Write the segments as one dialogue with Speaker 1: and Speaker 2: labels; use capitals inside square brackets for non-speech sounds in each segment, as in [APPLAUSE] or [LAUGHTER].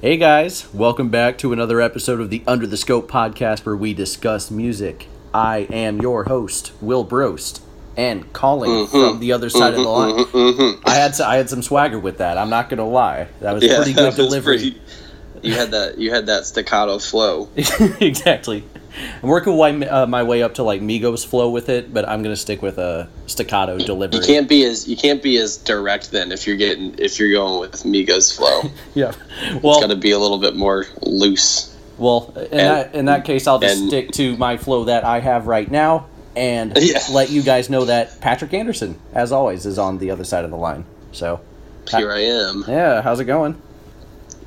Speaker 1: Hey guys, welcome back to another episode of the Under the Scope podcast where we discuss music. I am your host, Will Brost, and calling
Speaker 2: Mm-hmm.
Speaker 1: from the other side of the mm-hmm. line. Mm-hmm. Mm-hmm. I had I had some swagger with that. I'm not gonna lie. That was pretty [LAUGHS] good delivery.
Speaker 2: pretty- you had that. You had that staccato flow. [LAUGHS]
Speaker 1: exactly. I'm working my, uh, my way up to like Migos flow with it, but I'm gonna stick with a staccato delivery.
Speaker 2: You can't be as you can't be as direct then if you're getting if you're going with Migos flow. [LAUGHS]
Speaker 1: Yeah.
Speaker 2: it's got to be a little bit more loose.
Speaker 1: Well, in that in that case, I'll just
Speaker 2: and-
Speaker 1: stick to my flow that I have right now, and [LAUGHS]
Speaker 2: Yeah.
Speaker 1: let you guys know that Patrick Anderson, as always, is on the other side of the line. So,
Speaker 2: Here I am.
Speaker 1: yeah, how's it going?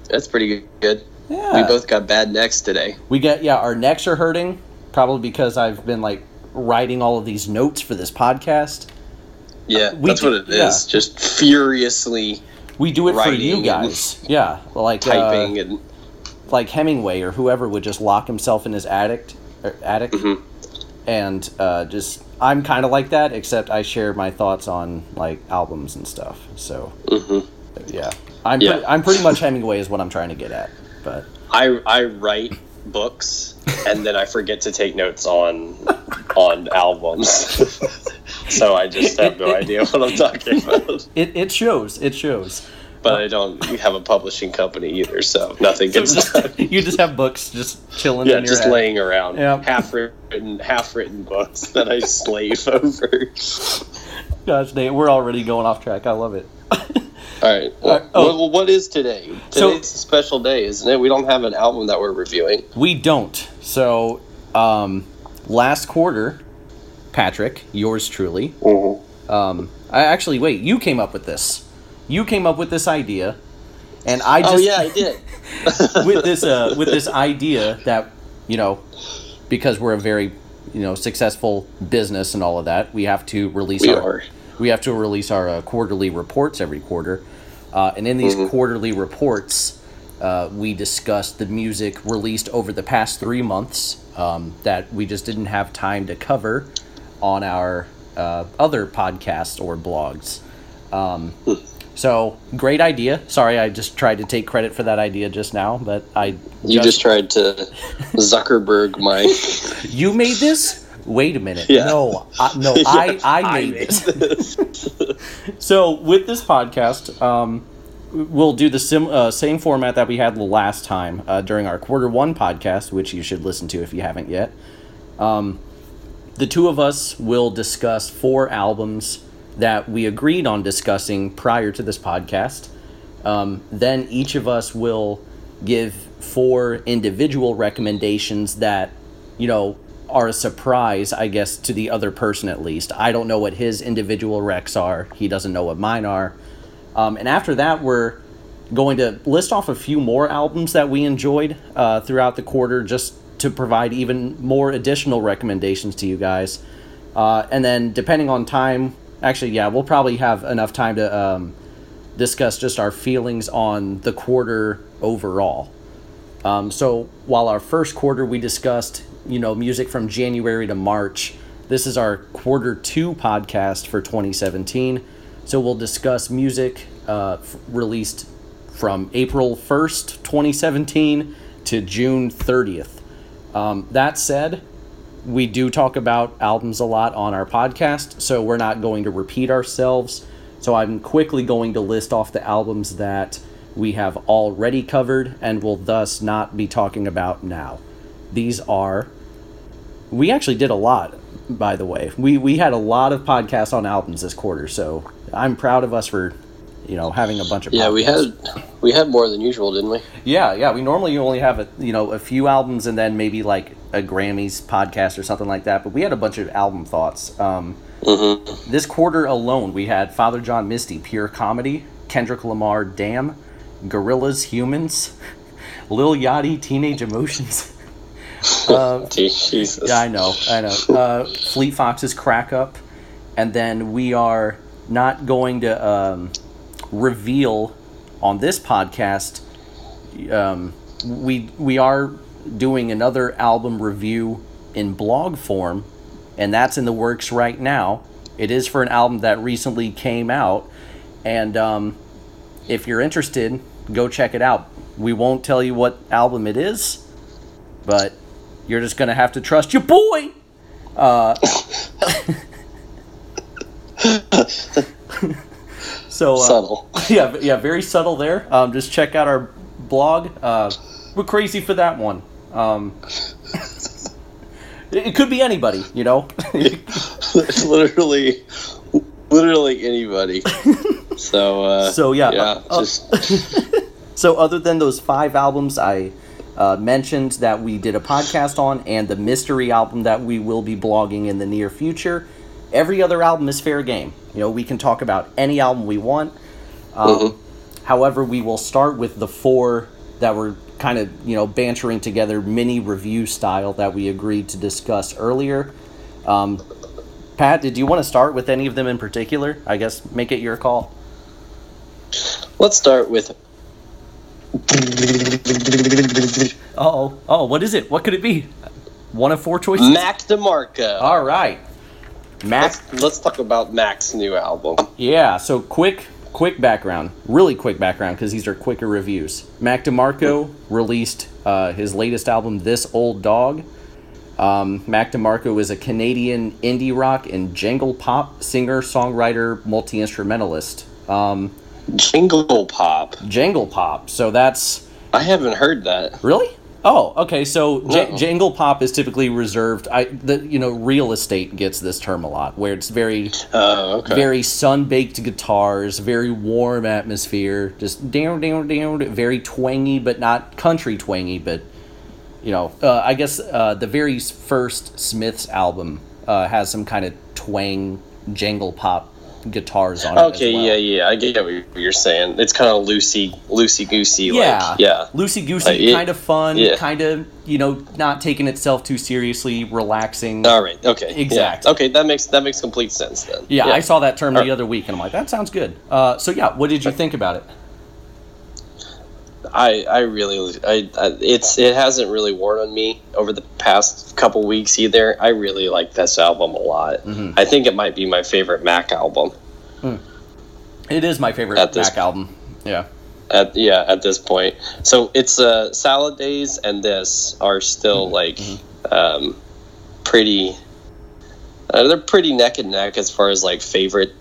Speaker 2: That's pretty good.
Speaker 1: Yeah,
Speaker 2: We both got bad necks today.
Speaker 1: we get yeah, our necks are hurting probably because I've been like writing all of these notes for this podcast.
Speaker 2: Yeah,
Speaker 1: we
Speaker 2: that's
Speaker 1: do-
Speaker 2: what it is.
Speaker 1: yeah.
Speaker 2: Just furiously
Speaker 1: We do it for you guys. Yeah, like uh,
Speaker 2: typing and
Speaker 1: like Hemingway or whoever would just lock himself in his attic, er, attic,
Speaker 2: Mhm.
Speaker 1: and uh, just I'm kind of like that, except I share my thoughts on like albums and stuff. So
Speaker 2: Mhm.
Speaker 1: yeah, I'm
Speaker 2: Yeah.
Speaker 1: Pre- I'm pretty much Hemingway is what I'm trying to get at. But
Speaker 2: I I write books and then I forget to take notes on on albums. [LAUGHS] so I just have no idea what I'm talking about.
Speaker 1: it it shows, it shows.
Speaker 2: But I don't have a publishing company either, so nothing
Speaker 1: So
Speaker 2: gets
Speaker 1: just,
Speaker 2: done. [LAUGHS]
Speaker 1: you just have books just chilling.
Speaker 2: Yeah,
Speaker 1: in your
Speaker 2: just
Speaker 1: head.
Speaker 2: laying around.
Speaker 1: Yeah.
Speaker 2: Half written half written books that I slave [LAUGHS] over.
Speaker 1: Gosh, dang, we're already going off track. I love it.
Speaker 2: All right. Well,
Speaker 1: oh.
Speaker 2: well, what is today?
Speaker 1: So-
Speaker 2: Today's a special day, isn't it? We don't have an album that we're reviewing.
Speaker 1: We don't. So, um, last quarter, Patrick, yours truly. Um, I actually wait. You came up with this. You came up with this idea, and I just
Speaker 2: Oh yeah, I did. [LAUGHS]
Speaker 1: with this uh, with this idea that you know because we're a very you know successful business and all of that we have to release
Speaker 2: We
Speaker 1: our
Speaker 2: are.
Speaker 1: we have to release our uh, quarterly reports every quarter uh, and in these
Speaker 2: Mm-hmm.
Speaker 1: quarterly reports uh, we discuss the music released over the past three months um, that we just didn't have time to cover on our uh, other podcasts or blogs um, so great idea sorry i just tried to take credit for that idea just now but i
Speaker 2: You just tried to [LAUGHS] Zuckerberg my.
Speaker 1: You made this? Wait a minute.
Speaker 2: Yeah.
Speaker 1: No, I, no, [LAUGHS]
Speaker 2: Yeah,
Speaker 1: I, I made this. [LAUGHS] So with this podcast, um, we'll do the sim, uh, same format that we had the last time uh, during our quarter one podcast, which you should listen to if you haven't yet. Um, the two of us will discuss four albums that we agreed on discussing prior to this podcast. Um, then each of us will give four individual recommendations that, you know, are a surprise, I guess, to the other person at least. I don't know what his individual recs are, he doesn't know what mine are. Um, and after that, we're going to list off a few more albums that we enjoyed uh, throughout the quarter just to provide even more additional recommendations to you guys. Uh, and then, depending on time, actually, yeah, we'll probably have enough time to um, discuss just our feelings on the quarter overall. Um, so, while our first quarter we discussed, you know, music from January to March, this is our quarter two podcast for 2017. So, we'll discuss music uh, f- released from April 1st, 2017 to June 30th. Um, that said, we do talk about albums a lot on our podcast, so we're not going to repeat ourselves. So I'm quickly going to list off the albums that we have already covered and will thus not be talking about now. These are. We actually did a lot, by the way. We we had a lot of podcasts on albums this quarter, so I'm proud of us for, you know, having a bunch of.
Speaker 2: Yeah, we had we had more than usual, didn't we?
Speaker 1: Yeah, yeah. We normally only have a you know a few albums and then maybe like a Grammys podcast or something like that. But we had a bunch of album thoughts. Um,
Speaker 2: Mm-hmm.
Speaker 1: this quarter alone, we had Father John Misty, Pure Comedy, Kendrick Lamar, Damn, Gorillaz, Humanz, [LAUGHS] Lil Yachty, Teenage Emotions. Uh, [LAUGHS]
Speaker 2: Jesus.
Speaker 1: yeah, I know, I know. Uh, Fleet Foxes, Crack Up, and then we are not going to um, reveal on this podcast. Um, we we are doing another album review in blog form, and that's in the works right now. It is for an album that recently came out, and um, if you're interested, go check it out. we won't tell you what album it is, but you're just gonna have to trust your boy. Uh, so uh,
Speaker 2: Subtle. [LAUGHS]
Speaker 1: yeah, yeah, very subtle there. Um, just check out our blog. Uh, we're crazy for that one. Um, [LAUGHS] it, it could be anybody, you know. [LAUGHS]
Speaker 2: literally, literally anybody. So, uh,
Speaker 1: So, yeah,
Speaker 2: yeah,
Speaker 1: uh, uh,
Speaker 2: just
Speaker 1: So, other than those five albums I uh, mentioned that we did a podcast on, and the mystery album that we will be blogging in the near future, every other album is fair game. You know, we can talk about any album we want. Um, However, we will start with the four that were kind of, you know, bantering together mini review style that we agreed to discuss earlier. Um, Pat, did you want to start with any of them in particular? I guess make it your call.
Speaker 2: let's start with
Speaker 1: Oh, oh, what is it? What could it be? One of four choices.
Speaker 2: Mac DeMarco.
Speaker 1: All right, Mac.
Speaker 2: Let's, let's talk about Mac's new album.
Speaker 1: Yeah. So quick, quick background. Really quick background because these are quicker reviews. Mac DeMarco released uh, his latest album, "This Old Dog." Um, Mac DeMarco is a Canadian indie rock and jangle pop singer, songwriter, multi instrumentalist. Um,
Speaker 2: Jingle Pop.
Speaker 1: jangle pop. So that's
Speaker 2: I haven't heard that.
Speaker 1: Really? Oh, okay. So j- jangle pop is typically reserved. I the you know real estate gets this term a lot, where it's very
Speaker 2: Oh, okay.
Speaker 1: very sun baked guitars, very warm atmosphere, just down down down, very twangy but not country twangy, but you know uh, I guess uh, the very first Smiths album uh, has some kind of twang jangle pop guitars on it.
Speaker 2: Okay,
Speaker 1: well.
Speaker 2: yeah, yeah, I get what you're saying. It's kind of loosey, loosey goosey.
Speaker 1: Yeah,
Speaker 2: like, yeah,
Speaker 1: loosey goosey,
Speaker 2: Like,
Speaker 1: kind of fun,
Speaker 2: yeah.
Speaker 1: kind of you know not taking itself too seriously, relaxing.
Speaker 2: All right, okay, yeah.
Speaker 1: Exactly.
Speaker 2: Okay, that makes that makes complete sense then.
Speaker 1: yeah, I saw that term the
Speaker 2: Alright.
Speaker 1: other week, and I'm like, that sounds good. Uh, so yeah, what did you think about it?
Speaker 2: I I really I, I it's it hasn't really worn on me over the past couple weeks either. I really like this album a lot.
Speaker 1: Mm-hmm.
Speaker 2: I think it might be my favorite Mac album.
Speaker 1: It is my favorite
Speaker 2: At this-
Speaker 1: Mac album. Yeah.
Speaker 2: At yeah, at this point. So it's uh Salad Days and this are still
Speaker 1: Mm-hmm.
Speaker 2: like um pretty uh, they're pretty neck and neck as far as like favorite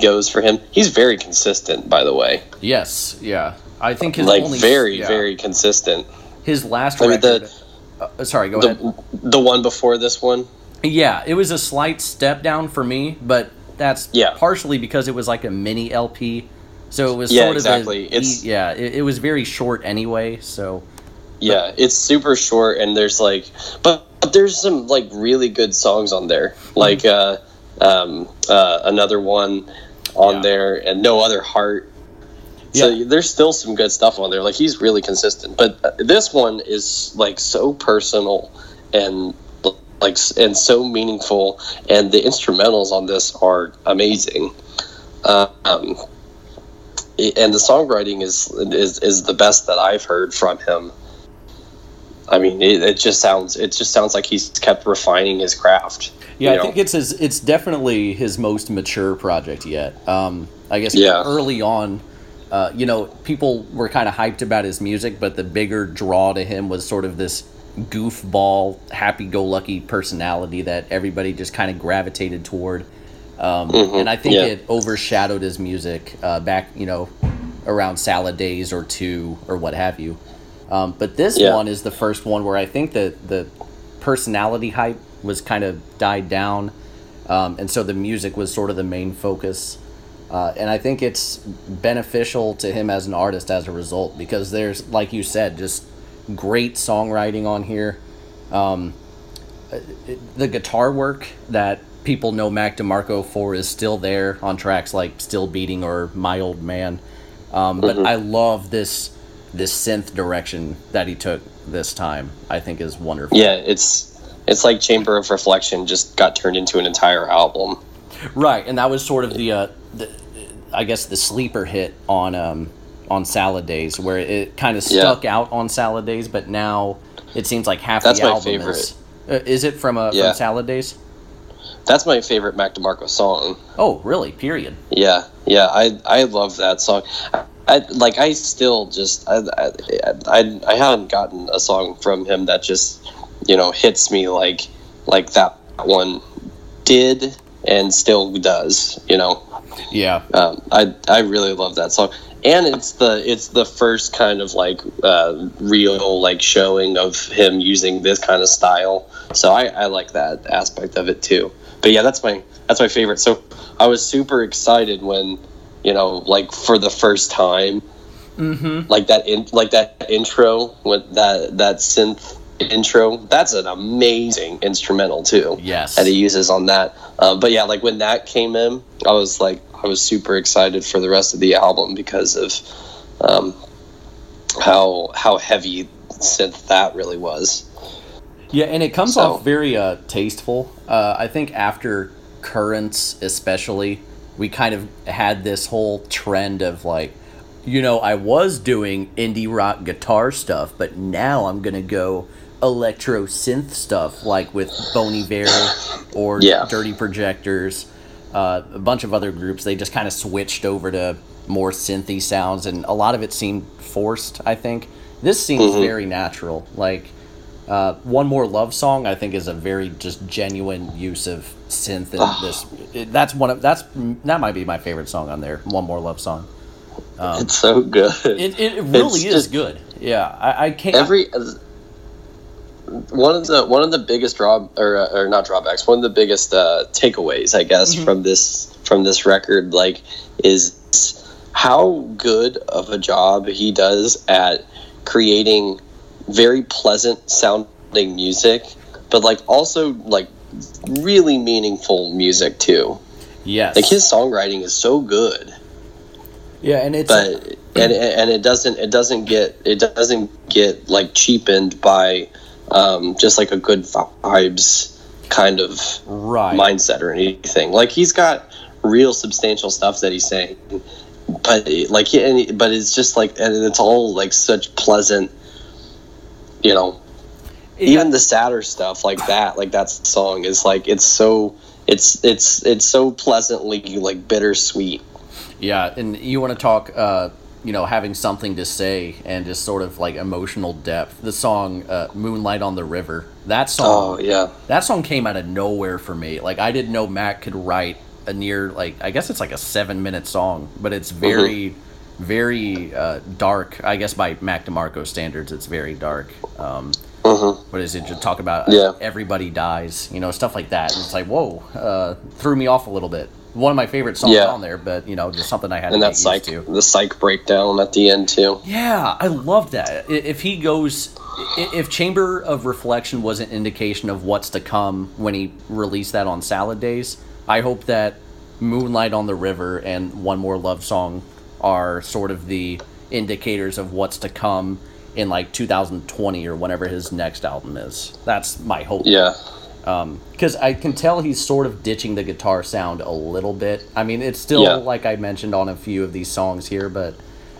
Speaker 2: goes for him. He's very consistent by the way.
Speaker 1: Yes. Yeah. I think his
Speaker 2: like
Speaker 1: only
Speaker 2: very
Speaker 1: yeah.
Speaker 2: very consistent.
Speaker 1: his last
Speaker 2: I mean,
Speaker 1: record.
Speaker 2: the-
Speaker 1: uh, sorry, go ahead.
Speaker 2: The the one before this one.
Speaker 1: Yeah, it was a slight step down for me, but that's
Speaker 2: Yeah.
Speaker 1: partially because it was like a mini LP. So it was
Speaker 2: Yeah,
Speaker 1: sort
Speaker 2: exactly.
Speaker 1: a,
Speaker 2: It's-
Speaker 1: yeah, it, it was very short anyway. So
Speaker 2: Yeah, it's super short, and there's like, but, but there's some like really good songs on there, like uh, um, uh, another one on
Speaker 1: Yeah.
Speaker 2: there, and no other heart. So
Speaker 1: Yeah.
Speaker 2: there's still some good stuff on there. Like he's really consistent, but uh, this one is like so personal and like and so meaningful, and the instrumentals on this are amazing. Um, and the songwriting is is is the best that I've heard from him. I mean, it, it just sounds it just sounds like he's kept refining his craft.
Speaker 1: Yeah, I
Speaker 2: know?
Speaker 1: think it's his. It's definitely his most mature project yet. Um, I guess
Speaker 2: Yeah.
Speaker 1: early on, uh, you know, people were kind of hyped about his music, but the bigger draw to him was sort of this goofball, happy-go-lucky personality that everybody just kind of gravitated toward. Um,
Speaker 2: Mhm,
Speaker 1: And I think
Speaker 2: yeah.
Speaker 1: it overshadowed his music uh, back, you know, around Salad Days or two or what have you. Um, but this
Speaker 2: Yeah.
Speaker 1: one is the first one where I think that the personality hype was kind of died down, um, and so the music was sort of the main focus. Uh, and I think it's beneficial to him as an artist as a result because there's, like you said, just great songwriting on here. Um, the guitar work that people know Mac DeMarco for is still there on tracks like "Still Beating" or "My Old Man." Um, but I love this this synth direction that he took this time. I think is wonderful.
Speaker 2: Yeah, it's it's like Chamber of Reflection just got turned into an entire album.
Speaker 1: Right, and that was sort of the, uh, the I guess the sleeper hit on um, on Salad Days, where it kind of
Speaker 2: Yeah.
Speaker 1: stuck out on Salad Days, but now it seems like half
Speaker 2: That's
Speaker 1: the
Speaker 2: my
Speaker 1: album
Speaker 2: favorite.
Speaker 1: is. Uh, is it from uh,
Speaker 2: Yeah.
Speaker 1: from Salad Days?
Speaker 2: That's my favorite Mac DeMarco song.
Speaker 1: Oh, really? Period.
Speaker 2: Yeah, yeah, I I love that song. I like I still just I, I I I haven't gotten a song from him that just you know hits me like like that one did and still does. You know.
Speaker 1: Yeah.
Speaker 2: Um, I I really love that song, and it's the it's the first kind of like uh, real like showing of him using this kind of style. So I, I like that aspect of it too. But yeah, that's my that's my favorite. So I was super excited when you know like for the first time,
Speaker 1: Mm-hmm.
Speaker 2: like that in like that intro with that that synth intro. That's an amazing instrumental too
Speaker 1: Yes.
Speaker 2: that he uses on that. Uh, but yeah, like when that came in, I was like, I was super excited for the rest of the album because of um, how how heavy synth that really was.
Speaker 1: Yeah, and it comes
Speaker 2: So-
Speaker 1: off very uh, tasteful. Uh, I think after Currents, especially, we kind of had this whole trend of like, you know, I was doing indie rock guitar stuff, but now I'm gonna go electro synth stuff, like with Bon Iver or
Speaker 2: Yeah.
Speaker 1: Dirty Projectors, uh, a bunch of other groups. They just kind of switched over to more synthy sounds, and a lot of it seemed forced. I think this seems very natural, like. Uh, one more love song, I think, is a very just genuine use of synth and this. That's one of that's that might be my favorite song on there. One more love song.
Speaker 2: it's so good.
Speaker 1: It, it really
Speaker 2: It's
Speaker 1: is
Speaker 2: just-
Speaker 1: good. Yeah, I, I can't.
Speaker 2: Every one of the one of the biggest draw or uh, or not drawbacks, one of the biggest uh, takeaways, I guess, from this from this record, like, is how good of a job he does at creating very pleasant sounding music, but like also like really meaningful music too.
Speaker 1: yes.
Speaker 2: Like his songwriting is so good,
Speaker 1: yeah, and it's
Speaker 2: but and and it doesn't it doesn't get it doesn't get like cheapened by um, just like a good vibes kind of
Speaker 1: right.
Speaker 2: mindset or anything. Like he's got real substantial stuff that he's saying, but like he, but it's just like and it's all like such pleasant, you know. Even the sadder stuff like that, like that song is like it's so it's it's it's so pleasantly like bittersweet.
Speaker 1: Yeah, and you want to talk, uh, you know, having something to say and just sort of like emotional depth. The song uh, "Moonlight on the River." That song.
Speaker 2: Oh yeah,
Speaker 1: That song came out of nowhere for me. Like I didn't know Mac could write a near like I guess it's like a seven minute song, but it's very, very uh, dark. I guess by Mac DeMarco standards, it's very dark. Um,
Speaker 2: Mhm.
Speaker 1: What is it? Just talk about
Speaker 2: Yeah.
Speaker 1: everybody dies, you know, stuff like that. And it's like whoa, uh, threw me off a little bit. One of my favorite songs
Speaker 2: Yeah.
Speaker 1: on there, but you know, just something I had
Speaker 2: and
Speaker 1: to
Speaker 2: that psych
Speaker 1: to.
Speaker 2: the psych breakdown at the end too.
Speaker 1: Yeah, I love that. If he goes, if Chamber of Reflection was an indication of what's to come when he released that on Salad Days, I hope that Moonlight on the River and One More Love Song are sort of the indicators of what's to come in like 2020 or whenever his next album is. That's my hope
Speaker 2: Yeah,
Speaker 1: because I can tell he's sort of ditching the guitar sound a little bit. I mean, it's still
Speaker 2: Yeah.
Speaker 1: like I mentioned on a few of these songs here, but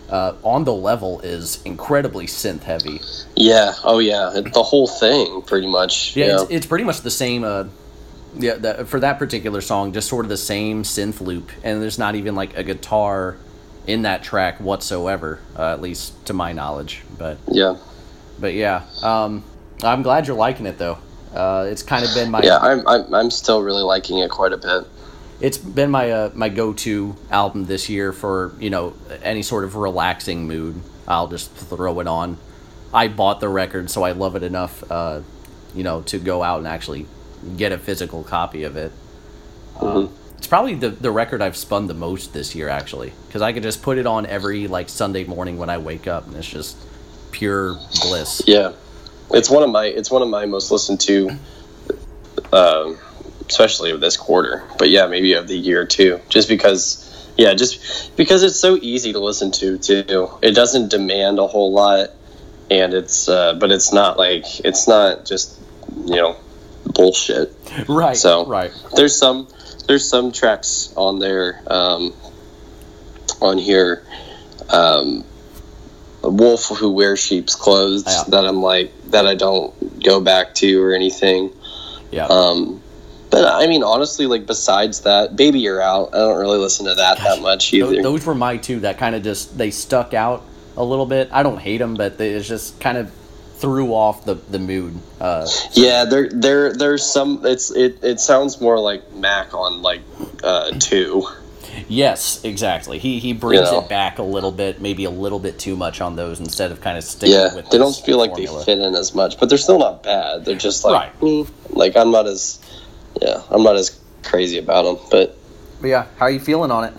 Speaker 1: uh, on the level is incredibly synth heavy.
Speaker 2: yeah, oh yeah, it, the whole thing pretty much.
Speaker 1: Yeah,
Speaker 2: Yeah,
Speaker 1: It's, it's pretty much the same. Uh, yeah, that, for that particular song, just sort of the same synth loop, and there's not even like a guitar in that track whatsoever, uh, at least to my knowledge. But
Speaker 2: yeah,
Speaker 1: but yeah, um, I'm glad you're liking it though. Uh, it's kind of been my
Speaker 2: yeah. I'm, I'm I'm still really liking it quite a bit.
Speaker 1: it's been my uh, my go-to album this year for you know any sort of relaxing mood. I'll just throw it on. I bought the record, so I love it enough, uh, you know, to go out and actually get a physical copy of it. Um, it's probably the the record I've spun the most this year, actually, because I could just put it on every like Sunday morning when I wake up, and it's just pure bliss.
Speaker 2: Yeah, it's one of my it's one of my most listened to, um, especially of this quarter. But yeah, maybe of the year too, just because. Yeah, just because it's so easy to listen to too. It doesn't demand a whole lot, and it's uh, but it's not like it's not just you know bullshit.
Speaker 1: Right.
Speaker 2: So-
Speaker 1: right.
Speaker 2: there's some there's some tracks on there um, on here um, wolf who wears sheep's clothes
Speaker 1: Yeah.
Speaker 2: that i'm like that i don't go back to or anything
Speaker 1: Yeah.
Speaker 2: um, But I mean, honestly, like besides that, "Baby You're Out," I don't really listen to that that much either.
Speaker 1: Those, those were my two that kind of just they stuck out a little bit. I don't hate them, but they, it's just kind of threw off the the mood. Uh,
Speaker 2: yeah, there there there's some. It's it it sounds more like Mac on like uh, two.
Speaker 1: Yes, exactly. He he brings
Speaker 2: You know.
Speaker 1: it back a little bit, maybe a little bit too much on those instead of kind of sticking
Speaker 2: Yeah,
Speaker 1: with.
Speaker 2: they don't feel like
Speaker 1: formula.
Speaker 2: they fit in as much, but they're still not bad. They're just like,
Speaker 1: Right.
Speaker 2: mm, like I'm not as, yeah, I'm not as crazy about them. But
Speaker 1: But yeah, how are you feeling on it?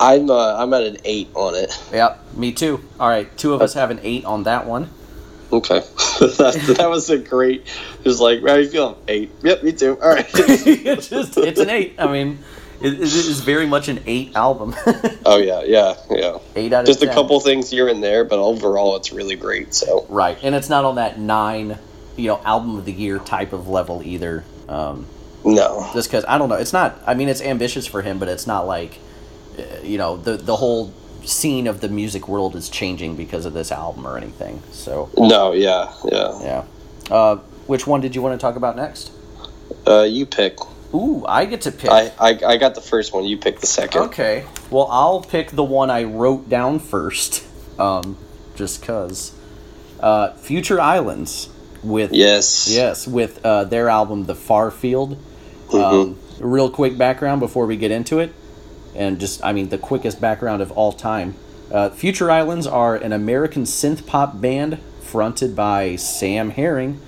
Speaker 2: I'm uh, I'm at an eight on it.
Speaker 1: Yeah, me too. All right, two of us have an eight on that one.
Speaker 2: Okay, [LAUGHS] that, that was a great. Just like how you feeling? Eight. Yep, me too. All right. [LAUGHS]
Speaker 1: it's just it's an eight. I mean, it, it is very much an eight album. [LAUGHS]
Speaker 2: oh yeah, yeah, yeah.
Speaker 1: eight out of
Speaker 2: Just a couple things here and there, but overall, it's really great. So
Speaker 1: Right, and it's not on that nine, you know, album of the year type of level either. Um,
Speaker 2: no,
Speaker 1: just because I don't know, it's not. I mean, it's ambitious for him, but it's not like, uh, you know, the the whole scene of the music world is changing because of this album or anything. So
Speaker 2: no, yeah, yeah.
Speaker 1: yeah. Uh, which one did you want to talk about next?
Speaker 2: Uh, you pick.
Speaker 1: Ooh, I get to pick.
Speaker 2: I, I I got the first one. You pick the second.
Speaker 1: Okay. Well, I'll pick the one I wrote down first, um, just cause. Uh, Future Islands with
Speaker 2: Yes.
Speaker 1: yes with uh, their album The Far Field.
Speaker 2: Mm-hmm.
Speaker 1: Um, real quick background before we get into it, and just I mean the quickest background of all time. Uh, Future Islands are an American synth pop band fronted by Sam Herring,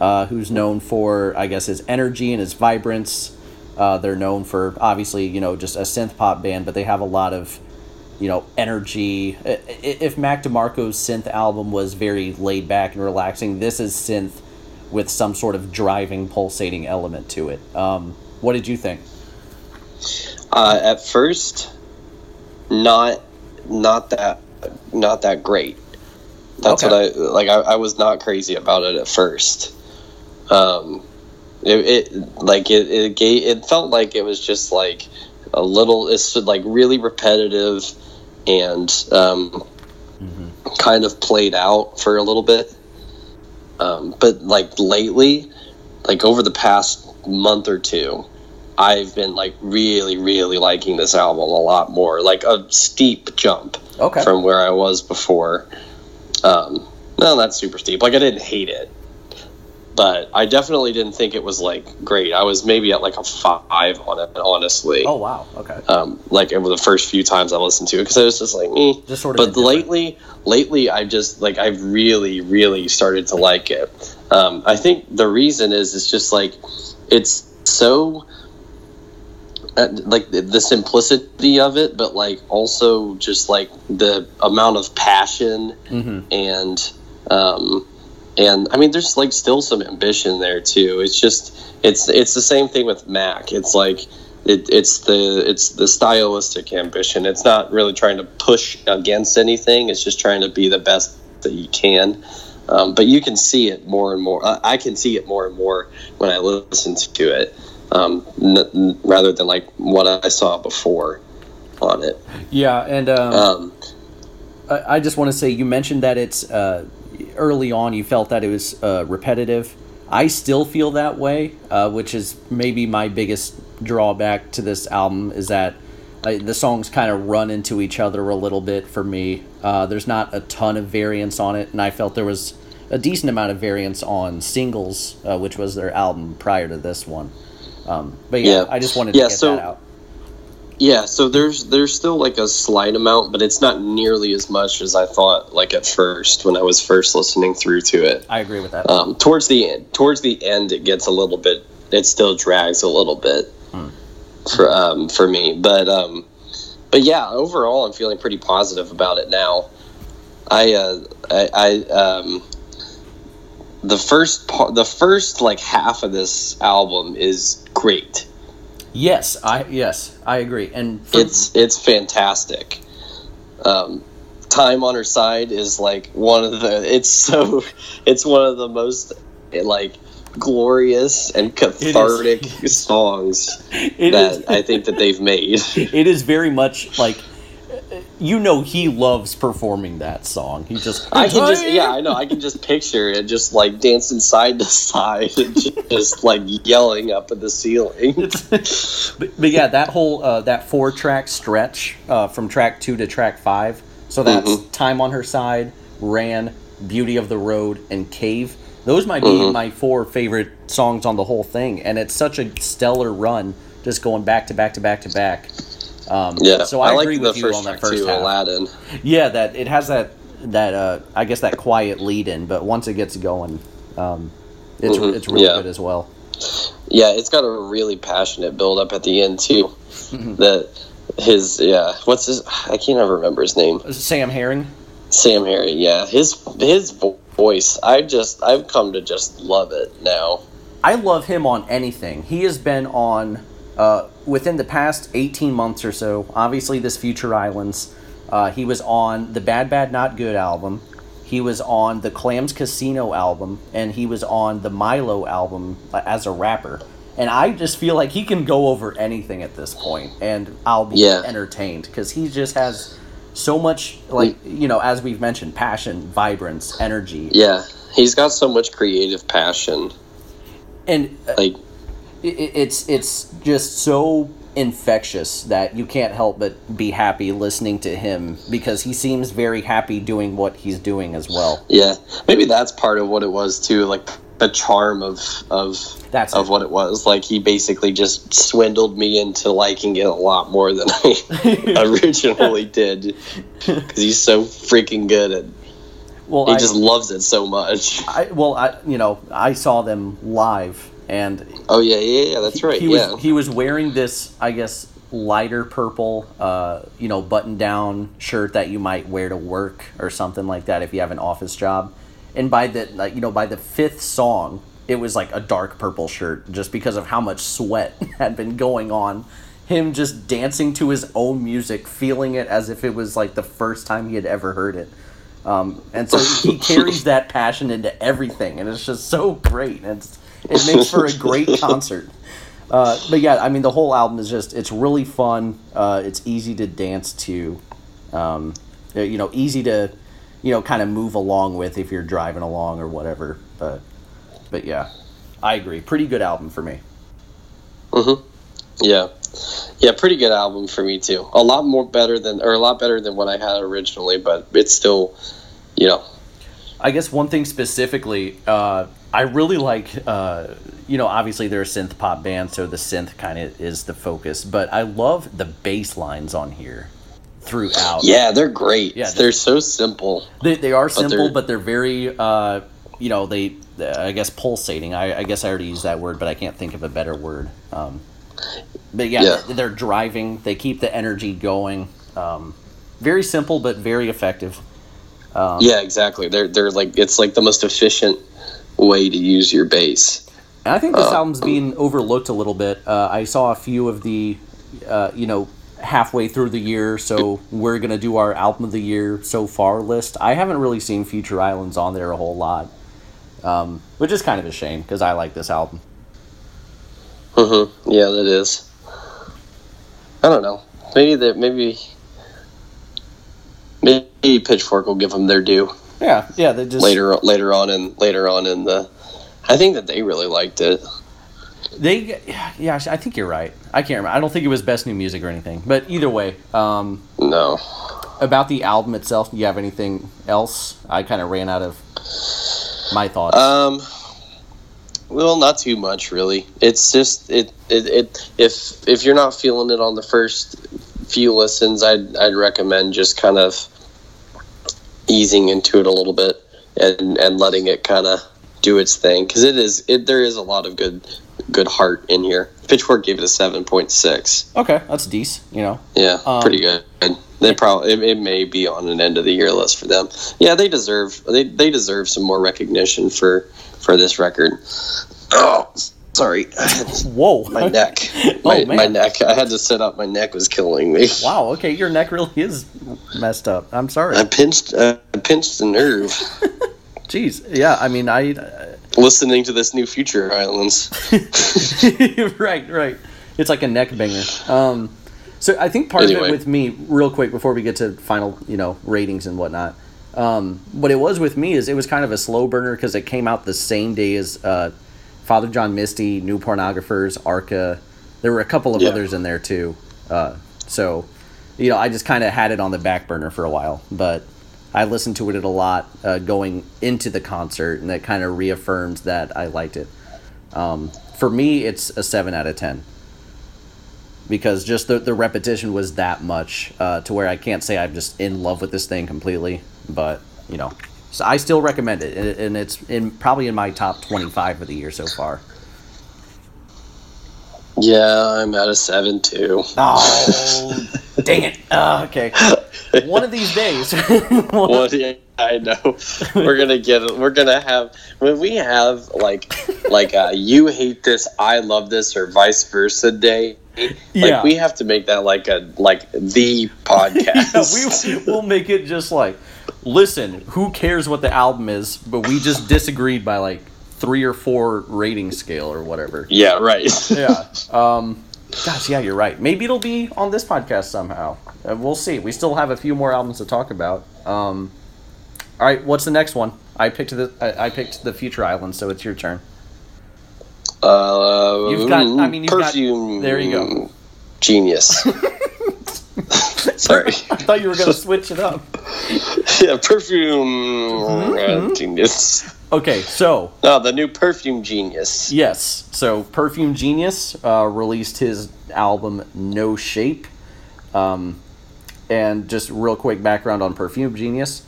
Speaker 1: uh, who's known for I guess his energy and his vibrance. Uh, they're known for obviously you know just a synth pop band, but they have a lot of you know energy. If Mac DeMarco's synth album was very laid back and relaxing, this is synth with some sort of driving, pulsating element to it. Um, what did you think?
Speaker 2: Uh, at first, not not that not that great. That's
Speaker 1: Okay.
Speaker 2: what I like. I, I was not crazy about it at first. Um, it, it like it it gave, it felt like it was just like a little. It's like really repetitive and um, kind of played out for a little bit. Um, but like lately, like over the past month or two, I've been like really, really liking this album a lot more. Like a steep jump
Speaker 1: Okay.
Speaker 2: from where I was before. Um, no, not super steep. Like I didn't hate it, but I definitely didn't think it was like great. I was maybe at like a five on it, honestly.
Speaker 1: oh wow. Okay.
Speaker 2: Um, like over the first few times I listened to it because I was just like, eh.
Speaker 1: Just sort of
Speaker 2: But lately, lately I've just like I've really, really started to like it. Um, I think the reason is it's just like it's so uh, like the, the simplicity of it, but like also just like the amount of passion
Speaker 1: hmm
Speaker 2: and um, and I mean, there's like still some ambition there too. It's just it's it's the same thing with Mac. It's like it, it's the it's the stylistic ambition. It's not really trying to push against anything. It's just trying to be the best that you can. Um, but you can see it more and more. I, I can see it more and more when I listen to it, um, n- rather than like what I saw before on it.
Speaker 1: Yeah, and um,
Speaker 2: Um,
Speaker 1: I, I just want to say you mentioned that it's uh, early on you felt that it was uh, repetitive. I still feel that way, uh, which is maybe my biggest drawback to this album is that uh, the songs kind of run into each other a little bit for me. Uh, there's not a ton of variance on it, and I felt there was a decent amount of variance on singles, uh, which was their album prior to this one. Um, but yeah,
Speaker 2: Yeah.
Speaker 1: I just wanted to
Speaker 2: Yeah,
Speaker 1: get
Speaker 2: so-
Speaker 1: that out.
Speaker 2: Yeah, so there's there's still like a slight amount, but it's not nearly as much as I thought. Like at first, when I was first listening through to it,
Speaker 1: I agree with that.
Speaker 2: um, towards the end, towards the end, it gets a little bit. It still drags a little bit for um, for me, but um, but yeah, overall, I'm feeling pretty positive about it now. I uh, I, I um, the first part, the first like half of this album is great.
Speaker 1: Yes, I yes I agree, and for,
Speaker 2: it's it's fantastic. Um, Time on her side is like one of the. [LAUGHS] It's so. It's one of the most like glorious and cathartic songs [LAUGHS]
Speaker 1: it
Speaker 2: that
Speaker 1: is-
Speaker 2: I think that they've made. [LAUGHS]
Speaker 1: it is very much like you know he loves performing that song. He just
Speaker 2: I can just yeah, I know. I can just picture it just like dancing side to side and just like yelling up at the ceiling. [LAUGHS]
Speaker 1: but, but yeah, that whole uh, that four track stretch uh, from track two to track five. So that's mm-hmm. time on her side, ran, beauty of the road, and cave. Those might be mm-hmm. my four favorite songs on the whole thing, and it's such a stellar run, just going back to back to back to back. Um, yeah, so I, I agree with you on that first too, half. Aladdin. Yeah, that it has that that uh, I guess that quiet lead in, but once it gets going, um, it's mm-hmm. it's really yeah. good as well.
Speaker 2: Yeah, it's got a really passionate build up at the end too. Mm-hmm. That his yeah, what's his? I can't ever remember his name.
Speaker 1: Sam Herring.
Speaker 2: Sam Herring, yeah, his his voice. I just I've come to just love it now.
Speaker 1: I love him on anything. He has been on uh, within the past 18 months or so, obviously, this Future Islands, uh, he was on the Bad Bad Not Good album. He was on the Clams Casino album, and he was on the Milo album uh, as a rapper. And I just feel like he can go over anything at this point, and I'll be yeah. entertained because he just has so much, like you know, as we've mentioned, passion, vibrance, energy.
Speaker 2: Yeah, he's got so much creative passion,
Speaker 1: and uh, like it's it's just so infectious that you can't help but be happy listening to him because he seems very happy doing what he's doing as well.
Speaker 2: Yeah, maybe that's part of what it was too, like the charm of of that's of it. what it was. Like he basically just swindled me into liking it a lot more than I [LAUGHS] originally did because he's so freaking good at. Well, he I, just loves it so much.
Speaker 1: I well, I you know I saw them live and
Speaker 2: oh yeah, yeah, yeah, that's right.
Speaker 1: He,
Speaker 2: yeah.
Speaker 1: was he was wearing this, I guess, lighter purple, uh, you know, button down shirt that you might wear to work or something like that if you have an office job. And by the like, you know, by the fifth song, it was like a dark purple shirt just because of how much sweat [LAUGHS] had been going on. Him just dancing to his own music, feeling it as if it was like the first time he had ever heard it. Um, and so he [LAUGHS] carries that passion into everything, and it's just so great. And it's it makes for a great [LAUGHS] concert. Uh, but yeah, I mean, the whole album is just, it's really fun. Uh, it's easy to dance to. Um, uh, you know, easy to, you know, kind of move along with if you're driving along or whatever. But, but yeah, I agree. Pretty good album for me.
Speaker 2: Mm-hmm. Yeah. Yeah, pretty good album for me too. A lot more better than, or a lot better than what I had originally, but it's still, you know.
Speaker 1: I guess one thing specifically, uh, I really like, uh, you know, obviously they're a synth pop band, so the synth kind of is the focus. But I love the bass lines on here throughout.
Speaker 2: Yeah, they're great. Yeah, they're, they're so simple.
Speaker 1: They, they are simple, but they're, but they're very, uh, you know, they, I guess, pulsating. I, I, guess I already used that word, but I can't think of a better word. Um, but yeah, yeah, they're driving. They keep the energy going. Um, very simple, but very effective.
Speaker 2: Um, yeah, exactly. They're they're like it's like the most efficient way to use your bass.
Speaker 1: And I think this uh, album's being overlooked a little bit. Uh, I saw a few of the, uh, you know, halfway through the year, so we're gonna do our album of the year so far list. I haven't really seen Future Islands on there a whole lot, um, which is kind of a shame because I like this album.
Speaker 2: Mm-hmm. Yeah, that is. I don't know. Maybe that. Maybe. Maybe Pitchfork will give them their due.
Speaker 1: Yeah, yeah. They just
Speaker 2: later later on and later on in the, I think that they really liked it.
Speaker 1: They, yeah, I think you're right. I can't remember. I don't think it was best new music or anything. But either way, um,
Speaker 2: no.
Speaker 1: About the album itself, do you have anything else? I kind of ran out of my thoughts.
Speaker 2: Um, well, not too much really. It's just it, it, it if if you're not feeling it on the first few listens, I'd I'd recommend just kind of easing into it a little bit and and letting it kind of do its thing because it is it there is a lot of good good heart in here. Pitchfork gave it a seven point six.
Speaker 1: Okay, that's decent. You know.
Speaker 2: Yeah, um, pretty good. They probably it, it, may be on an end of the year list for them. Yeah, they deserve they they deserve some more recognition for for this record. Oh, [CLEARS THROAT] sorry. [LAUGHS]
Speaker 1: Whoa,
Speaker 2: my neck. [LAUGHS] My, oh, my neck. I had to sit up. My neck was killing me.
Speaker 1: Wow. Okay, your neck really is messed up. I'm sorry.
Speaker 2: I pinched. Uh, I pinched the nerve. [LAUGHS]
Speaker 1: Jeez. Yeah. I mean, I. Uh...
Speaker 2: Listening to this new Future Islands.
Speaker 1: right. Right. It's like a neck banger. Um. So I think part of
Speaker 2: Anyway.
Speaker 1: it with me, real quick, before we get to final, you know, ratings and whatnot. Um, what it was with me is it was kind of a slow burner because it came out the same day as uh, Father John Misty, New Pornographers, Arca. There were a couple of
Speaker 2: Yeah.
Speaker 1: others in there too. Uh, so, you know, I just kind of had it on the back burner for a while, but I listened to it a lot uh, going into the concert, and that kind of reaffirmed that I liked it. Um, for me, it's a seven out of ten because just the, the repetition was that much uh, to where I can't say I'm just in love with this thing completely, but you know, so I still recommend it, and- and it's in probably in my top twenty five of the year so far.
Speaker 2: Yeah, I'm at a seven too.
Speaker 1: Oh, dang it! Uh, [LAUGHS] okay, one of these days. [LAUGHS]
Speaker 2: Well, yeah, I know. We're gonna get. We're gonna have when we have like like uh, you hate this, I love this, or vice versa day. Like
Speaker 1: Yeah.
Speaker 2: we have to make that like a like the podcast. [LAUGHS]
Speaker 1: yeah, we will make it just like, listen, who cares what the album is, but we just disagreed by like three or four rating scale or whatever.
Speaker 2: yeah, right. [LAUGHS]
Speaker 1: yeah. Um, gosh, yeah, you're right. Maybe it'll be on this podcast somehow. Uh, we'll see. We still have a few more albums to talk about. Um, all right, what's the next one? I picked the I, I picked the Future Island, so it's your turn.
Speaker 2: Uh,
Speaker 1: You've got- I mean, you've got- there you go.
Speaker 2: Genius. [LAUGHS] [LAUGHS] [LAUGHS] Sorry. [LAUGHS]
Speaker 1: I thought you were gonna switch it up. [LAUGHS]
Speaker 2: yeah, perfume.
Speaker 1: Mm-hmm.
Speaker 2: uh, genius.
Speaker 1: Okay, so
Speaker 2: No, the new perfume genius.
Speaker 1: Yes. So Perfume Genius uh, released his album No Shape. Um, and just real quick background on Perfume Genius.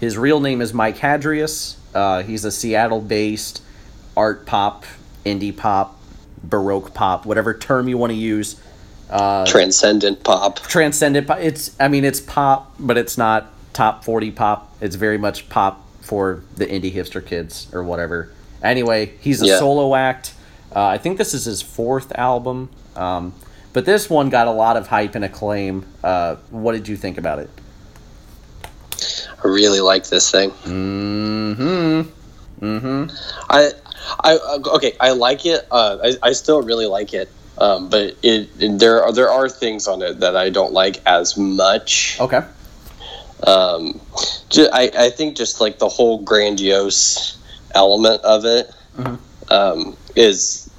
Speaker 1: His real name is Mike Hadreas. Uh, he's a Seattle based art pop, indie pop, baroque pop, whatever term you want to use. Uh,
Speaker 2: Transcendent pop.
Speaker 1: transcendent pop. It's I mean it's pop, but it's not top forty pop. It's very much pop for the indie hipster kids or whatever. Anyway, he's a
Speaker 2: Yeah.
Speaker 1: solo act. Uh, I think this is his fourth album, um, but this one got a lot of hype and acclaim. Uh, what did you think about it?
Speaker 2: I really like this thing.
Speaker 1: Mm-hmm. Mm-hmm.
Speaker 2: I, I okay. I like it. Uh, I, I still really like it. Um, but it, it there are there are things on it that I don't like as much.
Speaker 1: Okay.
Speaker 2: Um, I I think just like the whole grandiose element of it
Speaker 1: Mhm.
Speaker 2: um, is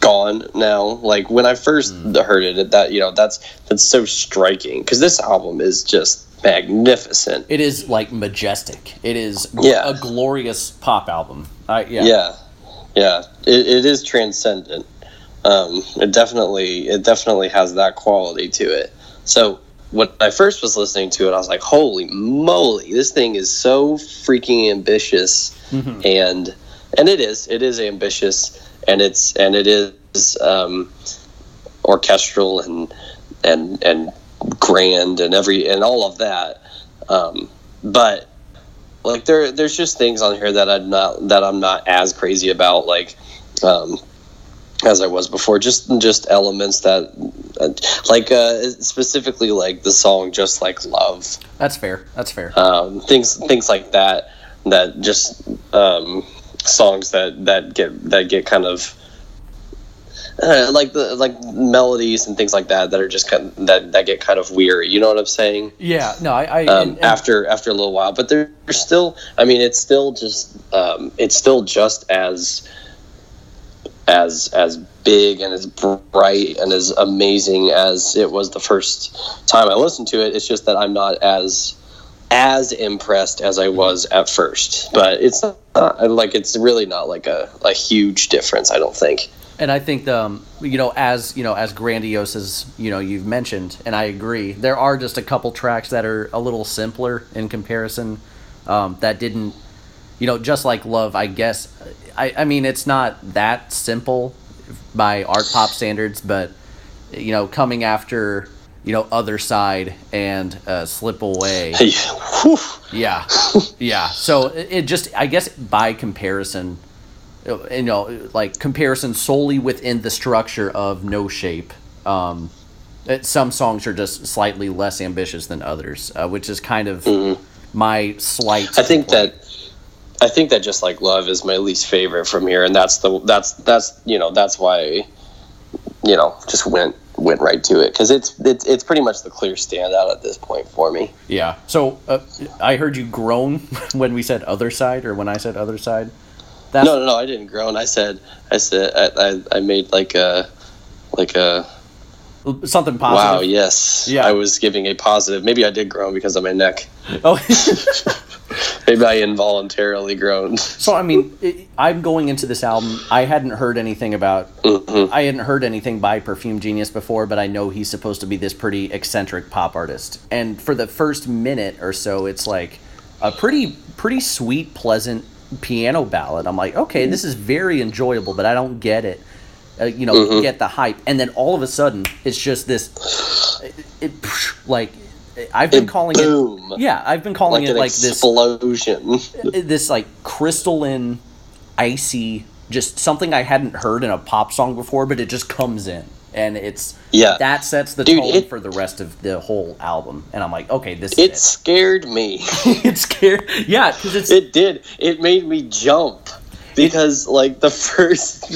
Speaker 2: gone now. Like when I first heard it, that you know that's that's so striking because this album is just magnificent.
Speaker 1: It is like majestic. It is
Speaker 2: Yeah.
Speaker 1: a glorious pop album. I yeah.
Speaker 2: yeah yeah it, it is transcendent um, it definitely it definitely has that quality to it. So when i first was listening to it i was like holy moly this thing is so freaking ambitious.
Speaker 1: Mhm.
Speaker 2: and and it is it is ambitious and it's and it is um, orchestral and and and grand and every and all of that. Um, but like there there's just things on here that I'm not that I'm not as crazy about like um as I was before just just elements that like uh specifically like the song just like love
Speaker 1: That's fair. That's fair.
Speaker 2: um things things like that that just um songs that that get that get kind of uh, like the like melodies and things like that that are just kind of, that that get kind of weary you know what i'm saying
Speaker 1: yeah. No, I. I
Speaker 2: um,
Speaker 1: and- and-
Speaker 2: after after a little while. But they're still. I mean, it's still just. Um, it's still just as as as big and as bright and as amazing as it was the first time I listened to it. It's just that I'm not as as impressed as I was at first. But it's not like it's really not like a, a huge difference. I don't think.
Speaker 1: And I think um, you know, as you know, as grandiose as you know you've mentioned, and I agree, there are just a couple tracks that are a little simpler in comparison. Um, that didn't, you know, just like Love. I guess, I I mean, it's not that simple by art pop standards, but you know, coming after you know Other Side and uh, Slip Away. Yeah, [LAUGHS] yeah. So it just, I guess, by comparison, you know, like comparison solely within the structure of No Shape. Um, it, some songs are just slightly less ambitious than others, uh, which is kind of my slight.
Speaker 2: Mm-hmm. I think
Speaker 1: complaint.
Speaker 2: that I think that just like love is my least favorite from here, and that's the that's that's you know that's why you know, just went went right to it because it's it's it's pretty much the clear standout at this point for me.
Speaker 1: Yeah. So uh, I heard you groan [LAUGHS] when we said other side, or when I said other side.
Speaker 2: That's... No, no, no. I didn't groan. I said, I said, I, I, I made like a, like a.
Speaker 1: Something positive.
Speaker 2: Wow. Yes. Yeah. I was giving a positive. Maybe I did groan because of my neck. [LAUGHS] Oh. [LAUGHS] Maybe I involuntarily groaned.
Speaker 1: So I mean, it, I'm going into this album. I hadn't heard anything about. Mm-hmm. I hadn't heard anything by Perfume Genius before, but I know he's supposed to be this pretty eccentric pop artist. And for the first minute or so, it's like a pretty pretty sweet, pleasant piano ballad. I'm like, okay, this is very enjoyable, but I don't get it. Uh, you know, mm-hmm. get the hype, and then all of a sudden, it's just this, it, it like I've been calling boom. it. Yeah, I've been calling like it like
Speaker 2: explosion.
Speaker 1: this explosion. [LAUGHS] This like crystalline, icy, just something I hadn't heard in a pop song before, but it just comes in, and it's yeah that sets the Dude, tone it, for the rest of the whole album. And I'm like, okay, this.
Speaker 2: It, it. scared me. [LAUGHS]
Speaker 1: it scared. Yeah, because it's.
Speaker 2: It did. It made me jump because it, like the [LAUGHS] first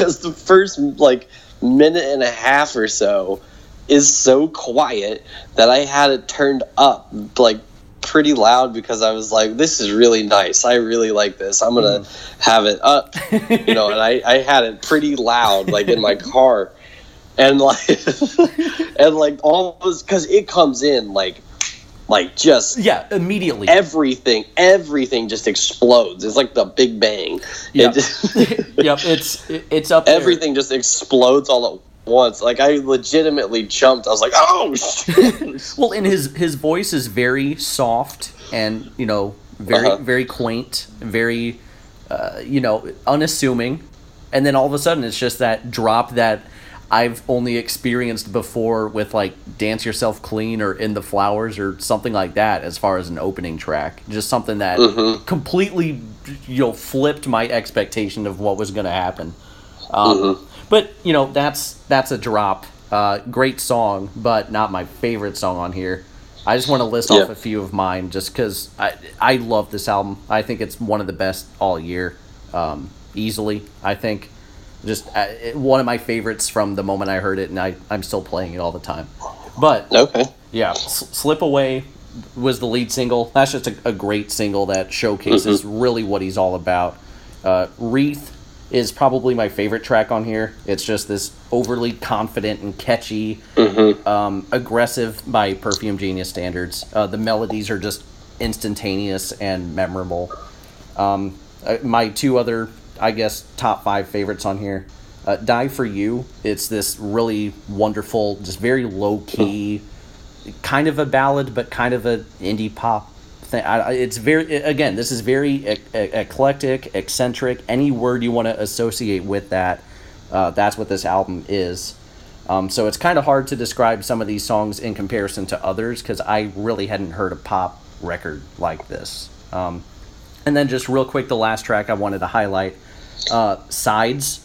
Speaker 2: because the first like minute and a half or so is so quiet that I had it turned up like pretty loud because I was like, this is really nice. I really like this. I'm gonna mm. have it up, you know. And I, I had it pretty loud, like in my car, and like [LAUGHS] and like almost because it comes in like like just
Speaker 1: yeah immediately
Speaker 2: everything everything just explodes it's like the big bang
Speaker 1: yep, it, [LAUGHS] yep it's it's up
Speaker 2: everything there. just explodes all at once. Like I legitimately jumped. I was like, "Oh!" [LAUGHS] Shit. [LAUGHS]
Speaker 1: well, and his his voice is very soft and you know very uh-huh. very quaint, very uh, you know unassuming, and then all of a sudden it's just that drop that I've only experienced before with like "Dance Yourself Clean" or "In the Flowers" or something like that. As far as an opening track, just something that mm-hmm. completely you know flipped my expectation of what was going to happen. Um, mm-hmm but you know, that's that's a drop. Uh, great song, but not my favorite song on here. I just want to list yeah. off a few of mine, just because I I love this album. I think it's one of the best all year, um, easily. I think just uh, one of my favorites from the moment I heard it, and I I'm still playing it all the time. But
Speaker 2: okay,
Speaker 1: yeah, S- "Slip Away" was the lead single. That's just a, a great single that showcases mm-hmm. really what he's all about. Uh, "Wreath" is probably my favorite track on here. It's just this overly confident and catchy, mm-hmm. um, aggressive by Perfume Genius standards. Uh, the melodies are just instantaneous and memorable. Um, uh, my two other, I guess, top five favorites on here. Uh, Die for You. It's this really wonderful, just very low key, kind of a ballad, but kind of an indie pop thing. I, it's very again. This is very e- eclectic, eccentric. Any word you want to associate with that, uh, that's what this album is. Um, so it's kind of hard to describe some of these songs in comparison to others because I really hadn't heard a pop record like this. Um, and then just real quick, the last track I wanted to highlight, uh, "Sides."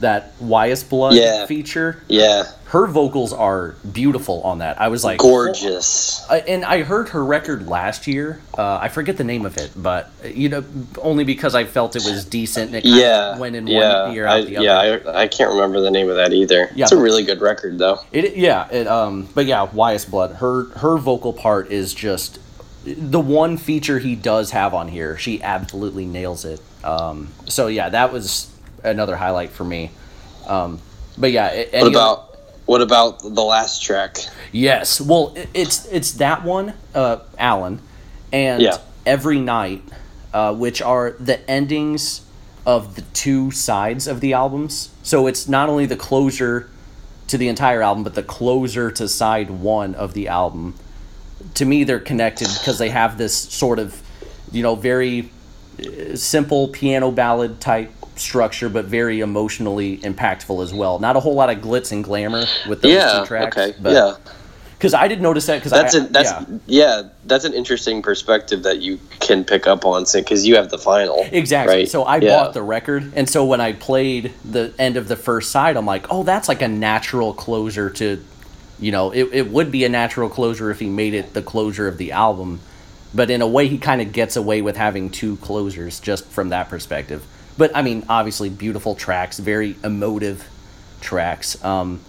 Speaker 1: that Weyes Blood yeah. feature.
Speaker 2: Yeah.
Speaker 1: Her vocals are beautiful on that. I was like
Speaker 2: gorgeous.
Speaker 1: Oh. and I heard her record last year. Uh, I forget the name of it, but you know, only because I felt it was decent. it
Speaker 2: yeah. went in yeah. one ear out I, the other. Yeah, I, I, can't remember the name of that either. Yeah, it's a really good record though.
Speaker 1: It yeah. It um. But yeah, Weyes Blood. Her her vocal part is just the one feature he does have on here. She absolutely nails it. Um. So yeah, that was another highlight for me. Um, but yeah,
Speaker 2: what about other, what about the last track?
Speaker 1: Yes, well, it's it's that one, uh, Alan, and yeah. every night, uh, which are the endings of the two sides of the albums. So it's not only the closure to the entire album, but the closer to side one of the album. To me, they're connected because they have this sort of, you know, very simple piano ballad type structure, but very emotionally impactful as well. Not a whole lot of glitz and glamour with those yeah, two tracks. Okay. But, yeah. Because I didn't notice that. Because
Speaker 2: that's
Speaker 1: I,
Speaker 2: a, that's yeah. yeah. that's an interesting perspective that you can pick up on because you have the final.
Speaker 1: Exactly.
Speaker 2: Right?
Speaker 1: So I yeah. bought the record, and so when I played the end of the first side, I'm like, oh, that's like a natural closer to, you know, it it would be a natural closure if he made it the closure of the album, but in a way he kind of gets away with having two closers just from that perspective. But I mean, obviously, beautiful tracks, very emotive. tracks. Um,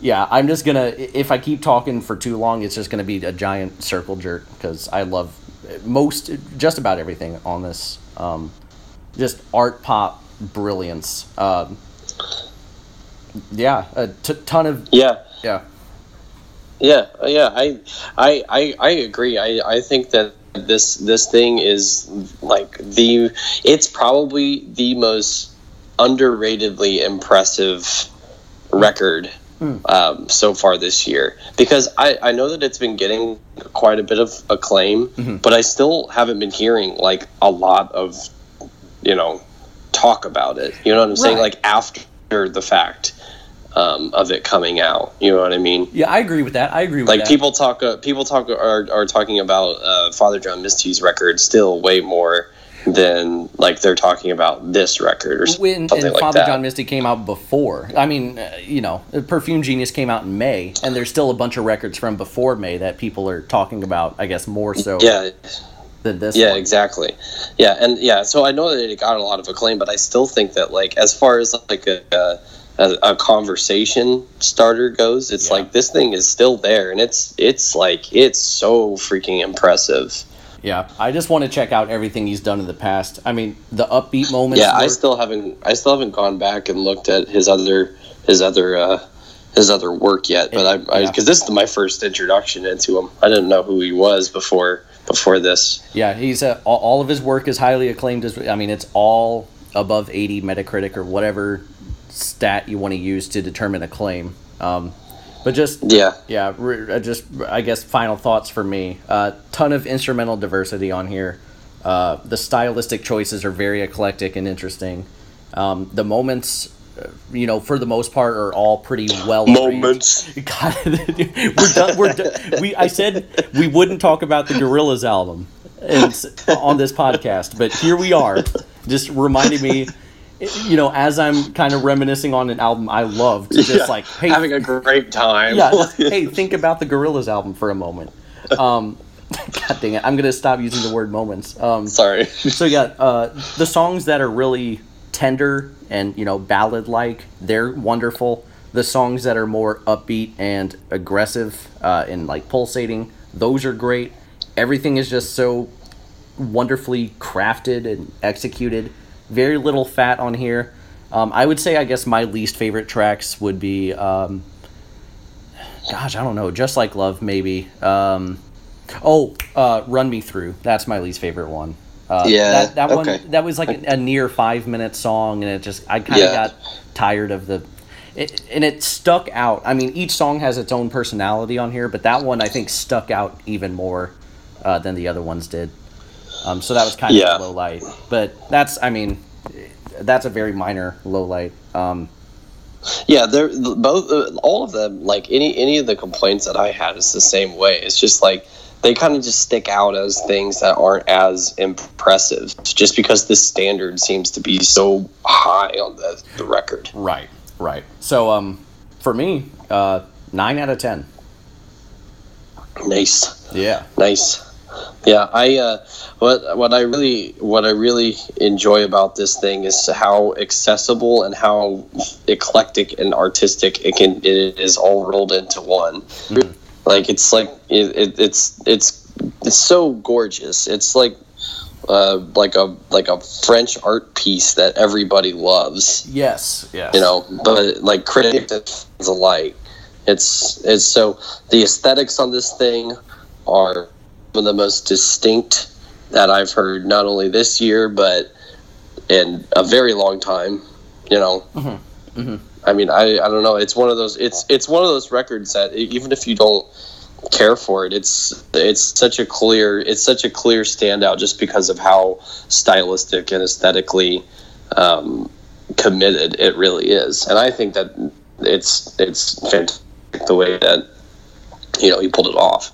Speaker 1: yeah, I'm just gonna. If I keep talking for too long, it's just gonna be a giant circle jerk because I love most, just about everything on this. Um, just art pop brilliance. Um, yeah, a t- ton of
Speaker 2: yeah,
Speaker 1: yeah,
Speaker 2: yeah, uh, yeah. I, I, I, I agree. I, I think that this this thing is like the. It's probably the most underratedly impressive record hmm. um, so far this year because I, I know that it's been getting quite a bit of acclaim, mm-hmm. but I still haven't been hearing like a lot of you know talk about it. You know what I'm saying? Like after the fact um, of it coming out. You know what I mean?
Speaker 1: yeah. I agree with that. I agree with that.
Speaker 2: Like
Speaker 1: that.
Speaker 2: people talk, uh, people talk are, are talking about uh, Father John Misty's record still way more than like they're talking about this record or
Speaker 1: when
Speaker 2: something
Speaker 1: and
Speaker 2: like
Speaker 1: Father
Speaker 2: that.
Speaker 1: John Misty came out before. I mean, uh, you know, Perfume Genius came out in May, and there's still a bunch of records from before May that people are talking about. I guess more so
Speaker 2: yeah,
Speaker 1: than this.
Speaker 2: Yeah,
Speaker 1: one.
Speaker 2: exactly. Yeah, and yeah, so I know that it got a lot of acclaim, but I still think that like as far as like a a, a conversation starter goes, it's
Speaker 1: Yeah.
Speaker 2: like this thing is still there, and it's it's like it's so freaking impressive.
Speaker 1: Yeah, I just want to check out everything he's done in the past. I mean, the upbeat moments.
Speaker 2: Yeah, I still haven't I still haven't gone back and looked at his other his other uh, his other work yet, but I
Speaker 1: Yeah.
Speaker 2: because this is my first introduction into him. I didn't know who he was before before this.
Speaker 1: Yeah, he's a, all, all of his work is highly acclaimed. As I mean, it's all above eighty Metacritic or whatever stat you want to use to determine acclaim. Um, but just
Speaker 2: Yeah,
Speaker 1: yeah, re- uh, just I guess final thoughts for me. Uh, ton of instrumental diversity on here. Uh, the stylistic choices are very eclectic and interesting. Um, the moments, uh, you know, for the most part, are all pretty well.
Speaker 2: Moments. [LAUGHS]
Speaker 1: God, we're done. We're done. We I said we wouldn't talk about the Gorillaz album and, on this podcast, but here we are, just reminding me. You know, as I'm kind of reminiscing on an album I loved, just
Speaker 2: Yeah,
Speaker 1: like, hey,
Speaker 2: having a great time.
Speaker 1: yeah. hey, think about the Gorillaz album for a moment. Um, [LAUGHS] God dang it, I'm gonna stop using the word moments. Um,
Speaker 2: Sorry.
Speaker 1: so yeah, uh, the songs that are really tender and you know ballad like, they're wonderful. The songs that are more upbeat and aggressive uh, and like pulsating, those are great. Everything is just so wonderfully crafted and executed. Very little fat on here. Um, I would say, I guess my least favorite tracks would be, um, gosh, I don't know, just like love, maybe. Um, oh, uh, run me through. That's my least favorite one. Uh,
Speaker 2: Yeah,
Speaker 1: that, that
Speaker 2: okay.
Speaker 1: one that was like a, a near five minute song, and it just I kind of
Speaker 2: Yeah.
Speaker 1: got tired of the. It, and it stuck out. I mean, each song has its own personality on here, but that one I think stuck out even more uh, than the other ones did. Um, so that was kind
Speaker 2: Yeah.
Speaker 1: of a low light. But that's, I mean, that's a very minor low light. Um,
Speaker 2: Yeah, they're both uh, all of them. Like any any of the complaints that I had is the same way. It's just like they kind of just stick out as things that aren't as impressive, just because the standard seems to be so high on the, the record.
Speaker 1: right, right. So um, for me, uh, nine out of ten.
Speaker 2: Nice.
Speaker 1: Yeah.
Speaker 2: Nice. Yeah, I uh, what what I really what I really enjoy about this thing is how accessible and how eclectic and artistic it can it is all rolled into one. Like it's like it, it, it's it's it's so gorgeous. It's like uh, like a like a French art piece that everybody loves
Speaker 1: Yes. Yes.
Speaker 2: you know but like critics alike it's it's so the aesthetics on this thing are of the most distinct that i've heard not only this year but in a very long time you know? I mean i i don't know. It's one of those it's it's one of those records that even if you don't care for it it's it's such a clear it's such a clear standout just because of how stylistic and aesthetically um, committed it really is. And i think that it's it's fantastic the way that you know he pulled it off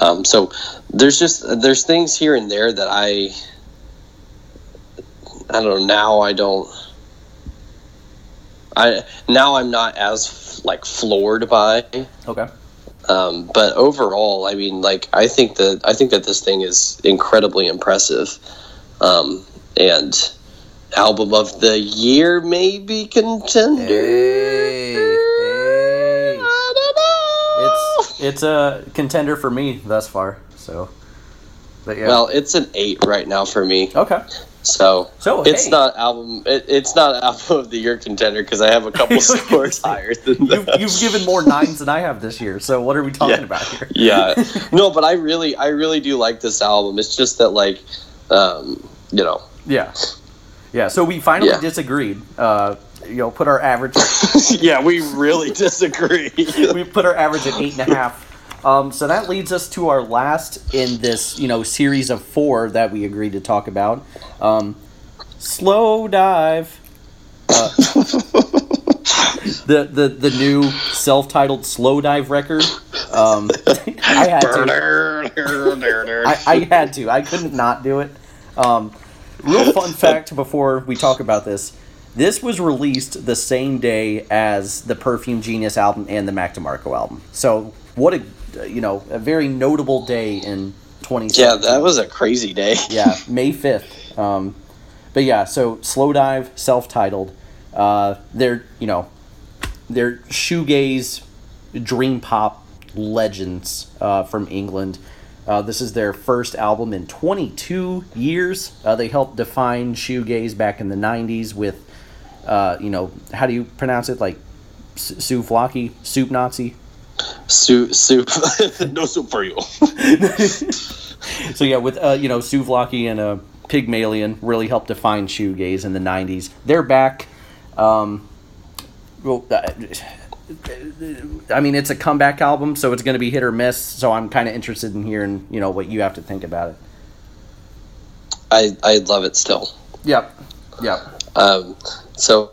Speaker 2: um, so there's just there's things here and there that i i don't know now i don't i now i'm not as like floored by
Speaker 1: Okay.
Speaker 2: um, but overall, I mean, like I think that I think that this thing is incredibly impressive, um, and album of the year maybe contender.
Speaker 1: It's a contender for me thus far. So,
Speaker 2: but yeah. Well, it's an eight right now for me.
Speaker 1: Okay.
Speaker 2: So, so it's hey. not album. It, it's not [LAUGHS] album of the year contender because I have a couple [LAUGHS] scores higher than
Speaker 1: you've, you've, given more nines than I have this year. So what are we talking
Speaker 2: yeah.
Speaker 1: about here? [LAUGHS]
Speaker 2: yeah, no, but I really, I really do like this album. It's just that, like, um, you know.
Speaker 1: Yeah. Yeah. So we finally yeah. disagreed. Uh, you know, put our average. [LAUGHS]
Speaker 2: yeah, we really disagree. [LAUGHS]
Speaker 1: we put our average at eight and a half. Um, so that leads us to our last in this, you know, series of four that we agreed to talk about. Um, Slowdive. Uh, the, the the new self-titled Slowdive record. Um, [LAUGHS] I had to. I, I, had to. I couldn't not do it. Um, real fun fact before we talk about this. This was released the same day as the Perfume Genius album and the Mac DeMarco album. So what a you know a very notable day in 20.
Speaker 2: Yeah, that was a crazy day. [LAUGHS]
Speaker 1: yeah, May 5th. Um, but yeah, so Slowdive, self-titled. Uh, they're you know they're shoegaze, dream pop legends uh, from England. Uh, this is their first album in 22 years. Uh, they helped define shoegaze back in the 90s with, uh, you know, how do you pronounce it? Like souvlaki, soup Nazi.
Speaker 2: Soup, soup, [LAUGHS] no soup for you. [LAUGHS]
Speaker 1: so yeah, with uh, you know, souvlaki and uh, Pygmalion really helped define shoegaze in the 90s. They're back. Um, well, uh, I mean, it's a comeback album, so it's going to be hit or miss. So I'm kind of interested in hearing, you know, what you have to think about it.
Speaker 2: I I love it still.
Speaker 1: Yep. Yep.
Speaker 2: Um. So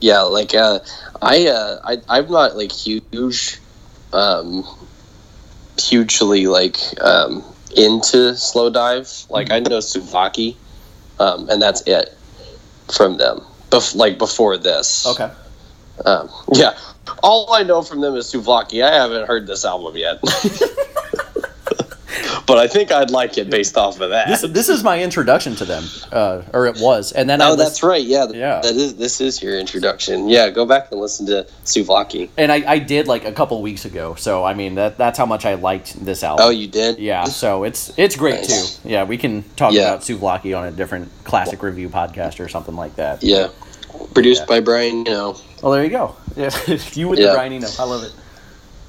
Speaker 2: yeah, like uh, I uh, I I'm not like huge, um, hugely like um into Slowdive. Like mm-hmm. I know Souvlaki, um, and that's it from them. Bef- like before this.
Speaker 1: Okay.
Speaker 2: Um, yeah, all I know from them is Souvlaki. I haven't heard this album yet. [LAUGHS] [LAUGHS] [LAUGHS] but I think I'd like it based off of that.
Speaker 1: This, this is my introduction to them, uh, or it was, and then
Speaker 2: oh, that's right, yeah, yeah, that is this is your introduction. Yeah, go back and listen to Souvlaki.
Speaker 1: And I, I did like a couple weeks ago, so I mean that that's how much I liked this album.
Speaker 2: Oh, you did?
Speaker 1: Yeah, so it's it's great nice. too. Yeah, we can talk yeah. about Souvlaki on a different classic review podcast or something like that.
Speaker 2: Yeah, produced yeah. by Brian. You know.
Speaker 1: Well, there you go. Yeah, [LAUGHS] you with yeah. the Brian Eno. I love it.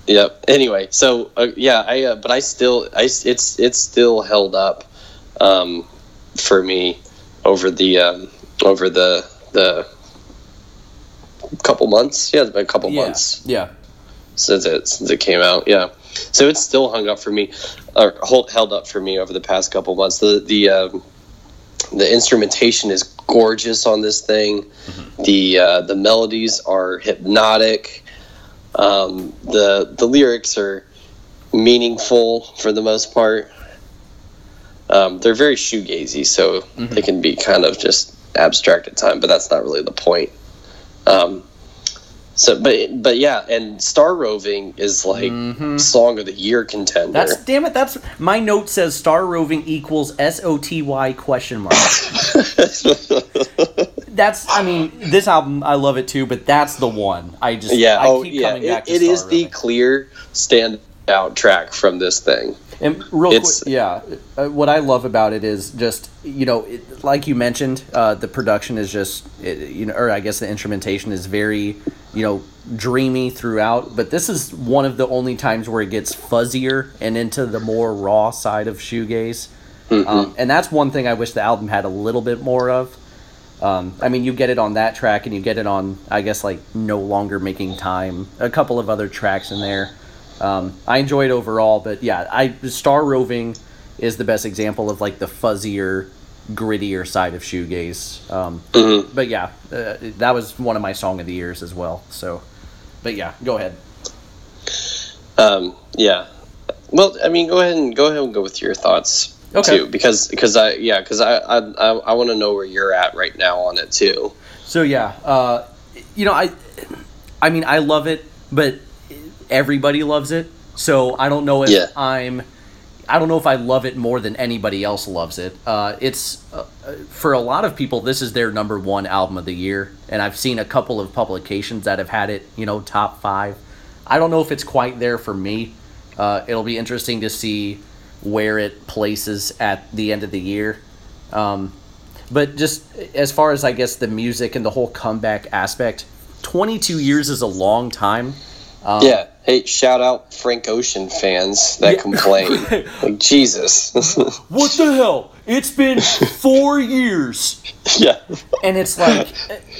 Speaker 2: Yep. Anyway, so uh, yeah, I uh, but I still I it's it's still held up um, for me over the um, over the the couple months. Yeah, it's been a couple
Speaker 1: yeah.
Speaker 2: months.
Speaker 1: Yeah.
Speaker 2: Since it since it came out, yeah. So it's still hung up for me, or hold, held up for me over the past couple months. The the um, the instrumentation is gorgeous on this thing. Mm-hmm. The uh, the melodies are hypnotic. Um, the the lyrics are meaningful for the most part. Um, they're very shoegazy, so mm-hmm. they can be kind of just abstract at time, but that's not really the point. Um, so, but but yeah, and Star Roving is like mm-hmm. song of the year contender.
Speaker 1: That's damn it. That's my note says Star Roving equals S O T Y question mark. [LAUGHS] that's I mean this album I love it too, but that's the one I just
Speaker 2: yeah I oh yeah it, it is the clear standout track from this thing.
Speaker 1: And real quick, yeah, uh, what I love about it is just you know, it, like you mentioned, uh, the production is just it, you know, or I guess the instrumentation is very you know dreamy throughout. But this is one of the only times where it gets fuzzier and into the more raw side of shoegaze. Mm-hmm. Um, and that's one thing I wish the album had a little bit more of. Um, I mean, you get it on that track, and you get it on, I guess, like No Longer Making Time, a couple of other tracks in there. Um, I enjoyed it overall, but yeah, I Star Roving is the best example of like the fuzzier, grittier side of shoegaze. Um, mm-hmm. But yeah, uh, that was one of my song of the years as well. So, but yeah, go ahead.
Speaker 2: Um, yeah. Well, I mean, go ahead and go ahead and go with your thoughts okay. too, because because I yeah because I I I, I want to know where you're at right now on it too.
Speaker 1: So yeah, uh, you know I, I mean I love it, but everybody loves it. So I don't know if yeah. I'm. I don't know if I love it more than anybody else loves it. Uh, it's uh, for a lot of people, this is their number one album of the year, and I've seen a couple of publications that have had it, you know, top five. I don't know if it's quite there for me Uh, it'll be interesting to see where it places at the end of the year. Um, but just as far as I guess the music and the whole comeback aspect, 22 years is a long time.
Speaker 2: Um, yeah. Hey, shout out Frank Ocean fans that yeah. complain. [LAUGHS] like Jesus. [LAUGHS]
Speaker 1: what the hell? It's been four years.
Speaker 2: Yeah.
Speaker 1: And it's like,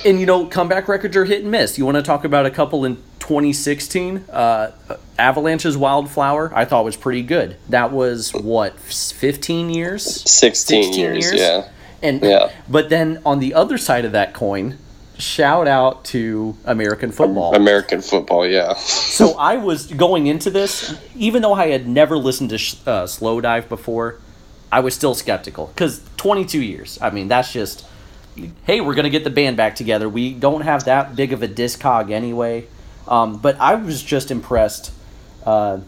Speaker 1: and you know, comeback records are hit and miss. You want to talk about a couple in 2016? Uh, Avalanche's Wildflower, I thought was pretty good. That was what, 15 years?
Speaker 2: 16, 16 years, years, yeah.
Speaker 1: And yeah. But then on the other side of that coin, shout out to American football.
Speaker 2: American football, yeah.
Speaker 1: so I was going into this, even though I had never listened to uh, Slowdive before, I was still skeptical because 22 years. I mean, that's just, hey, we're gonna get the band back together. We don't have that big of a discog anyway. Um, but I was just impressed. Uh,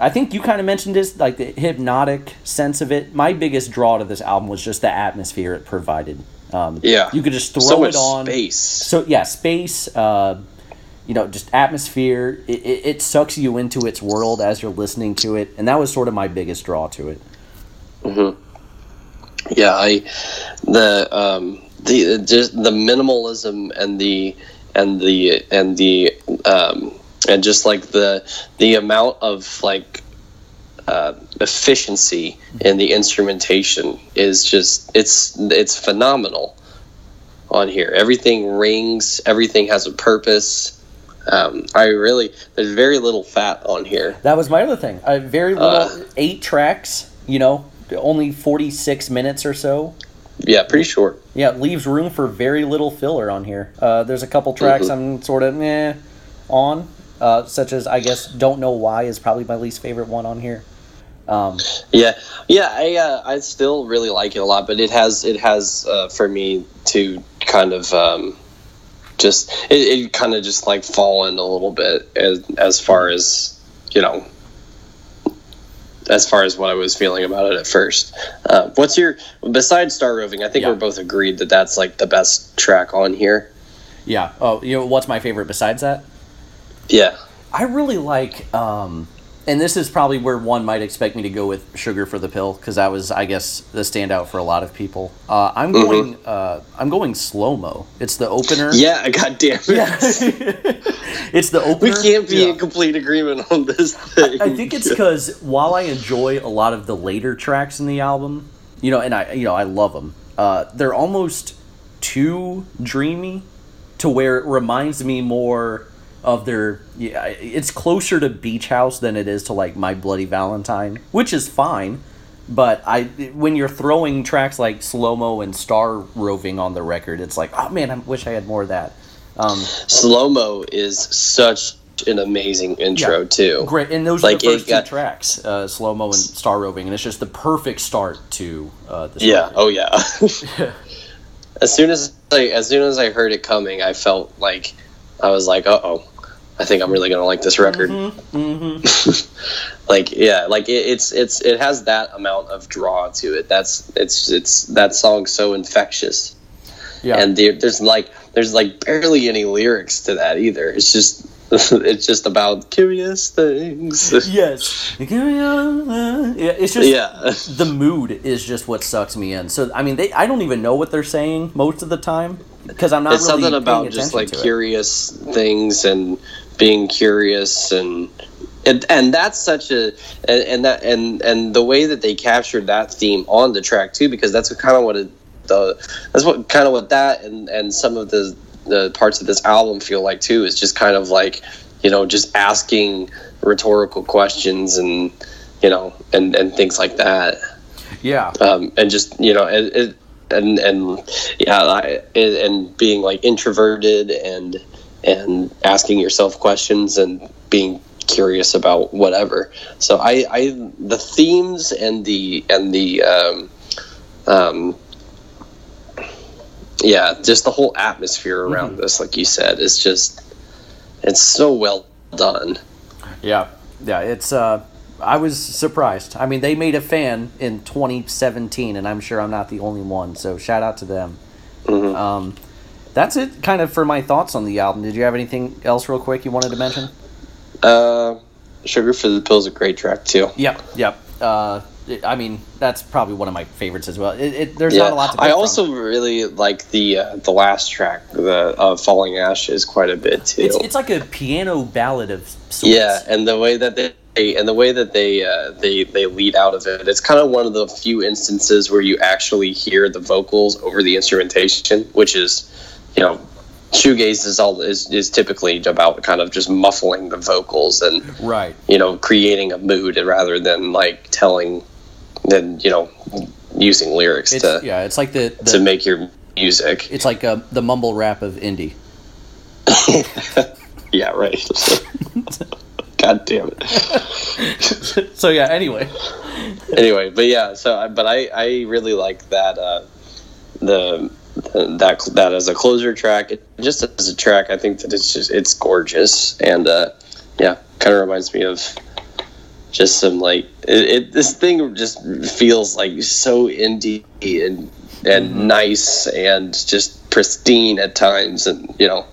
Speaker 1: I think you kind of mentioned this, like the hypnotic sense of it. My biggest draw to this album was just the atmosphere it provided. Um,
Speaker 2: yeah,
Speaker 1: you could just throw
Speaker 2: so
Speaker 1: it on
Speaker 2: space.
Speaker 1: So yeah, space. Uh, you know, just atmosphere. It, it, it, sucks you into its world as you're listening to it, and that was sort of my biggest draw to it.
Speaker 2: hmm Yeah, I the um, the just the minimalism and the and the and the um, and just like the the amount of like uh, efficiency in the instrumentation is just it's it's phenomenal on here. Everything rings. Everything has a purpose. Um, I really there's very little fat on here.
Speaker 1: That was my other thing. I very little uh, eight tracks. You know, only forty six minutes or so.
Speaker 2: Yeah, pretty short.
Speaker 1: Yeah, leaves room for very little filler on here. Uh, there's a couple tracks mm-hmm. I'm sort of eh on, uh, such as I guess "Don't Know Why" is probably my least favorite one on here. Um,
Speaker 2: yeah, yeah, I uh, I still really like it a lot, but it has it has uh, for me to kind of um, just it, it kind of just like fallen a little bit as as far as you know as far as what I was feeling about it at first. Uh, what's your besides Star Roving? I think yeah. we're both agreed that that's like the best track on here.
Speaker 1: Yeah. Oh, you know what's my favorite besides that?
Speaker 2: Yeah.
Speaker 1: I really like um, and this is probably where one might expect me to go with sugar for the pill because that was i guess the standout for a lot of people uh, i'm mm-hmm. going uh, i'm going Slomo it's the opener
Speaker 2: yeah [LAUGHS] god damn it yeah. [LAUGHS]
Speaker 1: it's the opener
Speaker 2: we can't be yeah. in complete agreement on this thing
Speaker 1: i, I think it's because while i enjoy a lot of the later tracks in the album you know and i you know i love them uh, they're almost too dreamy to where it reminds me more of their yeah it's closer to beach house than it is to like my bloody valentine which is fine but i when you're throwing tracks like Slomo and star roving on the record it's like oh man i wish i had more of that. Um,
Speaker 2: slow mo is such an amazing intro yeah, too.
Speaker 1: great and those like are the first got, two tracks uh, Slomo and star roving and it's just the perfect start to uh,
Speaker 2: the yeah record. oh yeah. [LAUGHS] As soon as like as soon as i heard it coming i felt like I was like, uh oh, I think I'm really gonna like this record. Mm-hmm. Mm-hmm. [LAUGHS] like yeah, like it, it's it's it has that amount of draw to it. That's it's it's that song's so infectious. Yeah, and there, there's like there's like barely any lyrics to that either. It's just [LAUGHS] it's just about curious things. [LAUGHS]
Speaker 1: Yes. Yeah, it's just
Speaker 2: yeah.
Speaker 1: the mood is just what sucks me in. So I mean, they I don't even know what they're saying most of the time because I'm not.
Speaker 2: It's
Speaker 1: really
Speaker 2: something about just like curious it. things and being curious and. And, and that's such a and, and that and and the way that they captured that theme on the track too because that's kind of what it the that's what kind of what that and and some of the the parts of this album feel like too is just kind of like you know just asking rhetorical questions and you know and and things like that
Speaker 1: yeah
Speaker 2: um, and just you know it, it and and yeah, I, and being like introverted and and asking yourself questions and being curious about whatever. So I, I the themes and the and the um, um, yeah, just the whole atmosphere around mm-hmm. this, like you said, is just it's so well done.
Speaker 1: Yeah, yeah, it's uh, I was surprised. I mean, they made a fan in 2017, and I'm sure I'm not the only one. So shout out to them. Mm-hmm. Um, that's it, kind of for my thoughts on the album. Did you have anything else, real quick, you wanted to mention?
Speaker 2: Uh, Sugar for the Pill is a great track too.
Speaker 1: Yep, yep. Uh, I mean, that's probably one of my favorites as well. It, it, there's not a lot to.
Speaker 2: I also
Speaker 1: from.
Speaker 2: really like the uh, the last track, the uh, "Falling Ashes," quite a bit too.
Speaker 1: It's, it's like a piano ballad of sorts.
Speaker 2: yeah, and the way that they and the way that they uh, they they lead out of it, it's kind of one of the few instances where you actually hear the vocals over the instrumentation, which is, you know, shoegaze is all is, is typically about kind of just muffling the vocals and
Speaker 1: Right.
Speaker 2: you know creating a mood rather than like telling than you know using lyrics
Speaker 1: It's
Speaker 2: to
Speaker 1: yeah. It's like the,
Speaker 2: to make your music.
Speaker 1: it's like uh, the mumble rap of indie. [LAUGHS]
Speaker 2: Yeah, right. [LAUGHS] God damn it. [LAUGHS]
Speaker 1: So yeah. Anyway.
Speaker 2: anyway, but yeah, so but I I really like that uh, the, the that that as a closer track. It, just as a track, I think that it's just it's gorgeous and uh, yeah, kind of reminds me of just some like it, it. This thing just feels like so indie and and nice and just pristine at times, and you know.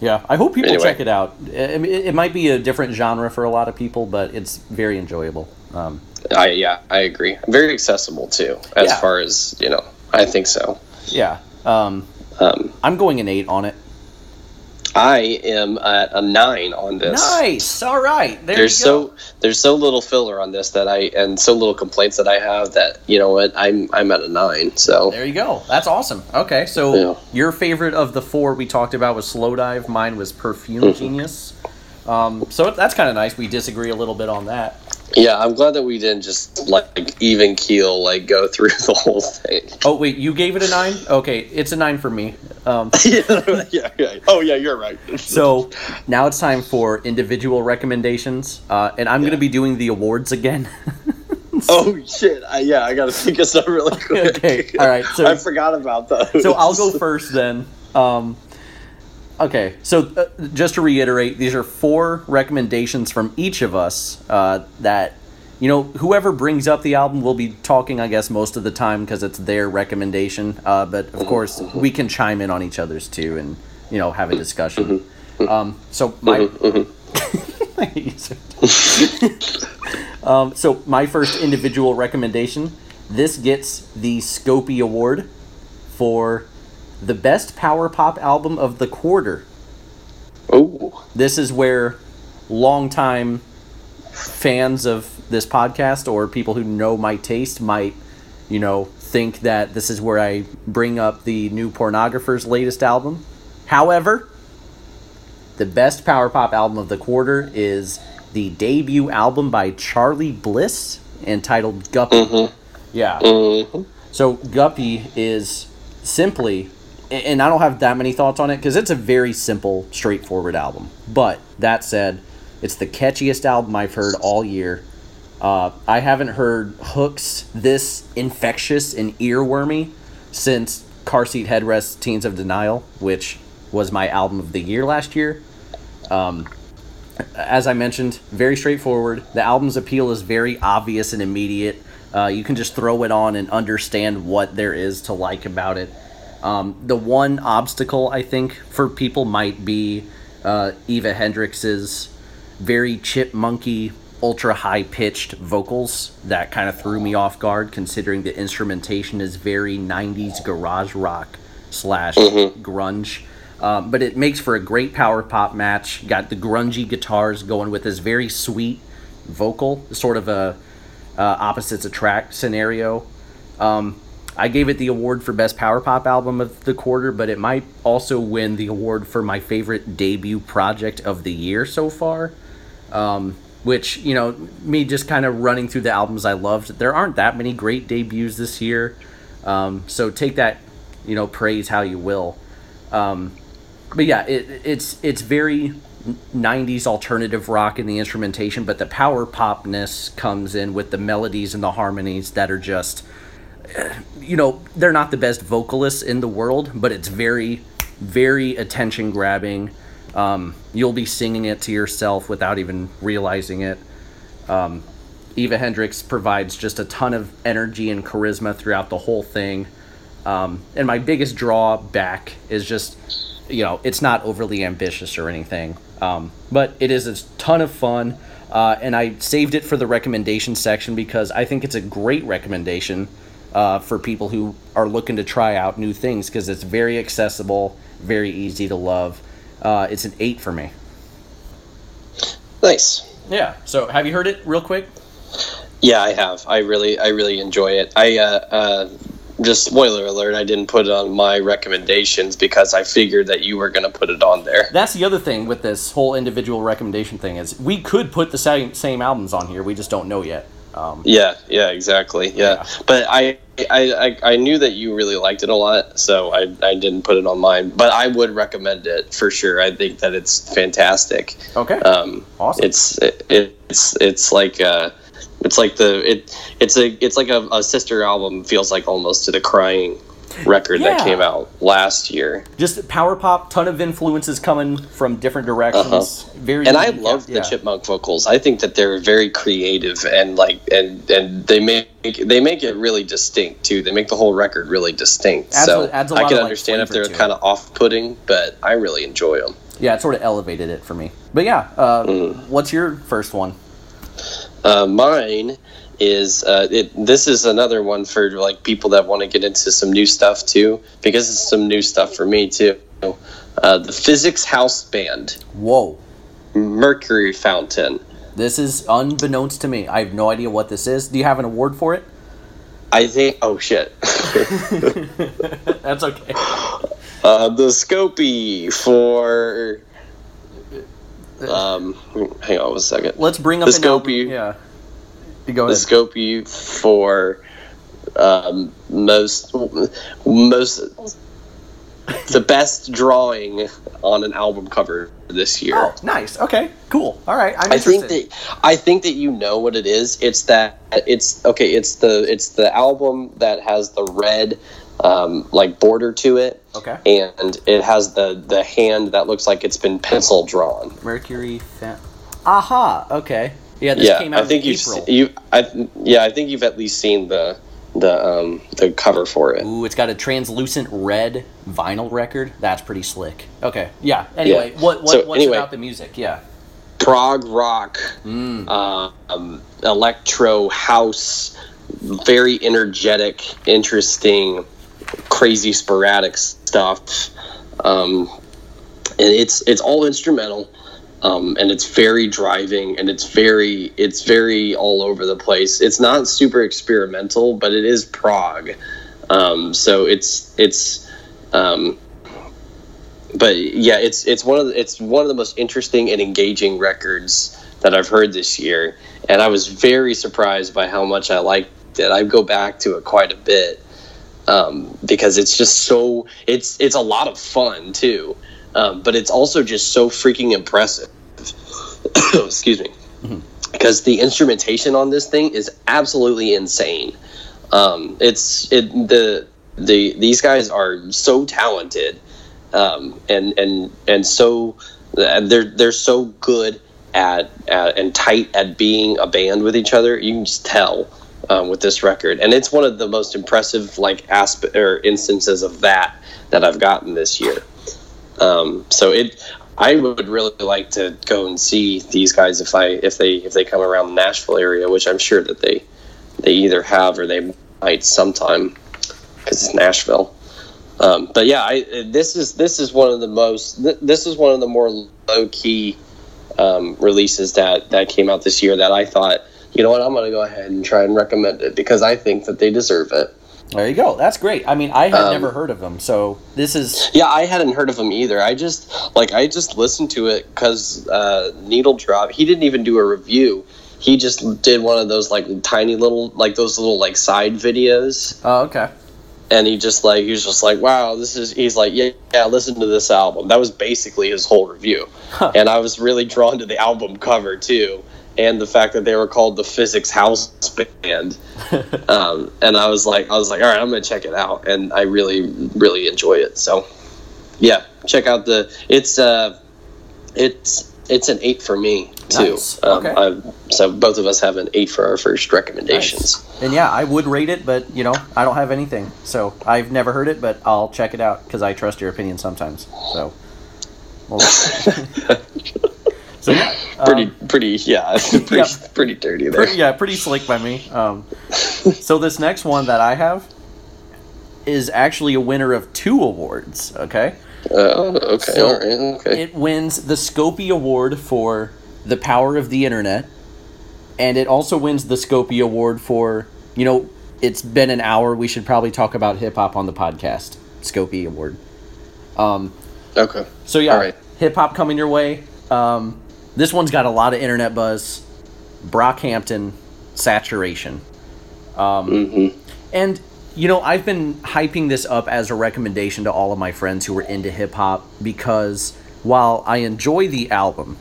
Speaker 1: Yeah, I hope people
Speaker 2: Anyway.
Speaker 1: check it out. I it, it might be a different genre for a lot of people, but it's very enjoyable. Um,
Speaker 2: I yeah, I agree. Very accessible too, as
Speaker 1: Yeah.
Speaker 2: far as you know. I think so.
Speaker 1: yeah, um,
Speaker 2: Um,
Speaker 1: I'm going an eight on it.
Speaker 2: I am at a nine on this.
Speaker 1: Nice. All right. There
Speaker 2: There's
Speaker 1: you go.
Speaker 2: so there's so little filler on this that I and so little complaints that I have that you know what I'm I'm at a nine. So
Speaker 1: There you go. That's awesome. Okay, so
Speaker 2: Yeah.
Speaker 1: your favorite of the four we talked about was Slowdive. Mine was Perfume
Speaker 2: Mm-hmm.
Speaker 1: Genius. Um, so that's kind of nice. We disagree a little bit on that.
Speaker 2: Yeah, I'm glad that we didn't just like even keel like go through [LAUGHS] the whole thing.
Speaker 1: Oh wait, you gave it a nine? Okay, it's a nine for me. Um, [LAUGHS]
Speaker 2: yeah, yeah, yeah. Oh yeah, you're right. [LAUGHS]
Speaker 1: so now it's time for individual recommendations, uh, and I'm going to be doing the awards again.
Speaker 2: oh shit, I, yeah, I gotta think of something really quick.
Speaker 1: Okay, all right, so-
Speaker 2: I forgot about those.
Speaker 1: so I'll go first then. Um, okay, so uh, just to reiterate, these are four recommendations from each of us uh, that, you know, whoever brings up the album will be talking, I guess, most of the time because it's their recommendation. Uh, but of course, we can chime in on each other's too and, you know, have a discussion. Um, so my. I hate you so- um, so my first individual recommendation this gets the Scopy Award for the best power pop album of the quarter.
Speaker 2: Oh,
Speaker 1: This is where longtime fans of this podcast or people who know my taste might, you know, think that this is where I bring up the New Pornographers' latest album. However, the best power pop album of the quarter is the debut album by Charly Bliss entitled Guppy. Yeah.
Speaker 2: mhm.
Speaker 1: So Guppy is simply, and I don't have that many thoughts on it because it's a very simple, straightforward album. But that said, it's the catchiest album I've heard all year. Uh, I haven't heard hooks this infectious and earwormy since Car Seat Headrest Teens of Denial, which was my album of the year last year. Um, as I mentioned, very straightforward. The album's appeal is very obvious and immediate. Uh, you can just throw it on and understand what there is to like about it. Um, the one obstacle I think for people might be uh, Eva Hendricks's very chipmunky, ultra high pitched vocals that kind of threw me off guard, considering the instrumentation is very 90s garage rock slash grunge. Um, but it makes for a great power pop match. Got the grungy guitars going with this very sweet vocal, sort of a uh, opposites attract scenario. Um, I gave it the award for best power pop album of the quarter, but it might also win the award for my favorite debut project of the year so far. Um, which you know, me just kind of running through the albums I loved. There aren't that many great debuts this year, um, so take that, you know, praise how you will. Um, but yeah, it, it's it's very 90s alternative rock in the instrumentation, but the power popness comes in with the melodies and the harmonies that are just, you know, they're not the best vocalists in the world, but it's very, very attention grabbing. Um, you'll be singing it to yourself without even realizing it. Um, Eva Hendricks provides just a ton of energy and charisma throughout the whole thing. Um, and my biggest drawback is just, you know, it's not overly ambitious or anything. Um, but it is a ton of fun. uh, and I saved it for the recommendation section because I think it's a great recommendation uh, for people who are looking to try out new things because it's very accessible, very easy to love. Uh, it's an eight for me.
Speaker 2: Nice.
Speaker 1: Yeah. So, have you heard it real quick?
Speaker 2: Yeah, I have. I really, I really enjoy it. I uh, uh, just spoiler alert. I didn't put it on my recommendations because I figured that you were going to put it on there.
Speaker 1: That's the other thing with this whole individual recommendation thing is we could put the same same albums on here. We just don't know yet. Um,
Speaker 2: Yeah, yeah, exactly. Yeah,
Speaker 1: Yeah.
Speaker 2: but I, I, I, I knew that you really liked it a lot, so I, I didn't put it on mine. But I would recommend it for sure. I think that it's fantastic.
Speaker 1: okay.
Speaker 2: Um,
Speaker 1: Awesome.
Speaker 2: It's it, it's it's like uh, it's like the it it's a it's like a, a sister album. Feels like almost to the crying record that came out last year.
Speaker 1: just power pop, ton of influences coming from different directions. Very
Speaker 2: Uh-huh. and I
Speaker 1: unique,
Speaker 2: love the chipmunk vocals. I think that they're very creative and like and and they make they make it really distinct too. They make the whole record really distinct.
Speaker 1: Adds
Speaker 2: so
Speaker 1: adds
Speaker 2: I can
Speaker 1: like,
Speaker 2: understand if they're kind of off putting, but I really enjoy them.
Speaker 1: Yeah, it sort of elevated it for me. But yeah, uh,
Speaker 2: Mm.
Speaker 1: what's your first one?
Speaker 2: Uh, mine is uh, it. This is another one for like people that want to get into some new stuff too, because it's some new stuff for me too. Uh, the Physics House Band,
Speaker 1: Whoa.
Speaker 2: Mercury Fountain.
Speaker 1: This is unbeknownst to me. I have no idea what this is. Do you have an award for it?
Speaker 2: I think. Oh shit. [LAUGHS]
Speaker 1: That's okay.
Speaker 2: Uh, the Scopy for. Um, hang on one second.
Speaker 1: Let's bring up
Speaker 2: The Scopy.
Speaker 1: Yeah. You go
Speaker 2: The
Speaker 1: ahead.
Speaker 2: Scopy for um, most most the best drawing on an album cover this year.
Speaker 1: Oh, nice. Okay, cool. All right, I'm
Speaker 2: I think that I think that you know what it is. It's that it's okay. It's the it's the album that has the red um, like border to it,
Speaker 1: okay.
Speaker 2: and it has the the hand that looks like it's been pencil drawn.
Speaker 1: Mercury. Fa- Aha. Okay. Yeah, this
Speaker 2: yeah,
Speaker 1: came out
Speaker 2: I think
Speaker 1: in
Speaker 2: you've
Speaker 1: April.
Speaker 2: se- you I yeah I think you've at least seen the the um the cover for it.
Speaker 1: Ooh, it's got a translucent red vinyl record. That's pretty slick. Okay. Yeah. Anyway,
Speaker 2: Yeah.
Speaker 1: what, what
Speaker 2: So,
Speaker 1: what's
Speaker 2: anyway.
Speaker 1: about the music? Yeah.
Speaker 2: prog rock,
Speaker 1: Mm.
Speaker 2: um, electro house, very energetic, interesting, crazy sporadic stuff. Um, and it's it's all instrumental, um, and it's very driving, and it's very it's very all over the place. It's not super experimental, but it is prog. Um, so it's it's um, but yeah, it's it's one of the, it's one of the most interesting and engaging records that I've heard this year, and I was very surprised by how much I liked it. I go back to it quite a bit um, because it's just so it's it's a lot of fun too, um, but it's also just so freaking impressive. [COUGHS] Excuse me, because the instrumentation on this thing is absolutely insane. Um, it's it the the these guys are so talented um, and and and so they're they're so good at, at and tight at being a band with each other. You can just tell um, with this record, and it's one of the most impressive like asp- or instances of that that I've gotten this year. Um, so it, I would really like to go and see these guys if I if they if they come around the Nashville area, which I'm sure that they they either have or they might sometime because it's Nashville. Um, but yeah, I, this is this is one of the most th- this is one of the more low key um, releases that that came out this year that I thought you know what I'm going to go ahead and try and recommend it because I think that they deserve it.
Speaker 1: There you go. That's great. I mean, I had
Speaker 2: Um,
Speaker 1: never heard of them, so this is
Speaker 2: Yeah, I hadn't heard of him either. I just like I just listened to it because uh, Needle Drop. He didn't even do a review. He just did one of those like tiny little like those little like side videos.
Speaker 1: oh, okay.
Speaker 2: And he just like he was just like wow this is he's like yeah yeah listen to this album. That was basically his whole review.
Speaker 1: Huh.
Speaker 2: and i was really drawn to the album cover too and the fact that they were called the physics house band. [LAUGHS] Um, and i was like i was like all right i'm gonna check it out and i really really enjoy it. So yeah check out the it's uh it's it's an eight for me too
Speaker 1: Nice.
Speaker 2: um,
Speaker 1: Okay.
Speaker 2: I, so both of us have an eight for our first recommendations
Speaker 1: And yeah, I would rate it, but you know, I don't have anything, so I've never heard it, but I'll check it out because I trust your opinion sometimes. So, well, [LAUGHS]
Speaker 2: So yeah, pretty, um, pretty, [LAUGHS] yeah, pretty, yeah, pretty dirty there.
Speaker 1: Pretty, yeah, pretty slick by me. Um, [LAUGHS] so this next one that I have is actually a winner of two awards. Okay.
Speaker 2: Oh, okay. So right. Okay.
Speaker 1: It wins the Scopy Award for the power of the internet, and it also wins the Scopy Award for you know it's been an hour. We should probably talk about hip hop on the podcast. Scopy Award. Um,
Speaker 2: okay.
Speaker 1: So yeah, right. hip hop coming your way. Um, this one's got a lot of internet buzz. Brockhampton, saturation. Um, mm-hmm. And you know, I've been hyping this up as a recommendation to all of my friends who are into hip hop because while I enjoy the album,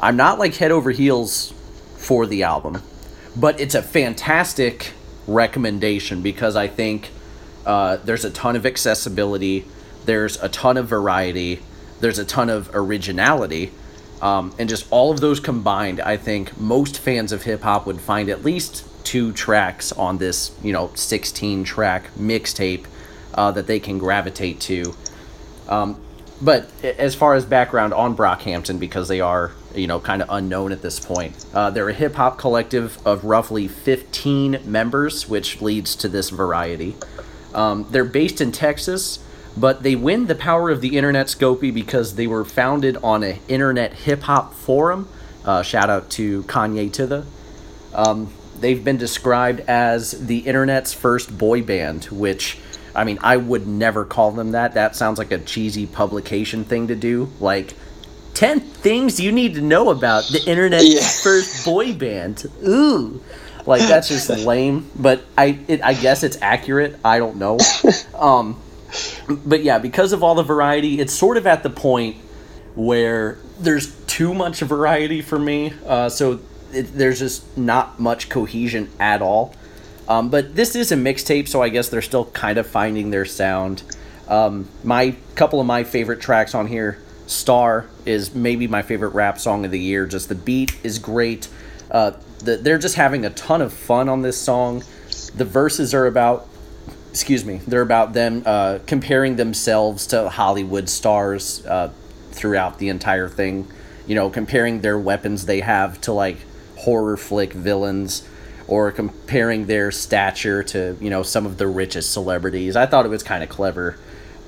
Speaker 1: I'm not like head over heels for the album, but it's a fantastic recommendation because I think uh, there's a ton of accessibility, there's a ton of variety, there's a ton of originality. Um, and just all of those combined, I think most fans of hip hop would find at least two tracks on this, you know, 16 track mixtape uh, that they can gravitate to. Um, but as far as background on Brockhampton, because they are, you know, kind of unknown at this point, uh, they're a hip hop collective of roughly 15 members, which leads to this variety. Um, they're based in Texas, but they win the power of the internet Scopie because they were founded on an internet hip hop forum. Uh, shout out to KanyeToThe. Um, they've been described as the internet's first boy band, which I mean, I would never call them that. That sounds like a cheesy publication thing to do. Like, 10 things you need to know about the internet's yeah. [LAUGHS] first boy band. Ooh. Like, that's just [LAUGHS] lame. But I, it, I guess it's accurate. I don't know. [LAUGHS] Um, but yeah, because of all the variety, it's sort of at the point where there's too much variety for me. Uh, so it, there's just not much cohesion at all. Um, but this is a mixtape, so I guess they're still kind of finding their sound. Um, my couple of my favorite tracks on here, "Star" is maybe my favorite rap song of the year. Just the beat is great. Uh, the, they're just having a ton of fun on this song. The verses are about, excuse me, they're about them uh, comparing themselves to Hollywood stars uh, throughout the entire thing. You know, comparing their weapons they have to like horror flick villains or comparing their stature to you know some of the richest celebrities. I thought it was kind of clever,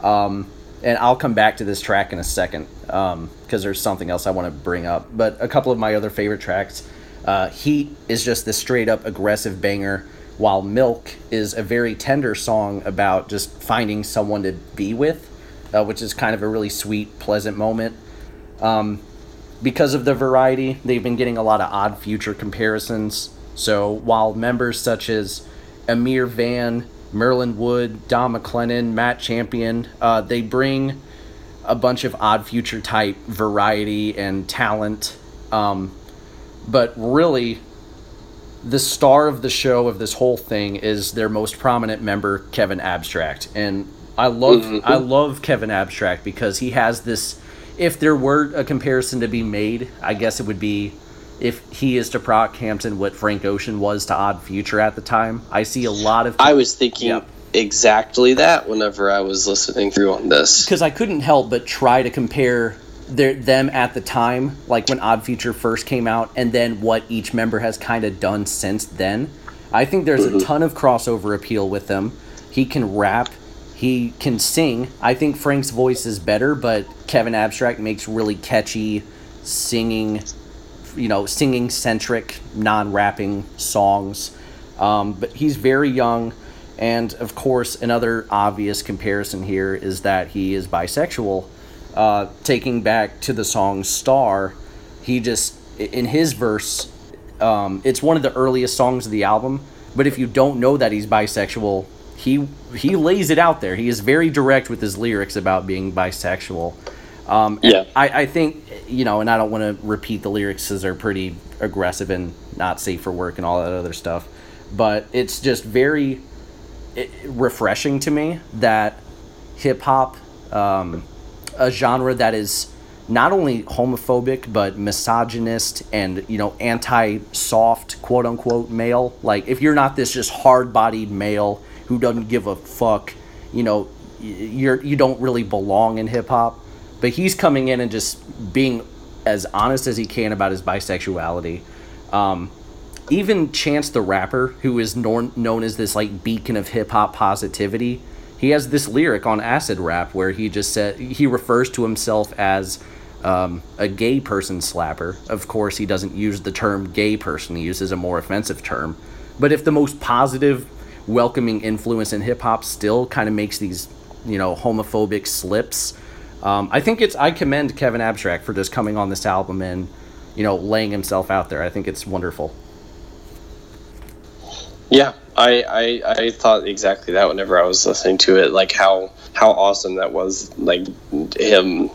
Speaker 1: um, and I'll come back to this track in a second because um, there's something else I want to bring up. But a couple of my other favorite tracks, uh, "Heat" is just the straight up aggressive banger, while "Milk" is a very tender song about just finding someone to be with, uh, which is kind of a really sweet, pleasant moment. Um, because of the variety, they've been getting a lot of odd future comparisons. So while members such as Ameer Vann, Merlyn Wood, Dom McLennon, Matt Champion, uh, they bring a bunch of odd future type variety and talent. Um, but really, the star of the show of this whole thing is their most prominent member, Kevin Abstract. And I love mm-hmm. I love Kevin Abstract because he has this if there were a comparison to be made, I guess it would be if he is to Brockhampton what Frank Ocean was to Odd Future at the time. I see a lot of.
Speaker 2: I was thinking exactly that whenever I was listening through on this
Speaker 1: because I couldn't help but try to compare their, them at the time, like when Odd Future first came out, and then what each member has kind of done since then. I think there's mm-hmm. a ton of crossover appeal with them. He can rap. He can sing. I think Frank's voice is better, but Kevin Abstract makes really catchy singing, you know, singing centric, non rapping songs. Um, but he's very young. And of course, another obvious comparison here is that he is bisexual. Uh, taking back to the song Star, he just, in his verse, um, it's one of the earliest songs of the album. But if you don't know that he's bisexual, he he lays it out there. He is very direct with his lyrics about being bisexual. Um, yeah, I, I think you know, and I don't want to repeat the lyrics because they're pretty aggressive and not safe for work and all that other stuff. But it's just very refreshing to me that hip hop, um, a genre that is not only homophobic but misogynist and you know anti-soft quote unquote male. Like if you're not this just hard-bodied male who doesn't give a fuck. You know, you're you don't really belong in hip hop. But he's coming in and just being as honest as he can about his bisexuality. Um, even Chance the Rapper, who is known known as this like beacon of hip hop positivity, he has this lyric on Acid Rap where he just said he refers to himself as um, a gay person slapper. Of course, he doesn't use the term gay person; he uses a more offensive term. But if the most positive, welcoming influence in hip hop still kind of makes these, you know, homophobic slips, um, I think it's I commend Kevin Abstract for just coming on this album and, you know, laying himself out there. I think it's wonderful.
Speaker 2: Yeah, I, I I thought exactly that whenever I was listening to it, like how how awesome that was, like him.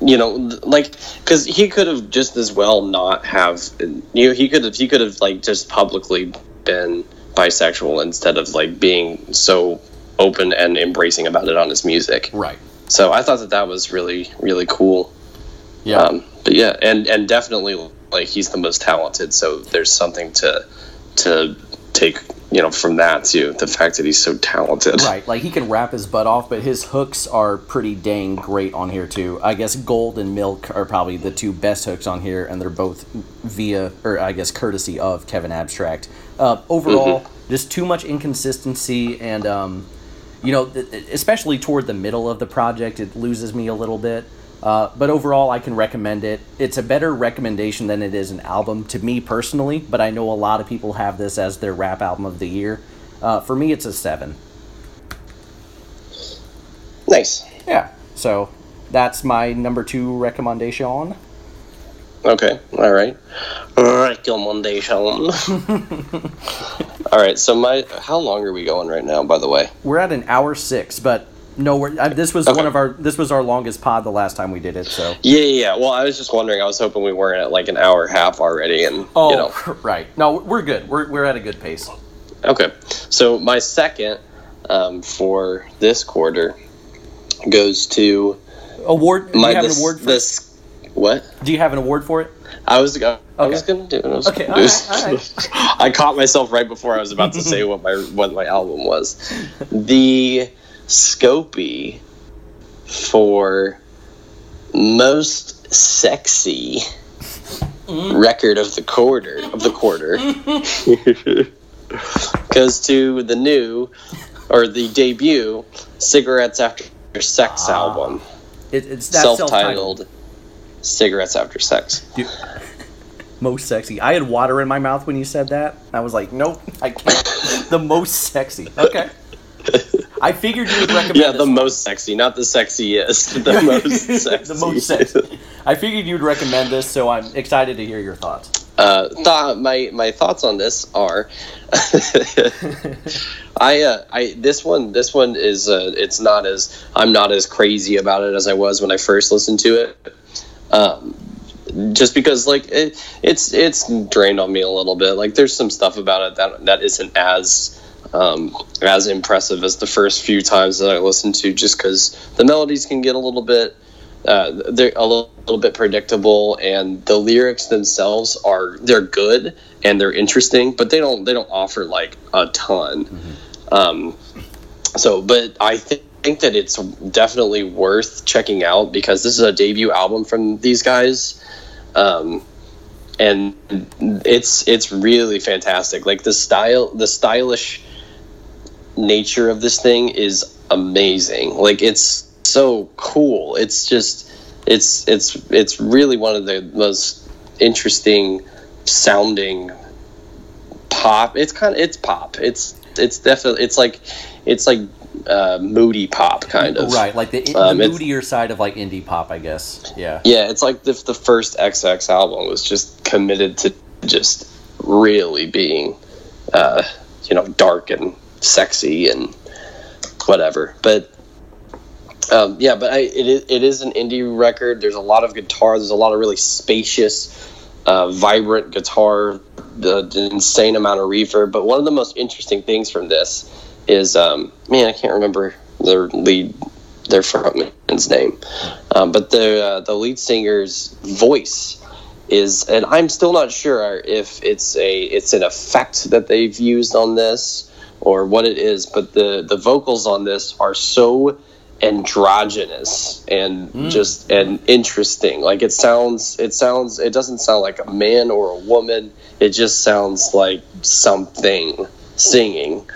Speaker 2: You know, like because he could have just as well not have. You know, he could have he could have like just publicly been bisexual instead of like being so open and embracing about it on his music.
Speaker 1: Right.
Speaker 2: So I thought that that was really really cool.
Speaker 1: Yeah.
Speaker 2: Um, but yeah, and and definitely like he's the most talented. So there's something to to take you know from that too the fact that he's so talented.
Speaker 1: Right like he can rap his butt off but his hooks are pretty dang great on here too. I guess gold and milk are probably the two best hooks on here and they're both via or i guess courtesy of kevin abstract. Uh, overall mm-hmm. just too much inconsistency and um, you know especially toward the middle of the project it loses me a little bit uh, but overall, I can recommend it. It's a better recommendation than it is an album to me personally, but I know a lot of people have this as their rap album of the year. Uh, for me, it's a seven.
Speaker 2: Nice.
Speaker 1: Yeah. So that's my number two recommendation.
Speaker 2: Okay. All right. Recommendation. [LAUGHS] All right. So my, how long are we going right now? By the way,
Speaker 1: we're at an hour six, but no, we're, uh, this was okay. one of our this was our longest pod the last time we did it. So
Speaker 2: yeah, yeah. Well, I was just wondering. I was hoping we weren't at like an hour half already, and oh, you know, [LAUGHS]
Speaker 1: right. No, we're good. We're we're at a good pace.
Speaker 2: Okay, so my second um, for this quarter goes to
Speaker 1: award. Do
Speaker 2: my,
Speaker 1: you have
Speaker 2: this,
Speaker 1: an award for
Speaker 2: this? What?
Speaker 1: Do you have an award for it?
Speaker 2: I was I, okay. was gonna do it. I was
Speaker 1: okay, all right, all
Speaker 2: right. [LAUGHS] I caught myself right before I was about to say [LAUGHS] what my what my album was. The Scopy for most sexy mm. record of the quarter of the quarter. [LAUGHS] Goes to the new or the debut cigarettes after sex ah. album.
Speaker 1: It, it's
Speaker 2: self-titled, self-titled, cigarettes after sex.
Speaker 1: Dude, [LAUGHS] most sexy. I had water in my mouth when you said that. I was like nope i can't. [LAUGHS] The most sexy. Okay I figured you would [LAUGHS] recommend.
Speaker 2: Yeah, the most sexy, not the sexiest. [LAUGHS] [LAUGHS] The most sexy.
Speaker 1: the most sexy. I figured you'd recommend this, so I'm excited to hear your thoughts.
Speaker 2: Uh, th- my my thoughts on this are, I uh, I this one this one is uh, it's not as I'm not as crazy about it as I was when I first listened to it. Um, just because like it, it's it's drained on me a little bit. Like there's some stuff about it that that isn't as um, as impressive as the first few times that I listened to, just because the melodies can get a little bit uh, they're a little, little, bit predictable, and the lyrics themselves are they're good and they're interesting, but they don't they don't offer like a ton. Mm-hmm. Um, so, but I think think that it's definitely worth checking out because this is a debut album from these guys. Um, and it's it's really fantastic. Like the style, the stylish nature of this thing is amazing. Like it's so cool. It's just it's it's it's really one of the most interesting sounding pop. It's kind of it's pop. It's it's definitely it's like it's like uh, moody pop kind of
Speaker 1: right like the, the um, moodier side of like indie pop i guess yeah
Speaker 2: yeah it's like if the first xx album was just committed to just really being uh, you know dark and sexy and whatever. But um, yeah, but I, it, is, it is an indie record. There's a lot of guitar. There's a lot of really spacious, uh, vibrant guitar, the, the, insane amount of reverb. But one of the most interesting things from this is, um, man, I can't remember their lead, their frontman's name, um, but the uh, the lead singer's voice is, and I'm still not sure if it's a it's an effect that they've used on this or what it is, but the the vocals on this are so androgynous and mm. just and interesting. Like it sounds, it sounds, it doesn't sound like a man or a woman. It just sounds like something singing.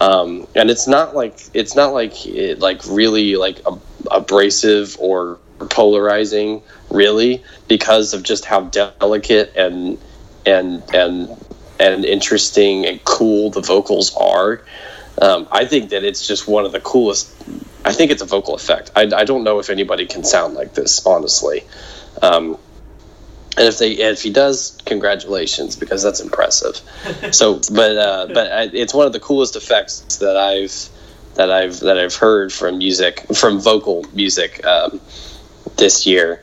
Speaker 2: Um, and it's not like it's not like it, like really like abrasive or polarizing, really, because of just how delicate and and and and interesting and cool the vocals are. Um, I think that it's just one of the coolest. I think it's a vocal effect. I, I don't know if anybody can sound like this, honestly. Um, and if they if he does, congratulations because that's impressive. [LAUGHS] so, but uh, but I, it's one of the coolest effects that I've that I've that I've heard from music from vocal music um, this year.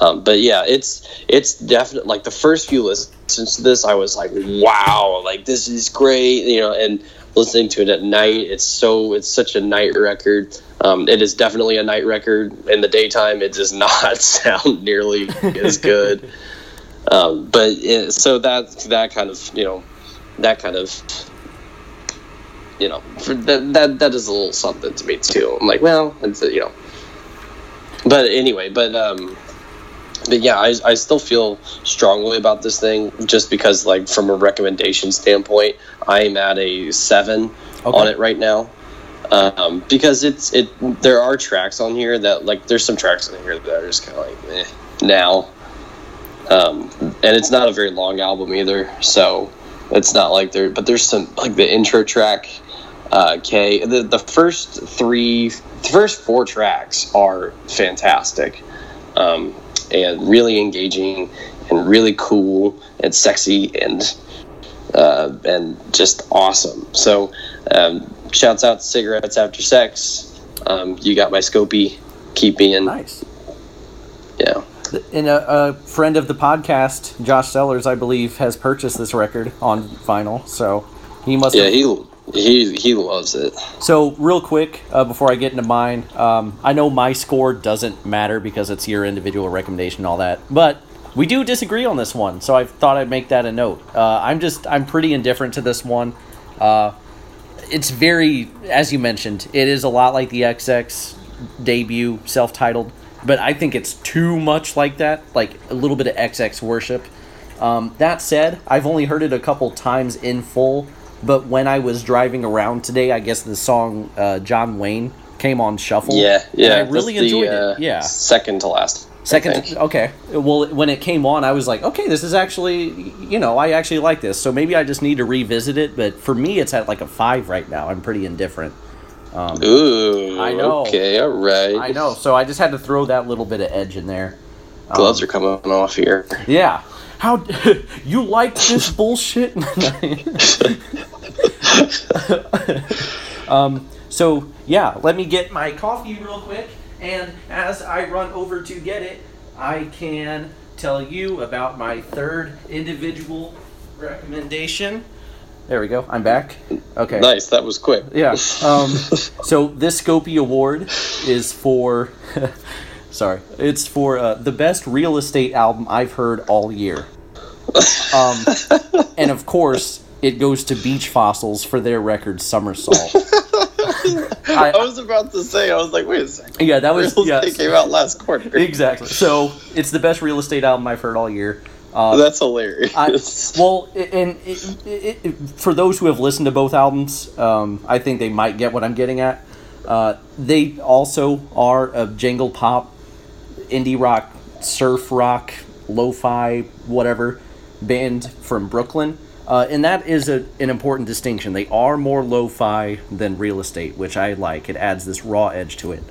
Speaker 2: Um, but yeah, it's it's definitely like the first few listens to this, I was like, wow, like this is great, you know, and listening to it at night, it's so it's such a night record. Um, it is definitely a night record. In the daytime, it does [LAUGHS] not sound nearly as good. [LAUGHS] Um, but it, so that that kind of you know that kind of you know for that that that is a little something to me too. I'm like, well, it's you know. But anyway, but um, but yeah, I, I still feel strongly about this thing just because, like, from a recommendation standpoint, I'm at a seven okay. on it right now. Um, because it's it, there are tracks on here that like there's some tracks on here that are just kind of like eh, now, um, and it's not a very long album either, so it's not like there. But there's some like the intro track, uh, K. The the first three, the first four tracks are fantastic. Um, and really engaging and really cool and sexy and uh, and just awesome. So, um, shouts out to cigarettes after sex. Um, you got my Scopy. Keep being
Speaker 1: nice.
Speaker 2: Yeah.
Speaker 1: And a, a, friend of the podcast, Josh Sellers, I believe, has purchased this record on vinyl. So he must.
Speaker 2: Yeah, have... he he he loves it.
Speaker 1: So real quick, uh, before I get into mine, um, I know my score doesn't matter because it's your individual recommendation and all that, but we do disagree on this one. So I thought I'd make that a note. Uh, I'm just I'm pretty indifferent to this one. Uh, it's very, as you mentioned, it is a lot like the XX debut, self-titled, but I think it's too much like that, like a little bit of XX worship. Um, that said, I've only heard it a couple times in full but when I was driving around today, I guess the song uh, John Wayne came on shuffle.
Speaker 2: Yeah, yeah.
Speaker 1: I really enjoyed
Speaker 2: the,
Speaker 1: it. Uh, yeah,
Speaker 2: second to last.
Speaker 1: Second, to, okay. Well, when it came on, I was like, okay, this is actually, you know, I actually like this. So maybe I just need to revisit it. But for me, it's at like a five right now. I'm pretty indifferent.
Speaker 2: Um, Ooh, I know. Okay, all right.
Speaker 1: I know. So I just had to throw that little bit of edge in there.
Speaker 2: Gloves um, are coming off here.
Speaker 1: Yeah. How [LAUGHS] you like this [LAUGHS] bullshit? [LAUGHS] um, so yeah, let me get my coffee real quick, and as I run over to get it, I can tell you about my third individual recommendation. There we go. I'm back. Okay.
Speaker 2: Nice. That was quick.
Speaker 1: Yeah. Um, so this Scopy Award is for. Sorry, it's for uh, the best real estate album I've heard all year. Um, [LAUGHS] and of course, it goes to Beach Fossils for their record Somersault.
Speaker 2: I, [LAUGHS] I, was about to say, I was like, wait a second.
Speaker 1: Yeah, that was
Speaker 2: real
Speaker 1: yeah.
Speaker 2: It came out last quarter.
Speaker 1: Exactly. So it's the best real estate album I've heard all year.
Speaker 2: Uh, That's hilarious.
Speaker 1: I, well, and it, it, it, for those who have listened to both albums, um, I think they might get what I'm getting at. Uh, they also are a jangle pop, indie rock, surf rock, lo-fi, whatever band from Brooklyn uh, and that is a, an important distinction. They are more lo fi than real estate, which I like. It adds this raw edge to it.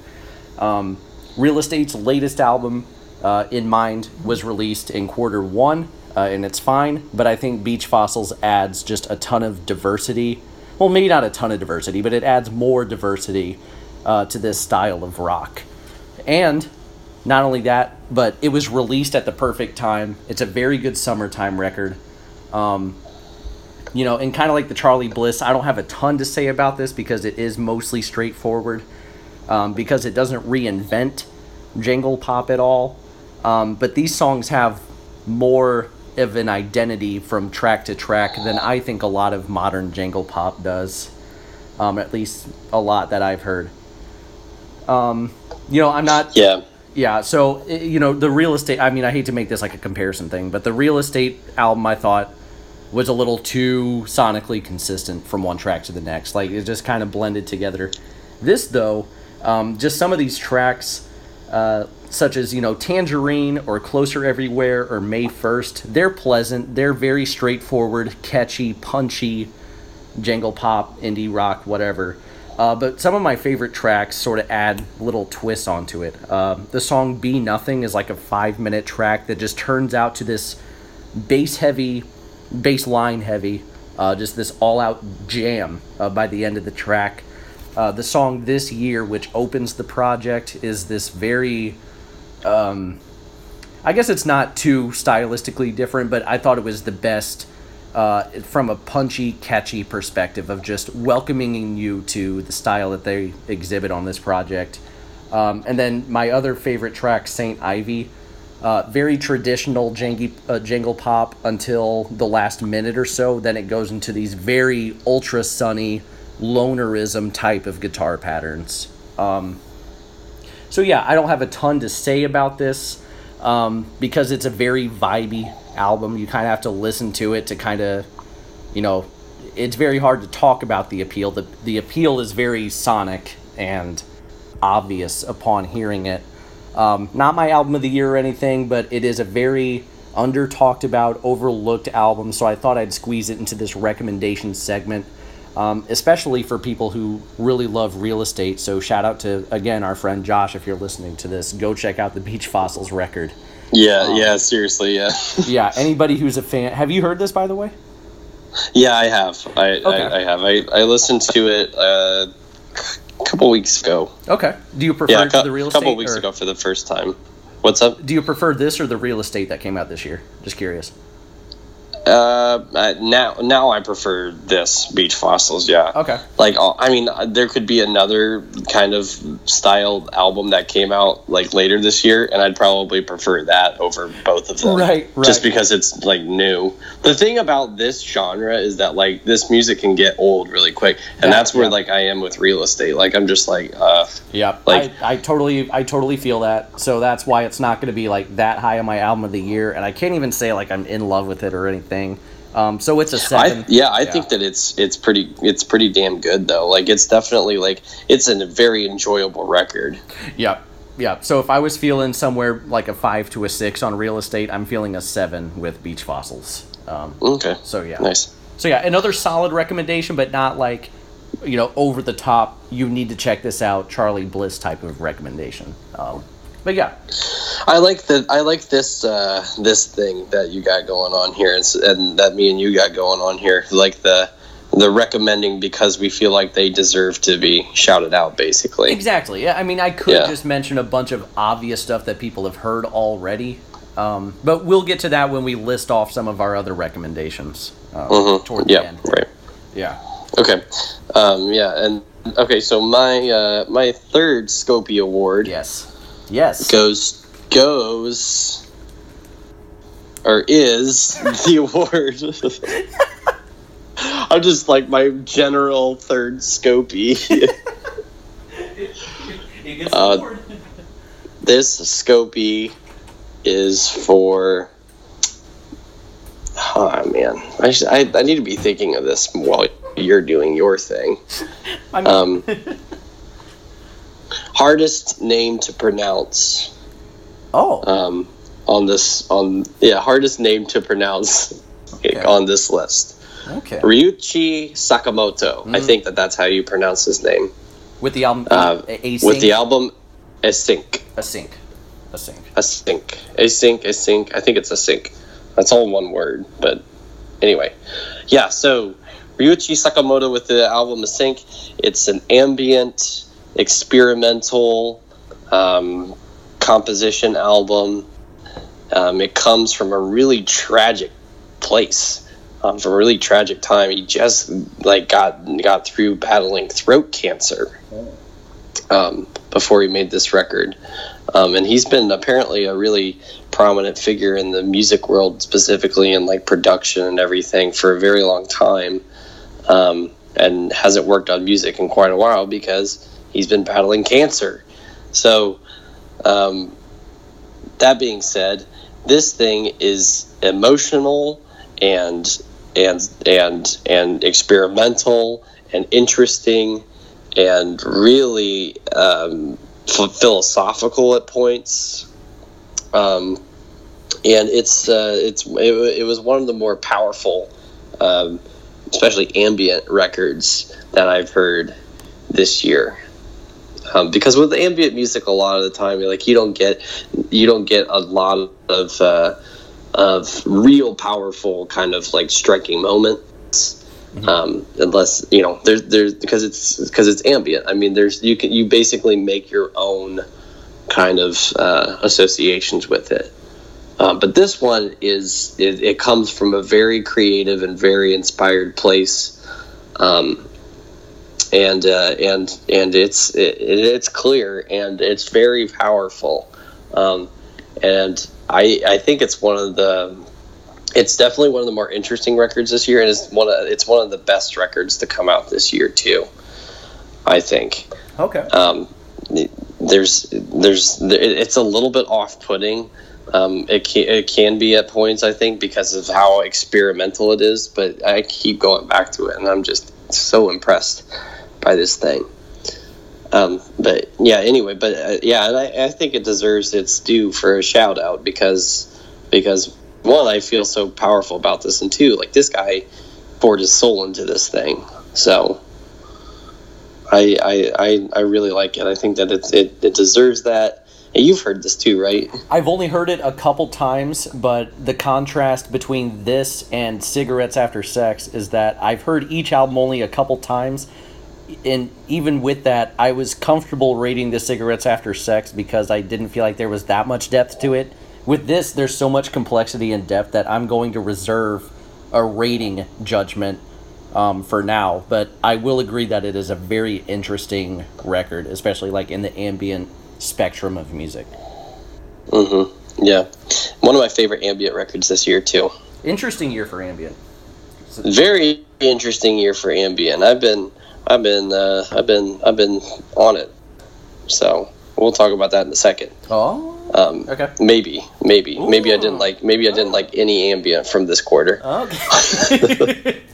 Speaker 1: Um, real estate's latest album, uh, In Mind, was released in quarter one, uh, and it's fine, but I think Beach Fossils adds just a ton of diversity. Well, maybe not a ton of diversity, but it adds more diversity uh, to this style of rock. And not only that, but it was released at the perfect time. It's a very good summertime record. Um, you know, and kind of like the Charly Bliss, I don't have a ton to say about this because it is mostly straightforward, um, because it doesn't reinvent jangle pop at all. Um, but these songs have more of an identity from track to track than I think a lot of modern jangle pop does. Um, at least a lot that I've heard. Um, you know, I'm not.
Speaker 2: Yeah.
Speaker 1: Yeah, so you know the real estate. I mean, I hate to make this like a comparison thing, but the real estate album I thought was a little too sonically consistent from one track to the next. Like it just kind of blended together. This though, um, just some of these tracks, uh, such as you know Tangerine or Closer Everywhere or May First, they're pleasant. They're very straightforward, catchy, punchy, jangle pop, indie rock, whatever. Uh, but some of my favorite tracks sort of add little twists onto it. Uh, the song "Be Nothing" is like a five-minute track that just turns out to this bass-heavy, bass line heavy, uh, just this all-out jam uh, by the end of the track. Uh, the song "This Year," which opens the project, is this very I guess it's not too stylistically different, but I thought it was the best uh, from a punchy, catchy perspective of just welcoming you to the style that they exhibit on this project. Um, and then my other favorite track, Saint Ivy, uh, very traditional jangy, uh, jangle pop until the last minute or so. Then it goes into these very ultra sunny, lonerism type of guitar patterns. Um, so yeah, I don't have a ton to say about this um, because it's a very vibey album. You kind of have to listen to it to kind of, you know, it's very hard to talk about the appeal. The the appeal is very sonic and obvious upon hearing it. Um, not my album of the year or anything, but it is a very under talked about, overlooked album. So I thought I'd squeeze it into this recommendation segment, um, especially for people who really love real estate. So shout out to again our friend Josh if you're listening to this. Go check out the Beach Fossils record.
Speaker 2: Yeah, yeah, seriously, yeah. [LAUGHS]
Speaker 1: Yeah, anybody who's a fan. Have you heard this by the way?
Speaker 2: yeah, I have. I,
Speaker 1: Okay.
Speaker 2: I, I have. I, I listened to it uh, a couple weeks ago.
Speaker 1: Okay. Do you prefer
Speaker 2: Yeah, cou-
Speaker 1: the real estate?
Speaker 2: A couple weeks
Speaker 1: or-
Speaker 2: ago for the first time. What's up?
Speaker 1: Do you prefer this or the real estate that came out this year? Just curious.
Speaker 2: Uh, now now I prefer this Beach Fossils. Yeah.
Speaker 1: Okay.
Speaker 2: Like uh, I mean, uh, there could be another kind of styled album that came out like later this year, and I'd probably prefer that over both of them.
Speaker 1: Right, right.
Speaker 2: Just because it's like new. The thing about this genre is that like this music can get old really quick, and
Speaker 1: Yeah,
Speaker 2: that's where
Speaker 1: yeah.
Speaker 2: like I am with real estate. Like I'm just like, uh,
Speaker 1: Yeah,
Speaker 2: Like-
Speaker 1: I, I totally I totally feel that. So that's why it's not going to be like that high on my album of the year, and I can't even say like I'm in love with it or anything. Um, so it's a seven.
Speaker 2: I yeah, I think that it's it's pretty it's pretty damn good though. Like it's definitely like it's a very enjoyable record.
Speaker 1: yeah, yeah. So if I was feeling somewhere like a five to a six on real estate, I'm feeling a seven with Beach Fossils. Um,
Speaker 2: Okay.
Speaker 1: so yeah,
Speaker 2: Nice.
Speaker 1: So yeah, another solid recommendation, but not like you know over the top. You need to check this out, Charly Bliss type of recommendation. Um, but yeah,
Speaker 2: I like the I like this uh, this thing that you got going on here, and, and that me and you got going on here. Like the the recommending because we feel like they deserve to be shouted out, basically.
Speaker 1: Exactly. Yeah, I mean, I could
Speaker 2: Yeah.
Speaker 1: just mention a bunch of obvious stuff that people have heard already, um, but we'll get to that when we list off some of our other recommendations uh,
Speaker 2: Mhm.
Speaker 1: toward the
Speaker 2: Yeah.
Speaker 1: end.
Speaker 2: Right.
Speaker 1: Yeah.
Speaker 2: Okay. Um, yeah. And okay. So my uh, my third scopy Award
Speaker 1: Yes. Yes.
Speaker 2: goes goes or is [LAUGHS] the award. [LAUGHS] I'm just like my general third Scopie. [LAUGHS] Uh, this Scopie is for. Oh man, I, should, I I need to be thinking of this while you're doing your thing.
Speaker 1: I mean,
Speaker 2: Um, hardest name to pronounce
Speaker 1: oh.
Speaker 2: um, on this on yeah hardest name to pronounce [LAUGHS]
Speaker 1: Okay.
Speaker 2: on this list.
Speaker 1: okay.
Speaker 2: Ryuichi Sakamoto. I
Speaker 1: Mm.
Speaker 2: think that that's how you pronounce his name.
Speaker 1: With the album,
Speaker 2: Uh,
Speaker 1: a, a
Speaker 2: With the album Async.
Speaker 1: a sync, a sync.
Speaker 2: Async. Async. Async. I think it's Async. That's all one word. But anyway, yeah. So Ryuichi Sakamoto with the album Async. It's an ambient, experimental um, composition album. Um, it comes from a really tragic place, um, from a really tragic time. He just like got got through battling throat cancer um, before he made this record. Um, and he's been apparently a really prominent figure in the music world, specifically in like production and everything, for a very long time. Um, and hasn't worked on music in quite a while because he's been battling cancer. So, um, that being said, this thing is emotional and and and and experimental and interesting and really um, philosophical at points. Um, and it's uh, it's it, it, was one of the more powerful, um, especially ambient records that I've heard this year. Um, because with ambient music, a lot of the time, like you don't get you don't get a lot of uh, of real powerful kind of like striking moments. Mm-hmm. Um, unless you know there's there's because it's because it's ambient. I mean, there's you can you basically make your own kind of uh, associations with it. Uh, but this one is it, it, comes from a very creative and very inspired place, um, and uh, and and it's it, it's clear and it's very powerful, um, and I I think it's one of the it's definitely one of the more interesting records this year, and it's one of it's one of the best records to come out this year too. I think.
Speaker 1: Okay.
Speaker 2: Um, there's there's it's a little bit off putting um, it can it can be at points I think because of how experimental it is, but I keep going back to it, and I'm just so impressed by this thing. Um, but yeah, anyway, but uh, yeah, and I, I think it deserves its due for a shout out because because one, I feel so powerful about this, and two, like this guy poured his soul into this thing, so. I, I, I, really like it. I think that it, it, it deserves that You've heard this too, right?
Speaker 1: I've only heard it a couple times, but the contrast between this and Cigarettes After Sex is that I've heard each album only a couple times. And even with that, I was comfortable rating the Cigarettes After Sex because I didn't feel like there was that much depth to it. With this, there's so much complexity and depth that I'm going to reserve a rating judgment um, for now. But I will agree that it is a very interesting record, especially like in the ambient spectrum of music.
Speaker 2: Mm-hmm. Yeah, one of my favorite ambient records this year too.
Speaker 1: Interesting year for ambient.
Speaker 2: Very interesting year for ambient. I've been, I've been, uh, I've been, I've been on it. So we'll talk about that in a second.
Speaker 1: Oh.
Speaker 2: Um, okay. Maybe, maybe, Ooh. maybe I didn't like, maybe I didn't like any ambient from this quarter.
Speaker 1: Okay. [LAUGHS]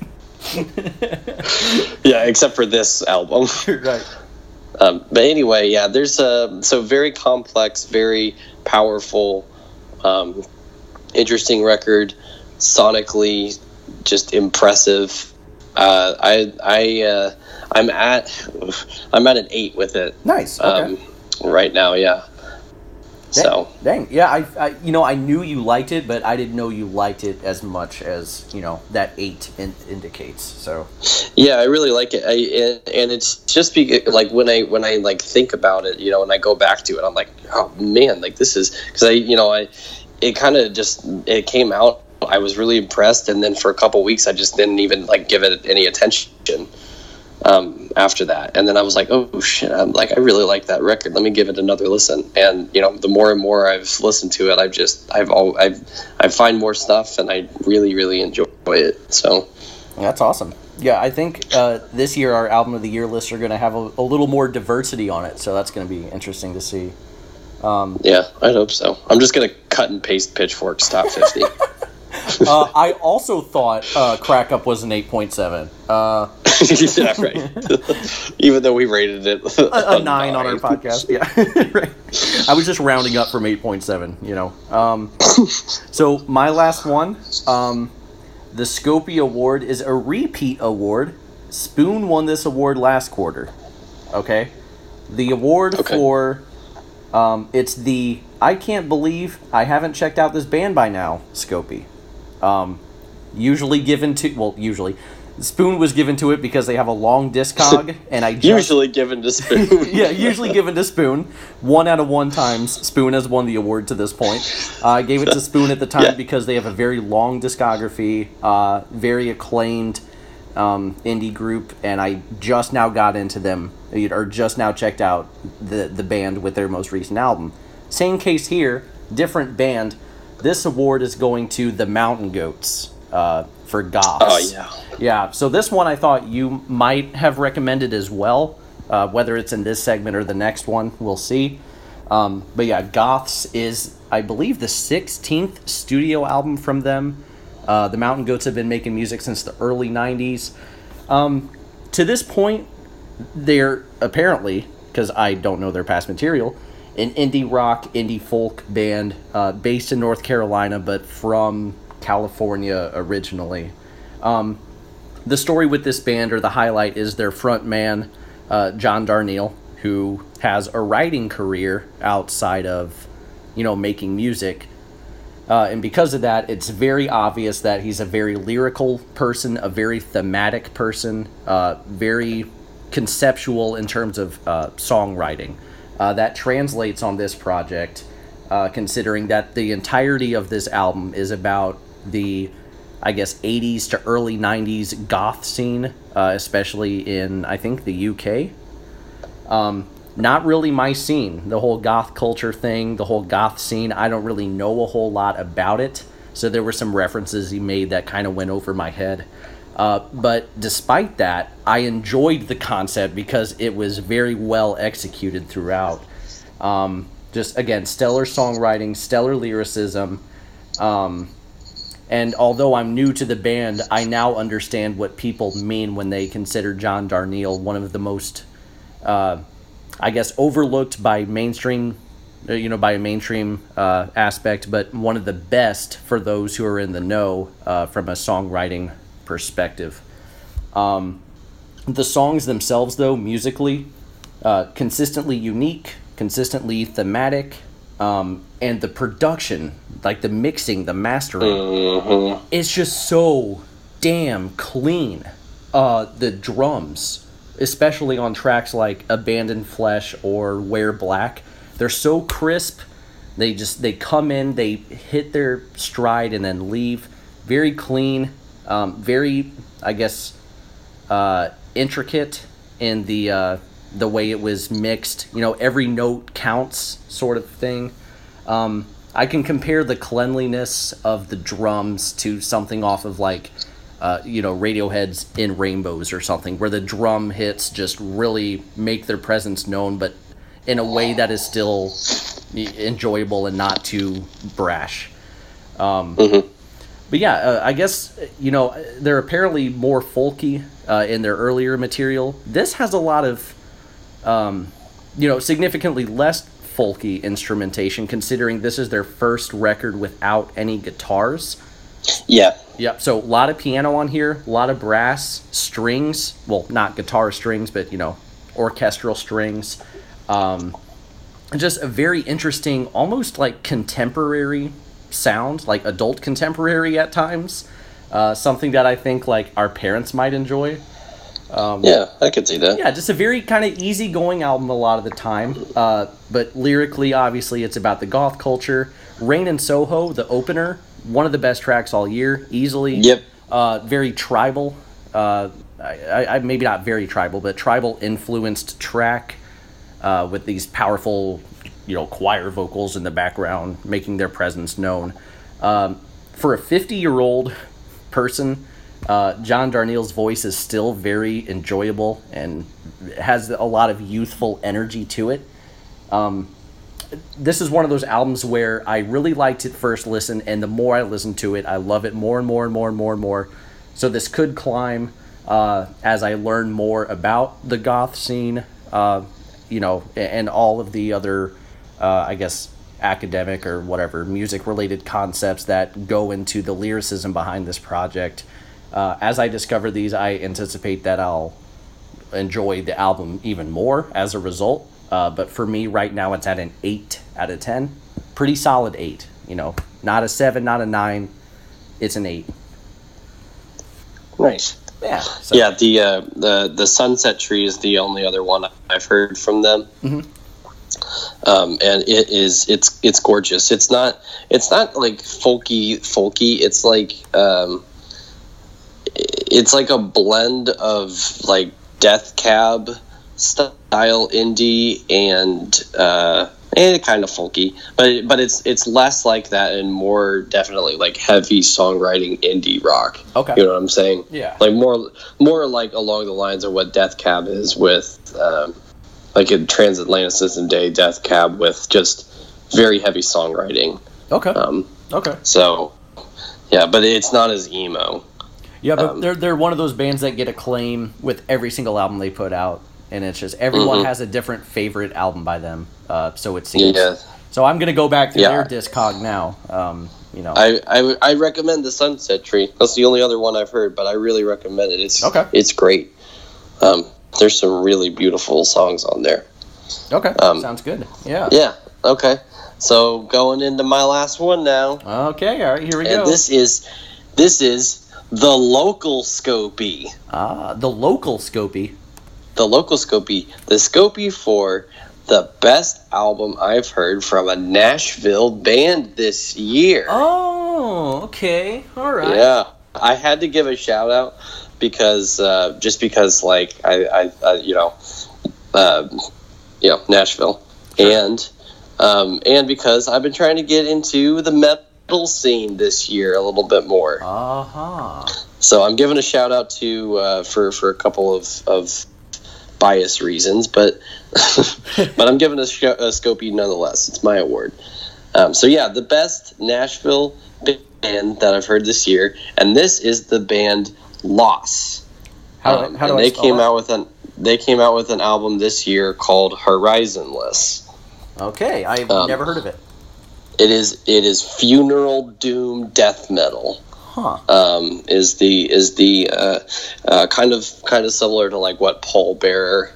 Speaker 1: [LAUGHS]
Speaker 2: yeah, except for this album. [LAUGHS]
Speaker 1: right.
Speaker 2: Um, but anyway, yeah, there's a so very complex, very powerful, um, interesting record, sonically just impressive. Uh, I I uh, I'm at I'm at an eight with it.
Speaker 1: Nice. Okay.
Speaker 2: Um, right now, yeah.
Speaker 1: Dang,
Speaker 2: so
Speaker 1: dang, yeah, I, I, you know, I knew you liked it, but I didn't know you liked it as much as you know that eight in, indicates. So
Speaker 2: yeah, I really like it, I, and it's just be like when I when I like think about it, you know, when I go back to it, I'm like, oh man, like this is because I, you know, I it kind of just it came out. I was really impressed, and then for a couple weeks, I just didn't even like give it any attention um, after that. And then I was like, oh shit, I'm like, I really like that record. Let me give it another listen. And you know, the more and more I've listened to it, I've just, I've all, I've, I find more stuff, and I really, really enjoy it. So
Speaker 1: that's awesome. Yeah, I think uh, this year our album of the year lists are going to have a, a, little more diversity on it, so that's going to be interesting to see. Um,
Speaker 2: yeah, I hope so. I'm just going to cut and paste Pitchfork's top 50. [LAUGHS] [LAUGHS]
Speaker 1: uh, I also thought uh, Crack Up was an 8.7. Uh, [LAUGHS]
Speaker 2: yeah, right. [LAUGHS] Even though we rated it
Speaker 1: a, a, nine, nine, on our podcast. Yeah, right. I was just rounding up from eight point seven. You know. Um, so my last one, um, the Scopy Award is a repeat award. Spoon won this award last quarter. Okay, the award okay. for um, it's the I can't believe I haven't checked out this band by now. Scopy. Um, usually given to well, usually Spoon was given to it because they have a long discog, [LAUGHS] and I just,
Speaker 2: usually given to Spoon. [LAUGHS]
Speaker 1: yeah, usually given to Spoon. One out of one times, Spoon has won the award to this point. Uh, I gave it to Spoon at the time [LAUGHS] yeah. because they have a very long discography, uh, very acclaimed um, indie group, and I just now got into them, or just now checked out the the band with their most recent album. Same case here, different band. This award is going to the Mountain Goats uh, for Goths.
Speaker 2: Oh yeah
Speaker 1: yeah, so this one I thought you might have recommended as well, Uh, whether it's in this segment or the next one, we'll see. Um, but yeah, Goths is, I believe, the 16th studio album from them. Uh, the Mountain Goats have been making music since the early 90s. Um, to this point, they're apparently, because I don't know their past material, an indie rock, indie folk band uh, based in North Carolina, but from California originally. Um, the story with this band, or the highlight, is their front man, uh, John Darnielle, who has a writing career outside of, you know, making music. Uh, and because of that, it's very obvious that he's a very lyrical person, a very thematic person, uh, very conceptual in terms of uh, songwriting. Uh, that translates on this project, uh, considering that the entirety of this album is about the, I guess, 80s to early 90s goth scene, uh, especially in, I think, the UK. Um, not really my scene. The whole goth culture thing, the whole goth scene, I don't really know a whole lot about it. So there were some references he made that kind of went over my head. Uh, but despite that, I enjoyed the concept because it was very well executed throughout. Um, just again, stellar songwriting, stellar lyricism. Um, and although I'm new to the band, I now understand what people mean when they consider John Darnielle one of the most, uh, I guess, overlooked by mainstream, uh, you know, by a mainstream uh, aspect, but one of the best for those who are in the know uh, from a songwriting perspective. Um, the songs themselves, though, musically, uh, consistently unique, consistently thematic, um, and the production, like the mixing, the mastering,
Speaker 2: Mm-hmm.
Speaker 1: it's just so damn clean. Uh, the drums, especially on tracks like Abandoned Flesh or Wear Black, they're so crisp. They just they come in, they hit their stride, and then leave. Very clean, um, very I guess uh, intricate in the uh, the way it was mixed. You know, every note counts, sort of thing. Um, I can compare the cleanliness of the drums to something off of like, uh, you know, Radiohead's "In Rainbows" or something, where the drum hits just really make their presence known, but in a way that is still enjoyable and not too brash. Um,
Speaker 2: Mhm.
Speaker 1: But yeah, uh, I guess you know they're apparently more folky uh, in their earlier material. This has a lot of, um, you know, significantly less folky instrumentation, considering this is their first record without any guitars.
Speaker 2: Yeah.
Speaker 1: Yep. So a lot of piano on here, a lot of brass strings. Well, not guitar strings, but you know, orchestral strings. Um, just a very interesting, almost like contemporary sound, like adult contemporary at times. Uh, something that I think like our parents might enjoy.
Speaker 2: Yeah, I could see that.
Speaker 1: Yeah, just a very kind of easygoing album a lot of the time. Uh, but lyrically, obviously, it's about the goth culture. Rain in Soho, the opener, one of the best tracks all year, easily.
Speaker 2: Yep.
Speaker 1: Uh, very tribal. Uh, I, I, I maybe not very tribal, but tribal influenced track uh, with these powerful, you know, choir vocals in the background, making their presence known. Um, for a 50 year old person, uh, John Darnielle's voice is still very enjoyable and has a lot of youthful energy to it. Um, this is one of those albums where I really liked it first listen, and the more I listen to it, I love it more and more and more and more and more. So this could climb uh, as I learn more about the goth scene, uh, you know, and all of the other, uh, I guess, academic or whatever music related concepts that go into the lyricism behind this project. Uh, as I discover these, I anticipate that I'll enjoy the album even more as a result. Uh, but for me, right now, it's at an 8 out of 10. Pretty solid 8. You know, not a 7, not a 9. It's an 8.
Speaker 2: Nice.
Speaker 1: Yeah. So,
Speaker 2: Yeah, the uh, the the Sunset Tree is the only other one I've heard from them.
Speaker 1: Mhm.
Speaker 2: Um, and it is it's it's gorgeous. It's not it's not like folky folky. It's like um, it's like a blend of like Death Cab style indie and uh, and kind of funky, but but it's it's less like that and more definitely like heavy songwriting indie rock.
Speaker 1: Okay.
Speaker 2: you know what I'm saying?
Speaker 1: Yeah.
Speaker 2: like more more like along the lines of what Death Cab is with, um, like a Transatlanticism Day, Death Cab with just very heavy songwriting.
Speaker 1: Okay.
Speaker 2: Um,
Speaker 1: okay.
Speaker 2: so yeah, but it's not as emo.
Speaker 1: Yeah, but
Speaker 2: um,
Speaker 1: they're they're one of those bands that get acclaim with every single album they put out, and it's just everyone
Speaker 2: Mhm.
Speaker 1: has a different favorite album by them. Uh, so it seems.
Speaker 2: Yeah,
Speaker 1: So I'm gonna go back to
Speaker 2: Yeah.
Speaker 1: their discog now. Um, you know.
Speaker 2: I, I I recommend the Sunset Tree. That's the only other one I've heard, but I really recommend it. It's
Speaker 1: Okay.
Speaker 2: It's great. Um, there's some really beautiful songs on there.
Speaker 1: okay.
Speaker 2: um,
Speaker 1: Sounds good. Yeah.
Speaker 2: Yeah. Okay. So going into my last one now,
Speaker 1: Okay. All right. Here we
Speaker 2: and
Speaker 1: go.
Speaker 2: this is this is the local Scopy.
Speaker 1: ah, the local Scopy.
Speaker 2: The local Scopy. The Scopy for the best album I've heard from a Nashville band this year.
Speaker 1: Oh. Okay. All right.
Speaker 2: Yeah, I had to give a shout out because uh, just because like I, I, I you know, um, you know Nashville, and um, and because I've been trying to get into the metal scene this year a little bit more.
Speaker 1: Uh huh.
Speaker 2: So I'm giving a shout out to uh, for for a couple of of bias reasons, but [LAUGHS] but I'm giving a, sh- a Scopy nonetheless. It's my award. Um, so yeah, the best Nashville band that I've heard this year, and this is the band Loss.
Speaker 1: How,
Speaker 2: Um,
Speaker 1: how do
Speaker 2: and
Speaker 1: I
Speaker 2: they came
Speaker 1: that?
Speaker 2: out with an they came out with an album this year called Horizonless.
Speaker 1: Okay, I've
Speaker 2: um,
Speaker 1: never heard of it.
Speaker 2: It is it is funeral doom death metal.
Speaker 1: Huh.
Speaker 2: um, is the is the uh, uh, kind of kind of similar to like what Pallbearer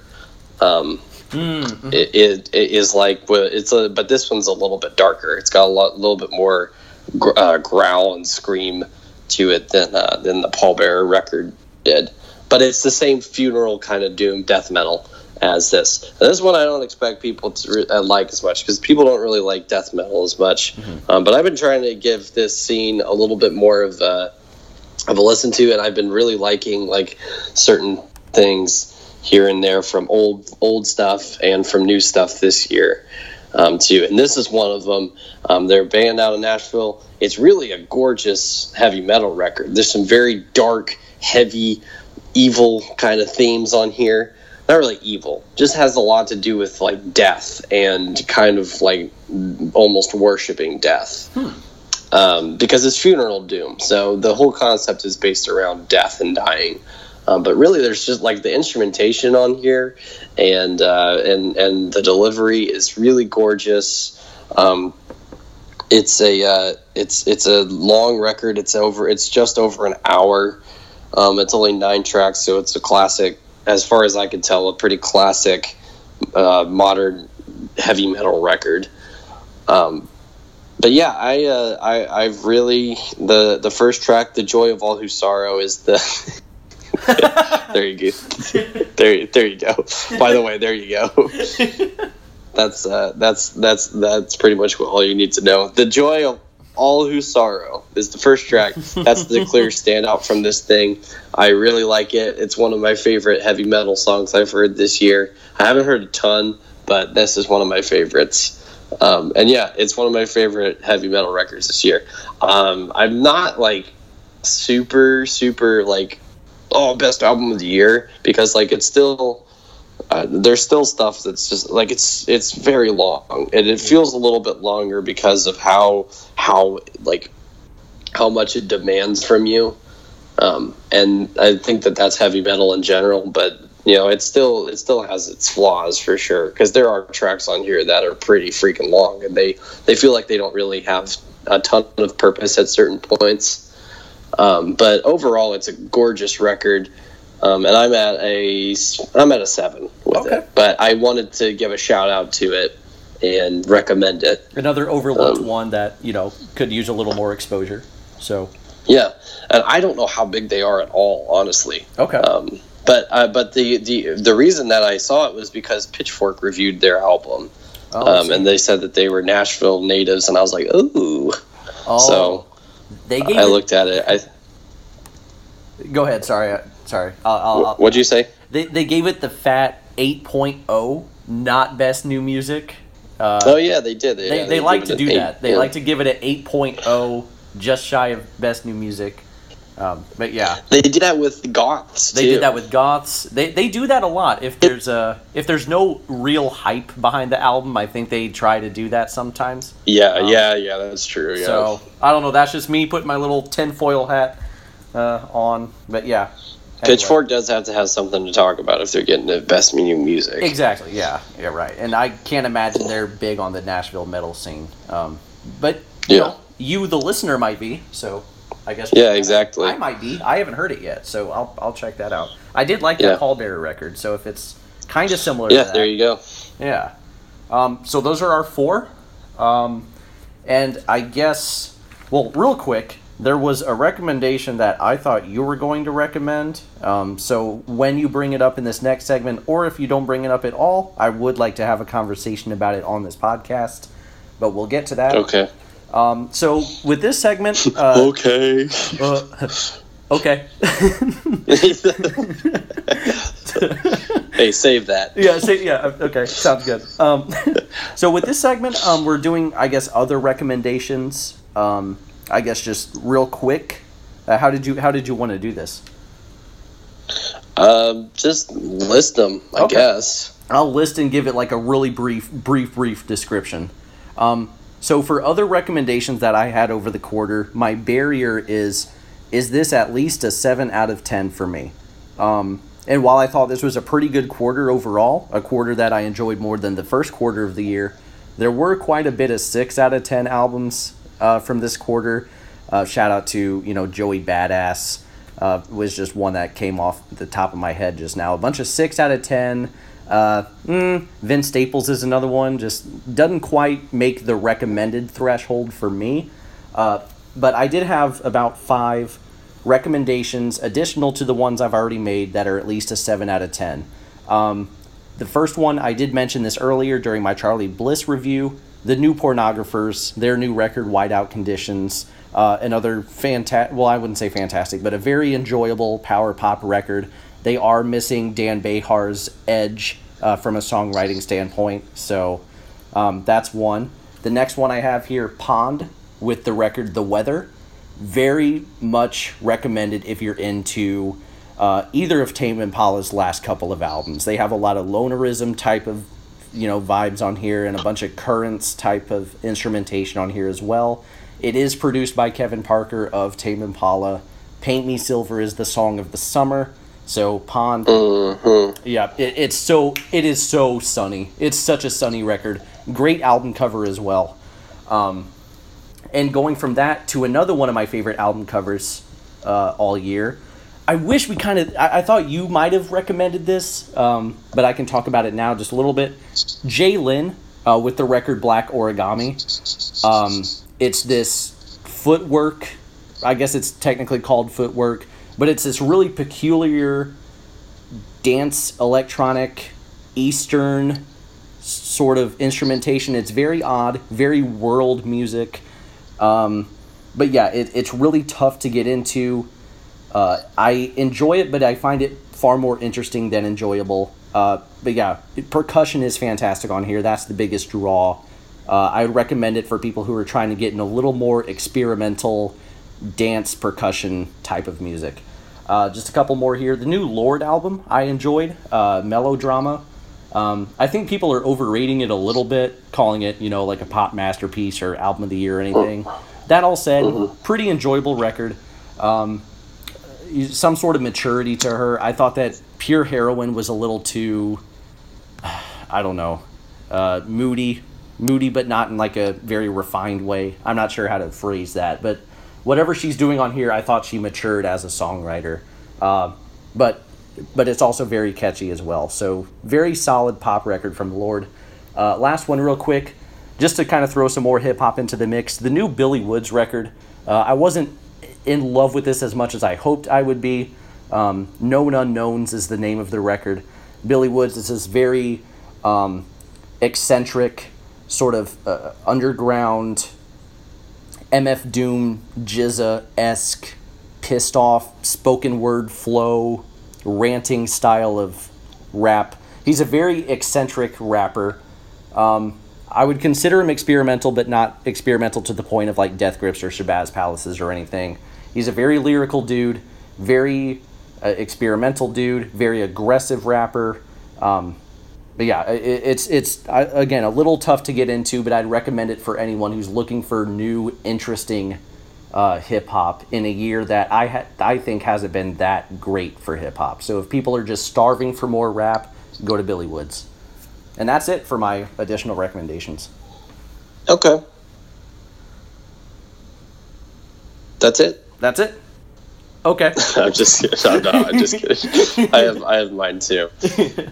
Speaker 2: um,
Speaker 1: Mm,
Speaker 2: it, it, it is like. It's a but this one's a little bit darker. It's got a lot, little bit more gr- uh, growl and scream to it than uh, than the Pallbearer record did. But it's the same funeral kind of doom death metal as this. And this one I don't expect people to re- uh, like as much because people don't really like death metal as much. Um, but I've been trying to give this scene a little bit more of a of a listen to, and I've been really liking like certain things here and there from old old stuff and from new stuff this year um, too. And this is one of them. Um, they're a band out of Nashville. It's really a gorgeous heavy metal record. There's some very dark, heavy, evil kind of themes on here. Not really evil, just has a lot to do with like death and kind of like almost worshiping death. Um, because it's funeral doom, so the whole concept is based around death and dying. Um, but really, there's just like the instrumentation on here, and uh, and and the delivery is really gorgeous. Um, it's a uh, it's it's a long record. It's over. It's just over an hour. Um, it's only nine tracks, so it's a classic. As far as I can tell, a pretty classic uh, modern heavy metal record. Um, but yeah, I, uh, I I've really the the first track, "The Joy of All Who Sorrow," is the [LAUGHS] [LAUGHS] there you go. There, there you go. By the way, there you go. That's uh, that's that's that's pretty much all you need to know. The joy of all who sorrow is the first track. That's the clear [LAUGHS] standout from this thing. I really like it. It's one of my favorite heavy metal songs I've heard this year. I haven't heard a ton, but this is one of my favorites. Um, and yeah, it's one of my favorite heavy metal records this year. Um, I'm not like super super like oh best album of the year because like it's still uh, there's still stuff that's just like it's it's very long. And it feels a little bit longer because of how how like how much it demands from you. Um, and I think that that's heavy metal in general but you know it still it still has its flaws for sure. Because there are tracks on here that are pretty freaking long and they they feel like they don't really have a ton of purpose at certain points um, but overall it's a gorgeous record um, and I'm at a I'm at a seven with
Speaker 1: Okay.
Speaker 2: it. But I wanted to give a shout out to it and recommend it.
Speaker 1: Another overlooked
Speaker 2: Um,
Speaker 1: one that you know could use a little more exposure. So
Speaker 2: Yeah, and I don't know how big they are at all, honestly.
Speaker 1: okay,
Speaker 2: Um, but uh, but the, the the reason that I saw it was because Pitchfork reviewed their album,
Speaker 1: Oh,
Speaker 2: um, and they said that they were Nashville natives, and I was like, ooh.
Speaker 1: oh,
Speaker 2: So
Speaker 1: they gave
Speaker 2: I
Speaker 1: it,
Speaker 2: looked at it. I
Speaker 1: Go ahead. Sorry. Sorry. I'll, I'll,
Speaker 2: what'd you say?
Speaker 1: they they gave it the fat 8.0, not best new music. Uh,
Speaker 2: oh yeah, they did.
Speaker 1: They,
Speaker 2: yeah,
Speaker 1: they, like to do
Speaker 2: an
Speaker 1: that. They
Speaker 2: yeah.
Speaker 1: like to give it an 8.0, just shy of best new music. Um, but yeah,
Speaker 2: They did that with Goths.
Speaker 1: they
Speaker 2: too.
Speaker 1: did that with goths. They they do that a lot. If there's a if there's no real hype behind the album, I think they try to do that sometimes.
Speaker 2: Yeah,
Speaker 1: Um,
Speaker 2: yeah, yeah. That's true. Yeah.
Speaker 1: So I don't know. That's just me putting my little tinfoil hat uh, on. But yeah, Anyway.
Speaker 2: Pitchfork does have to have something to talk about if they're getting the best new music.
Speaker 1: Exactly. Yeah. Yeah. Right. And I can't imagine they're big on the Nashville metal scene. Um, but you
Speaker 2: Yeah.
Speaker 1: know, you the listener might be. So I guess.
Speaker 2: Yeah, exactly.
Speaker 1: I might be. I haven't heard it yet, so I'll I'll check that out. I did like that
Speaker 2: Yeah.
Speaker 1: Pallbearer record, so if it's kind of similar.
Speaker 2: Yeah,
Speaker 1: to that,
Speaker 2: there you go.
Speaker 1: Yeah. Um, so those are our four. Um, and I guess, well, real quick, there was a recommendation that I thought you were going to recommend. Um, so when you bring it up in this next segment, or if you don't bring it up at all, I would like to have a conversation about it on this podcast. But we'll get to that.
Speaker 2: Okay.
Speaker 1: Um, so with this segment, uh,
Speaker 2: okay.
Speaker 1: uh, okay.
Speaker 2: hey, save that.
Speaker 1: yeah, say, yeah, okay, sounds good. Um, so with this segment, um, we're doing, I guess, other recommendations. Um, I guess just real quick, uh, how did you how did you want to do this?
Speaker 2: Um, just list them, I
Speaker 1: Okay.
Speaker 2: guess.
Speaker 1: I'll list and give it like a really brief, brief, brief description. Um, so for other recommendations that I had over the quarter, my barrier is is this at least a seven out of ten for me. Um, and while I thought this was a pretty good quarter overall, a quarter that I enjoyed more than the first quarter of the year, there were quite a bit of six out of ten albums uh, from this quarter. Uh, shout out to you know Joey Badass uh, was just one that came off the top of my head just now. A bunch of six out of ten. Uh, mm, Vince Staples is another one. Just doesn't quite make the recommended threshold for me. Uh, but I did have about five recommendations additional to the ones I've already made that are at least a seven out of ten. Um, the first one I did mention this earlier during my Charly Bliss review. The new pornographers, their new record, Whiteout Conditions, uh, another fantastic. Well, I wouldn't say fantastic, but a very enjoyable power pop record. They are missing Dan Bejar's edge uh, from a songwriting standpoint, so um, that's one. The next one I have here, Pond, with the record The Weather. Very much recommended if you're into uh, either of Tame Impala's last couple of albums. They have a lot of lonerism type of you know vibes on here and a bunch of currents type of instrumentation on here as well. It is produced by Kevin Parker of Tame Impala. Paint Me Silver is the song of the summer. So Pond
Speaker 2: Mm-hmm.
Speaker 1: yeah, it, it's so it is so sunny. It's such a sunny record. Great album cover as well. Um, and going from that to another one of my favorite album covers uh, all year. I wish we kind of. I, I thought you might have recommended this, um, but I can talk about it now just a little bit. Jlin uh, with the record Black Origami. Um, it's this footwork. I guess it's technically called footwork, but it's this really peculiar dance electronic eastern sort of instrumentation. It's very odd very world music. Um, but yeah it, it's really tough to get into. Uh, i enjoy it but i find it far more interesting than enjoyable. Uh, but yeah percussion is fantastic on here. That's the biggest draw. Uh, i recommend it for people who are trying to get in a little more experimental dance percussion type of music uh, just a couple more here. The new Lorde album I enjoyed, uh, Melodrama. Um, I think people are overrating it a little bit, calling it, you know, like a pop masterpiece or album of the year or anything. That all said, pretty enjoyable record. Um, some sort of maturity to her. I thought that Pure Heroine was a little too, [SIGHS] I don't know, uh, moody, moody, but not in like a very refined way. I'm not sure how to phrase that, but whatever she's doing on here, I thought she matured as a songwriter. Uh, but but it's also very catchy as well. So very solid pop record from Lorde. Uh, last one, real quick, just to kind of throw some more hip hop into the mix. The new Billy Woods record. Uh, I wasn't in love with this as much as I hoped I would be. Um, Known Unknowns is the name of the record. Billy Woods is this very um, eccentric, sort of uh, underground MF Doom, GZA esque, pissed off spoken word flow, ranting style of rap. He's a very eccentric rapper. Um, I would consider him experimental, but not experimental to the point of like Death Grips or Shabazz Palaces or anything. He's a very lyrical dude, very uh, experimental dude, very aggressive rapper. Um, but yeah, it, it's it's I, again a little tough to get into, but I'd recommend it for anyone who's looking for new, interesting uh, hip hop in a year that I ha- I think hasn't been that great for hip hop. So if people are just starving for more rap, go to Billy Woods. And that's it for my additional recommendations.
Speaker 2: Okay. That's it.
Speaker 1: That's it. Okay. [LAUGHS]
Speaker 2: I'm just not, I'm just kidding. [LAUGHS] I have I have mine too.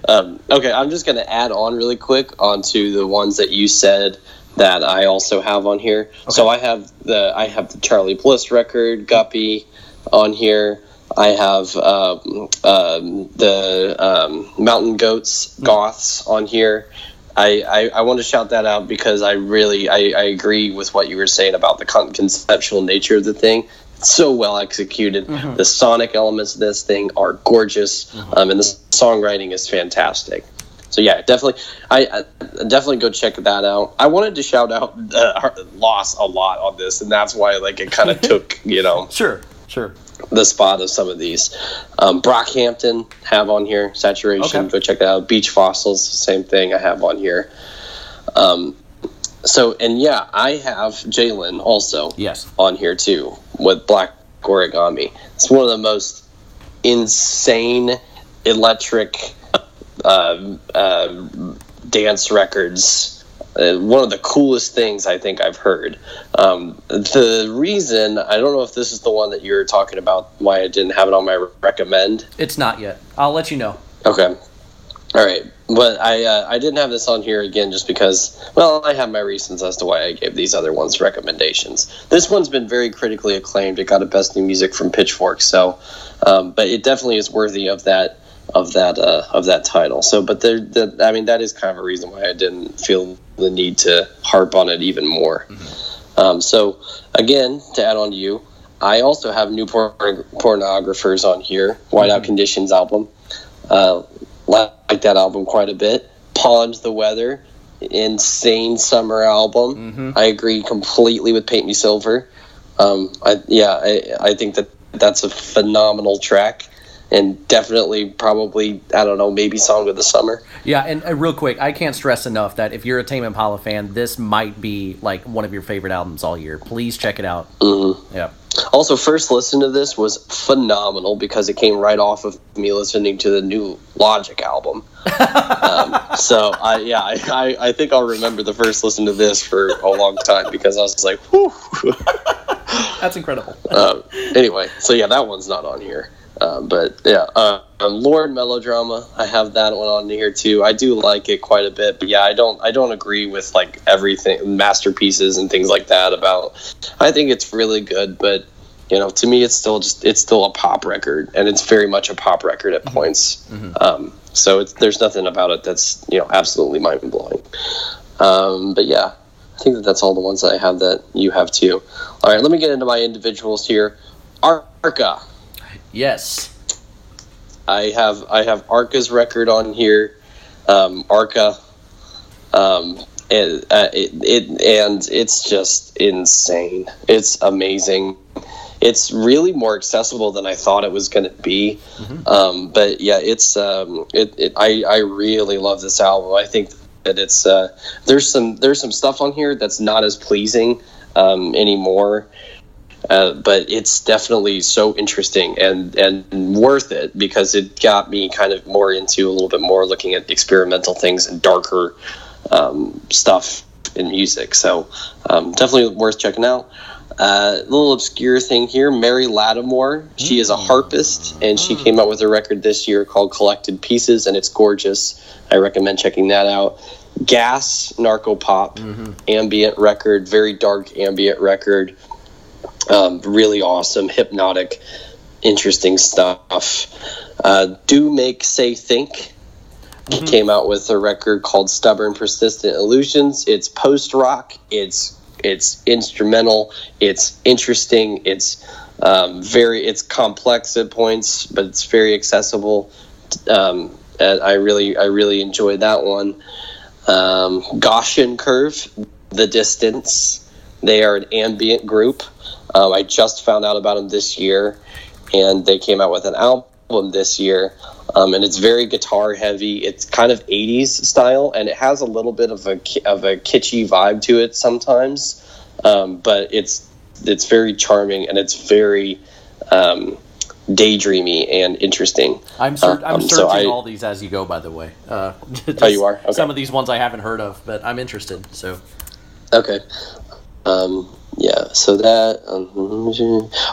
Speaker 2: Um, okay, I'm just gonna add on really quick onto the ones that you said that I also have on here. Okay. So I have the I have the Charly Bliss record Guppy on here. I have um, um, the um, Mountain Goats Goths on here. I, I, I, want to shout that out because I really I, I agree with what you were saying about the conceptual nature of the thing so well executed. Mm-hmm. The sonic elements of this thing are gorgeous, mm-hmm. um, and the songwriting is fantastic. So yeah, definitely, I, I, definitely go check that out. I wanted to shout out uh, Loss a lot on this, and that's why like it kind of [LAUGHS] took you know
Speaker 1: sure sure
Speaker 2: the spot of some of these. Um, Brockhampton have on here saturation. Okay. Go check that out. Beach Fossils, same thing. I have on here. Um, so and yeah, I have Jlin also.
Speaker 1: Yes.
Speaker 2: On here too with Black Origami. It's one of the most insane electric uh, uh, dance records. Uh, one of the coolest things I think I've heard. Um, the reason I don't know if this is the one that you're talking about, why I didn't have it on my recommend.
Speaker 1: It's not yet. I'll let you know.
Speaker 2: Okay. All right, but I uh, I didn't have this on here again just because well I have my reasons as to why I gave these other ones recommendations. This one's been very critically acclaimed. It got a best new music from Pitchfork, so um, but it definitely is worthy of that of that uh, of that title. So, but there, the, I mean that is kind of a reason why I didn't feel the need to harp on it even more. Mm-hmm. Um, so again, to add on to you, I also have new porn- pornographers on here. Whiteout mm-hmm. Conditions album. Uh, like that album quite a bit. Pond the Weather, insane summer album. Mm-hmm. I agree completely with Paint Me Silver. Um, I, yeah, I, I think that that's a phenomenal track and definitely probably I don't know maybe song of the summer.
Speaker 1: Yeah, and uh, real quick, I can't stress enough that if you're a Tame Impala fan, this might be like one of your favorite albums all year. Please check it out.
Speaker 2: Mm-hmm.
Speaker 1: Yeah.
Speaker 2: Also, first listen to this was phenomenal because it came right off of me listening to the new Logic album. um, so I yeah I, I, think I'll remember the first listen to this for a long time because I was like, whew.
Speaker 1: That's incredible.
Speaker 2: Um, anyway, so yeah, that one's not on here. Uh, but yeah, uh, um, Lorde Melodrama, I have that one on here too. I do like it quite a bit, but yeah, I don't I don't agree with like everything masterpieces and things like that about. I think it's really good, but you know, to me, it's still just it's still a pop record, and it's very much a pop record at mm-hmm. points. Mm-hmm. Um, so there's nothing about it that's you know absolutely mind blowing. Um, but yeah, I think that that's all the ones that I have that you have too. All right, let me get into my individuals here. Arca.
Speaker 1: Yes.
Speaker 2: I have I have Arca's record on here. Um, Arca. Um, and uh, it, it and it's just insane. It's amazing. It's really more accessible than I thought it was going to be. Mm-hmm. Um, but yeah, it's um, it, it, I I really love this album. I think that it's uh, there's some there's some stuff on here that's not as pleasing um, anymore. Uh, but it's definitely so interesting and and worth it because it got me kind of more into a little bit more looking at experimental things and darker um, stuff in music. So um, definitely worth checking out. A uh, little obscure thing here, Mary Lattimore. She is a mm. harpist, and she came out with a record this year called Collected Pieces, and it's gorgeous. I recommend checking that out. Gas, Narkopop, mm-hmm. ambient record, very dark ambient record. Um, really awesome, hypnotic, interesting stuff. Uh, Do Make Say Think mm-hmm. came out with a record called Stubborn Persistent Illusions. It's post rock. It's it's instrumental. It's interesting. It's um, very it's complex at points, but it's very accessible. Um, and I really I really enjoyed that one. um, Gaussian Curve, The Distance. They are an ambient group. Um, I just found out about them this year, and they came out with an album this year. Um, and it's very guitar heavy. It's kind of 80s style, and it has a little bit of a of a kitschy vibe to it sometimes. Um, but it's it's very charming and it's very um, daydreamy and interesting.
Speaker 1: I'm, ser- I'm um, searching so I, all these as you go. By the way, uh, [LAUGHS]
Speaker 2: oh, you are. Okay.
Speaker 1: Some of these ones I haven't heard of, but I'm interested. So,
Speaker 2: okay, um, yeah. So that. Um,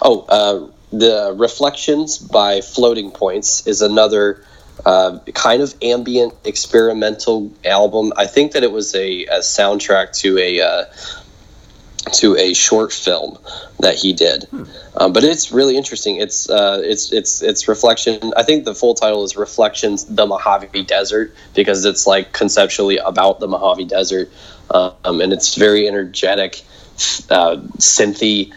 Speaker 2: oh, uh, the Reflections by Floating Points is another uh, kind of ambient experimental album. I think that it was a, a soundtrack to a uh, to a short film that he did. Hmm. Um, but it's really interesting. It's uh, it's it's it's reflection. I think the full title is Reflections: The Mojave Desert because it's like conceptually about the Mojave Desert, um, and it's very energetic, uh, synthy,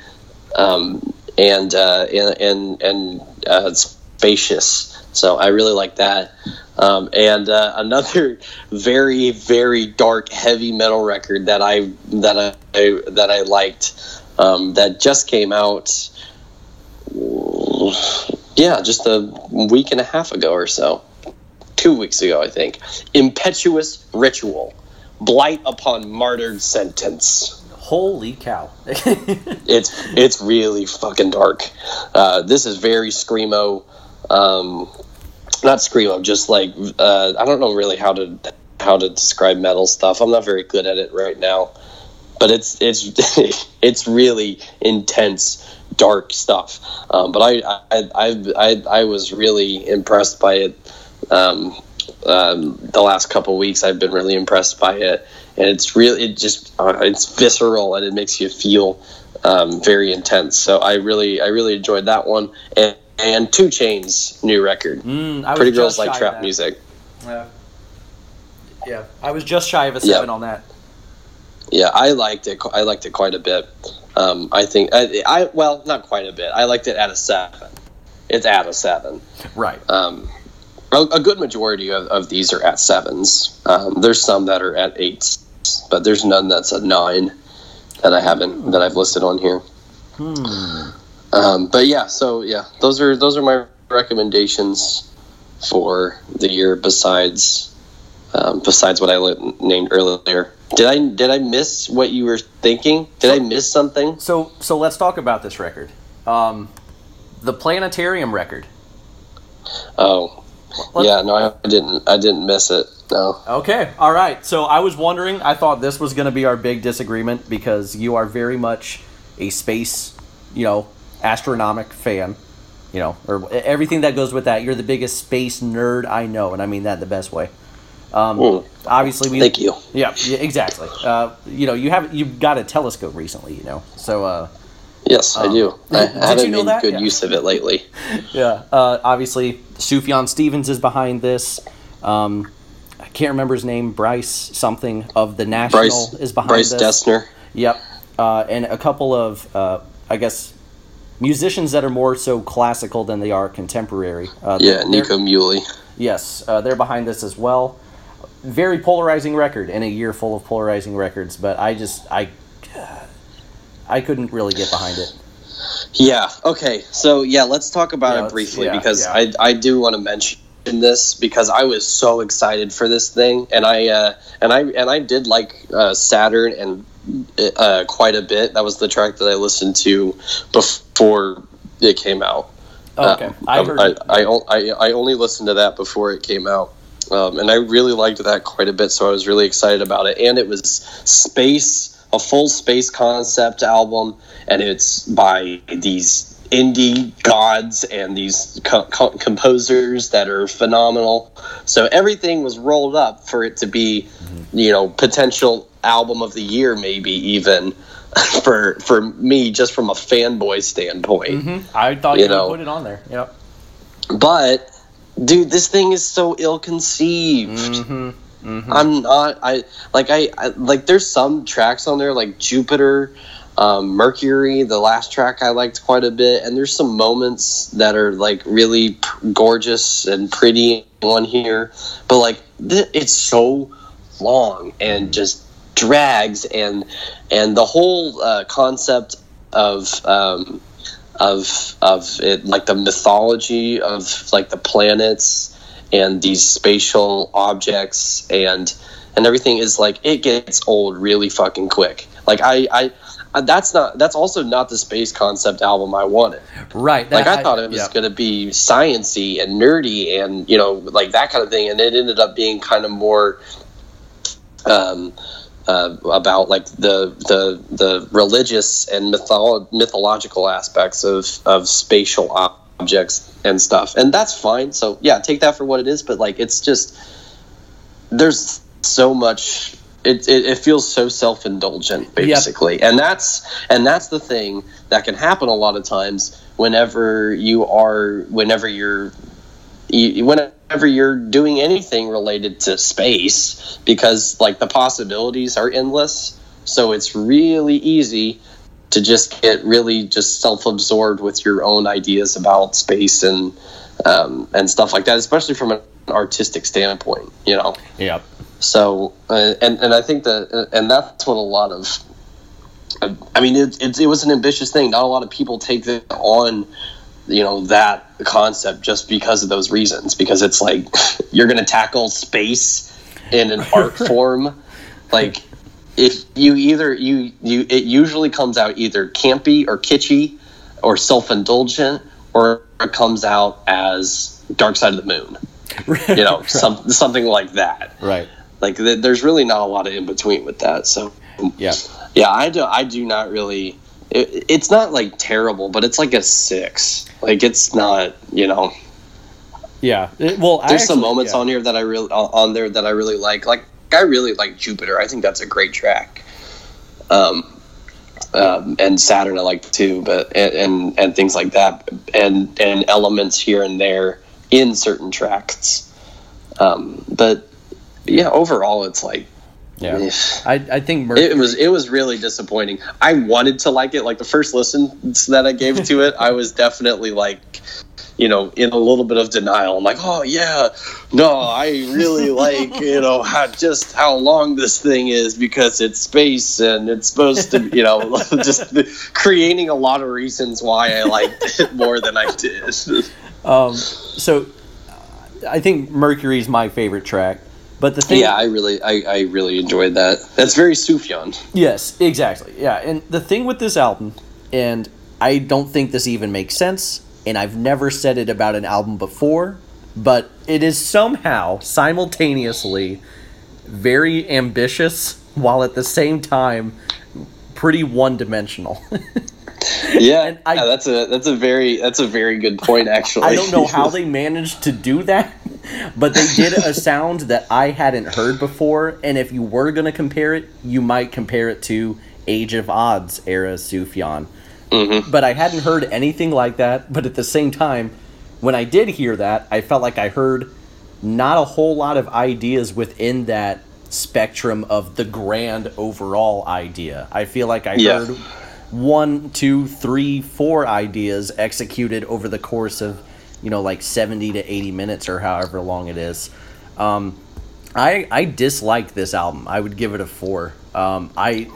Speaker 2: um, and, uh, and and and uh, spacious. So I really like that. Um, and uh, [LAUGHS] another very very dark heavy metal record that I that I that I liked um, that just came out. Yeah, just a week and a half ago or so, two weeks ago I think. Impetuous Ritual, Blight upon Martyred Sentence.
Speaker 1: Holy cow! [LAUGHS]
Speaker 2: it's it's really fucking dark. Uh, this is very screamo. Um, not screamo, just like uh, I don't know really how to how to describe metal stuff. I'm not very good at it right now, but it's it's [LAUGHS] it's really intense, dark stuff. Um, but I I, I I I was really impressed by it. Um, um, the last couple weeks, I've been really impressed by it, and it's really it just uh, it's visceral and it makes you feel um, very intense. So I really I really enjoyed that one and and 2 Chainz' new record.
Speaker 1: Mm,
Speaker 2: Pretty girls like trap music.
Speaker 1: Yeah, yeah. I was just shy of a seven on that.
Speaker 2: Yeah, I liked it. I liked it quite a bit. Um, I think I, I, well, not quite a bit. I liked it at a seven. It's at a seven.
Speaker 1: Right.
Speaker 2: Um, a, a good majority of, of these are at sevens. Um, there's some that are at eights, but there's none that's a nine that I haven't that I've listed on here.
Speaker 1: Hmm.
Speaker 2: Um, but yeah, so yeah, those are those are my recommendations for the year. Besides, um, besides what I named earlier, did I did I miss what you were thinking? Did I miss something?
Speaker 1: So so let's talk about this record, um, the Planetarium record.
Speaker 2: Oh, let's, yeah, no, I didn't. I didn't miss it. No.
Speaker 1: Okay, all right. So I was wondering. I thought this was going to be our big disagreement because you are very much a space, you know, astronomic fan, you know, or everything that goes with that. You're the biggest space nerd I know, and I mean that the best way. Um, mm. Obviously, we
Speaker 2: thank you.
Speaker 1: Yeah, yeah exactly. Uh, you know, you have you've got a telescope recently, you know, so. Uh,
Speaker 2: yes, um, I do. I haven't you know made that? good yeah. use of it lately. [LAUGHS]
Speaker 1: yeah. Uh, obviously, Sufjan Stevens is behind this. Um, I can't remember his name. Bryce something of the National
Speaker 2: Bryce,
Speaker 1: is behind
Speaker 2: Bryce
Speaker 1: this.
Speaker 2: Dessner.
Speaker 1: Yep. Uh, and a couple of, uh, I guess, musicians that are more so classical than they are contemporary.
Speaker 2: Uh, yeah, Nico Muhly.
Speaker 1: Yes, uh, they're behind this as well. Very polarizing record in a year full of polarizing records, but I just I I couldn't really get behind it.
Speaker 2: Yeah. Okay. So yeah, let's talk about yeah, it briefly yeah, because yeah. I I do want to mention this because I was so excited for this thing, and I uh, and I and I did like uh, Saturn and uh, quite a bit. That was the track that I listened to before it came out.
Speaker 1: Oh, okay, um, I,
Speaker 2: heard I, I, I, I, only listened to that before it came out, um, and I really liked that quite a bit. So I was really excited about it, and it was space, a full space concept album, and it's by these indie gods and these co- co- composers that are phenomenal. So everything was rolled up for it to be, mm-hmm. you know, potential album of the year, maybe even [LAUGHS] for for me, just from a fanboy standpoint.
Speaker 1: Mm-hmm. I thought you, you know, put it on there. Yep.
Speaker 2: But dude, this thing is so ill conceived.
Speaker 1: Mm-hmm. Mm-hmm.
Speaker 2: I'm not. I like. I, I, like. There's some tracks on there like Jupiter, um, Mercury. The last track I liked quite a bit, and there's some moments that are like really p- gorgeous and pretty on here. But like, th- it's so long and just drags and and the whole uh, concept of um, of of it like the mythology of like the planets and these spatial objects and and everything is like it gets old really fucking quick like i i that's not that's also not the space concept album I wanted.
Speaker 1: Right.
Speaker 2: That, like I, thought it was yeah. going to be sciency and nerdy and you know like that kind of thing, and it ended up being kind of more um, uh, about like the the the religious and mytholo- mythological aspects of of spatial objects and stuff, and that's fine. So yeah, take that for what it is. But like, it's just there's so much. It, it, it feels so self indulgent, basically, yep. and that's and that's the thing that can happen a lot of times whenever you are whenever you're you, whenever you're doing anything related to space because like the possibilities are endless so it's really easy to just get really just self-absorbed with your own ideas about space and um, and stuff like that especially from an artistic standpoint you know
Speaker 1: yeah
Speaker 2: so uh, and and i think that and that's what a lot of I mean, it, it, it was an ambitious thing. Not a lot of people take it on you know that concept just because of those reasons because it's like [LAUGHS] you're going to tackle space in an art [LAUGHS] form like if you either you you it usually comes out either campy or kitschy or self-indulgent or it comes out as dark side of the moon [LAUGHS] you know right. some, something like that
Speaker 1: right
Speaker 2: like th- there's really not a lot of in between with that so
Speaker 1: yeah
Speaker 2: yeah i do i do not really it, it's not like terrible but it's like a six like it's not, you know.
Speaker 1: Yeah. It, well,
Speaker 2: there's actually, some moments yeah. on here that I really on there that I really like. Like I really like Jupiter. I think that's a great track. Um, um, and Saturn I like too, but and, and, and things like that, and and elements here and there in certain tracks. Um, but yeah, overall, it's like
Speaker 1: yeah, I, I think
Speaker 2: Mercury... it was it was really disappointing. I wanted to like it. Like the first listen that I gave to it, I was definitely like, you know, in a little bit of denial. I'm like, oh yeah, no, I really [LAUGHS] like you know how, just how long this thing is because it's space and it's supposed to, you know, [LAUGHS] just creating a lot of reasons why I liked it more than I did. [LAUGHS]
Speaker 1: Um, so I think Mercury's my favorite track. But the thing,
Speaker 2: yeah, I really, I, I really enjoyed that. That's very Sufjan.
Speaker 1: Yes, exactly. Yeah, and the thing with this album, and I don't think this even makes sense, and I've never said it about an album before, but it is somehow simultaneously very ambitious while at the same time pretty one-dimensional. [LAUGHS]
Speaker 2: yeah, I, yeah, that's a that's a very that's a very good point actually.
Speaker 1: I don't know how [LAUGHS] they managed to do that, but they did a sound that I hadn't heard before, and if you were going to compare it, you might compare it to Age of Adz era Sufjan. Mm-hmm. But I hadn't heard anything like that, but at the same time, when I did hear that, I felt like I heard not a whole lot of ideas within that spectrum of the grand overall idea. I feel like I yeah. heard one, two, three, four ideas executed over the course of you know like 70 to 80 minutes or however long it is um, I, I dislike this album i would give it a four um, I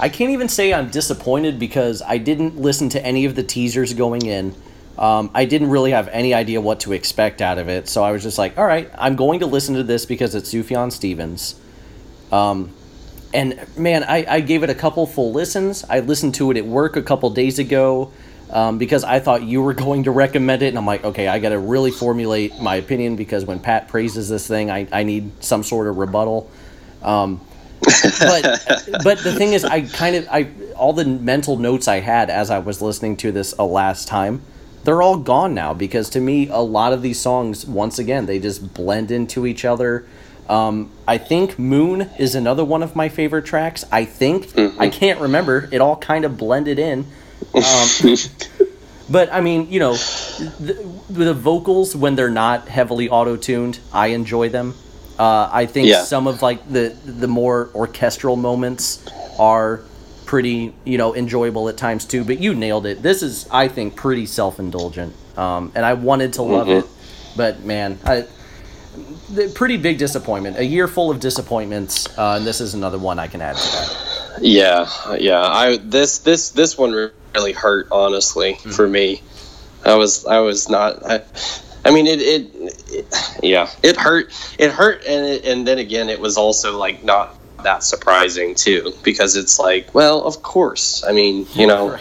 Speaker 1: I can't even say I'm disappointed because I didn't listen to any of the teasers going in. Um, I didn't really have any idea what to expect out of it, so I was just like, "All right, I'm going to listen to this because it's Sufjan Stevens." Um, and man, I, I gave it a couple full listens. I listened to it at work a couple days ago um, because I thought you were [LAUGHS] going to recommend it, and I'm like, okay, I got to really formulate my opinion because when Pat praises this thing, I, I need some sort of rebuttal. Um, but [LAUGHS] but the thing is, I kind of I all the mental notes I had as I was listening to this a last time, they're all gone now because to me, a lot of these songs, once again, they just blend into each other. Um, I think Moon is another one of my favorite tracks. I think mm-hmm. I can't remember. It all kind of blended in. Um, [LAUGHS] but I mean, you know, the, the, vocals when they're not heavily auto tuned, I enjoy them. Uh, I think yeah. some of like the the more orchestral moments are pretty, you know, enjoyable at times too. But you nailed it. This is, I think, pretty self indulgent, um, and I wanted to love mm-hmm. it, but man, I pretty big disappointment. A year full of disappointments, uh, and this is another one I can add to that.
Speaker 2: Yeah, yeah. I this this this one really hurt honestly mm-hmm. for me. I was I was not. I, I mean, it, it, it, yeah, it hurt. It hurt, and it, and then again, it was also like not that surprising too, because it's like, well, of course. I mean, you know, [LAUGHS]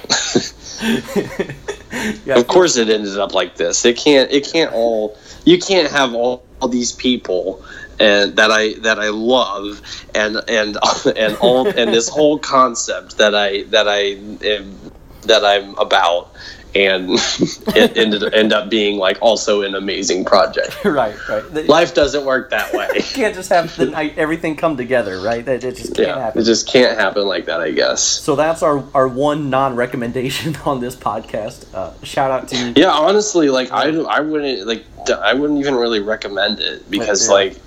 Speaker 2: yeah, of course, it ended up like this. It can't. It can't all. You can't have all, all these people and that I that I love and and [LAUGHS] and all and this whole concept that I that I am that I'm about and [LAUGHS] it ended end up being like also an amazing project. [LAUGHS]
Speaker 1: right, right.
Speaker 2: Life doesn't work that way. [LAUGHS]
Speaker 1: you can't just have the night everything come together, right? That it just can't yeah, happen.
Speaker 2: It just can't happen like that, I guess.
Speaker 1: So that's our our one non recommendation on this podcast. Uh, shout out to
Speaker 2: yeah. Honestly, like I I wouldn't like I wouldn't even really recommend it because yeah. like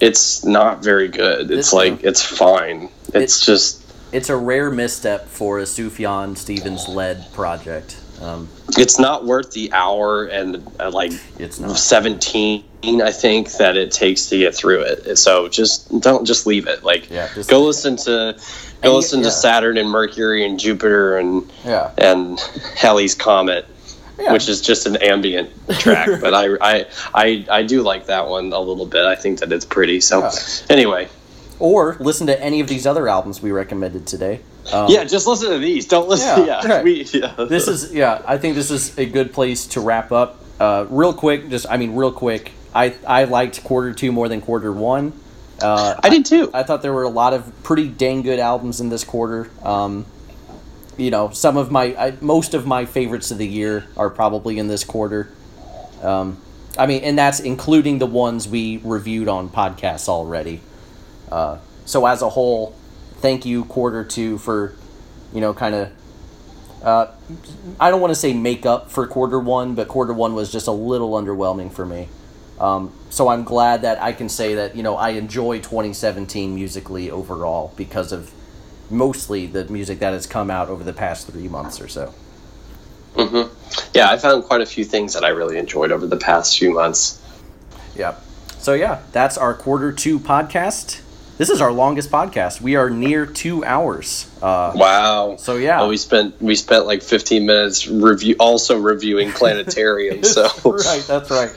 Speaker 2: it's not very good. It's, it's like it's fine. It's, it's just
Speaker 1: it's a rare misstep for a Sufjan Stevens led project. Um,
Speaker 2: it's not worth the hour and uh, like it's not. 17 I think that it takes to get through it. So just don't just leave it. Like yeah, go listen to go listen yeah. to Saturn and Mercury and Jupiter and
Speaker 1: yeah.
Speaker 2: and Halley's Comet. Yeah. Which is just an ambient track, [LAUGHS] but I, I I I do like that one a little bit. I think that it's pretty. So anyway,
Speaker 1: or listen to any of these other albums we recommended today.
Speaker 2: Um, yeah, just listen to these. Don't listen. Yeah, yeah, we,
Speaker 1: yeah. This is yeah. I think this is a good place to wrap up. Uh, real quick, just I mean, real quick. I I liked quarter two more than quarter one.
Speaker 2: Uh, I did too.
Speaker 1: I, I, thought there were a lot of pretty dang good albums in this quarter. Um, you know, some of my I, most of my favorites of the year are probably in this quarter. Um, I mean, and that's including the ones we reviewed on podcasts already. Uh, so as a whole, thank you quarter two for, you know, kind of. Uh, I don't want to say make up for quarter one, but quarter one was just a little underwhelming for me. Um, so I'm glad that I can say that you know I enjoy 2017 musically overall because of mostly the music that has come out over the past three months or so.
Speaker 2: Mm-hmm. Yeah, I found quite a few things that I really enjoyed over the past few months.
Speaker 1: Yeah. So yeah, that's our quarter two podcast. This is our longest podcast. We are near two hours.
Speaker 2: Uh, wow.
Speaker 1: So yeah.
Speaker 2: Well, we spent we spent like 15 minutes review also reviewing Planetarium. [LAUGHS] so
Speaker 1: right, that's right.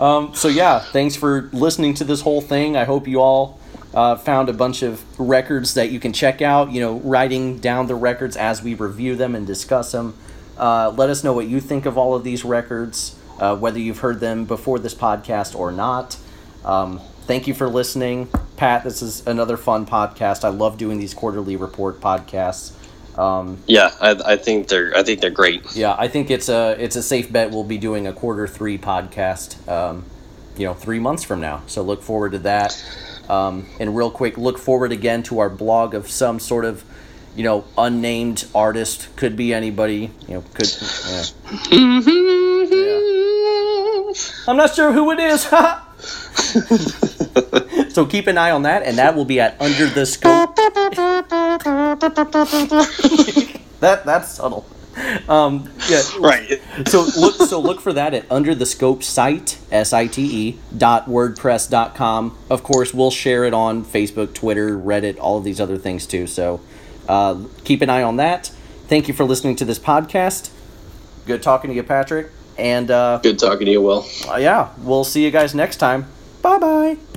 Speaker 1: Um, so yeah, thanks for listening to this whole thing. I hope you all uh, found a bunch of records that you can check out. You know, writing down the records as we review them and discuss them. Uh, let us know what you think of all of these records, uh, whether you've heard them before this podcast or not. Um, thank you for listening. Pat, this is another fun podcast. I love doing these quarterly report podcasts. Um,
Speaker 2: yeah, I, I, think they're I think they're great.
Speaker 1: Yeah, I think it's a it's a safe bet. We'll be doing a quarter three podcast, um, you know, three months from now. So look forward to that. Um, and real quick, look forward again to our blog of some sort of, you know, unnamed artist. Could be anybody. You know, could. Yeah. yeah. I'm not sure who it is. [LAUGHS] [LAUGHS] so keep an eye on that, and that will be at Under the Scope. [LAUGHS] that that's subtle. Um, yeah.
Speaker 2: Right.
Speaker 1: so look so look for that at Under the Scope site s i t e dot wordpress dot com. Of course, we'll share it on Facebook, Twitter, Reddit, all of these other things too. So uh, keep an eye on that. Thank you for listening to this podcast. Good talking to you, Patrick. And uh,
Speaker 2: good talking to you, Will.
Speaker 1: Uh, yeah, we'll see you guys next time. Bye bye.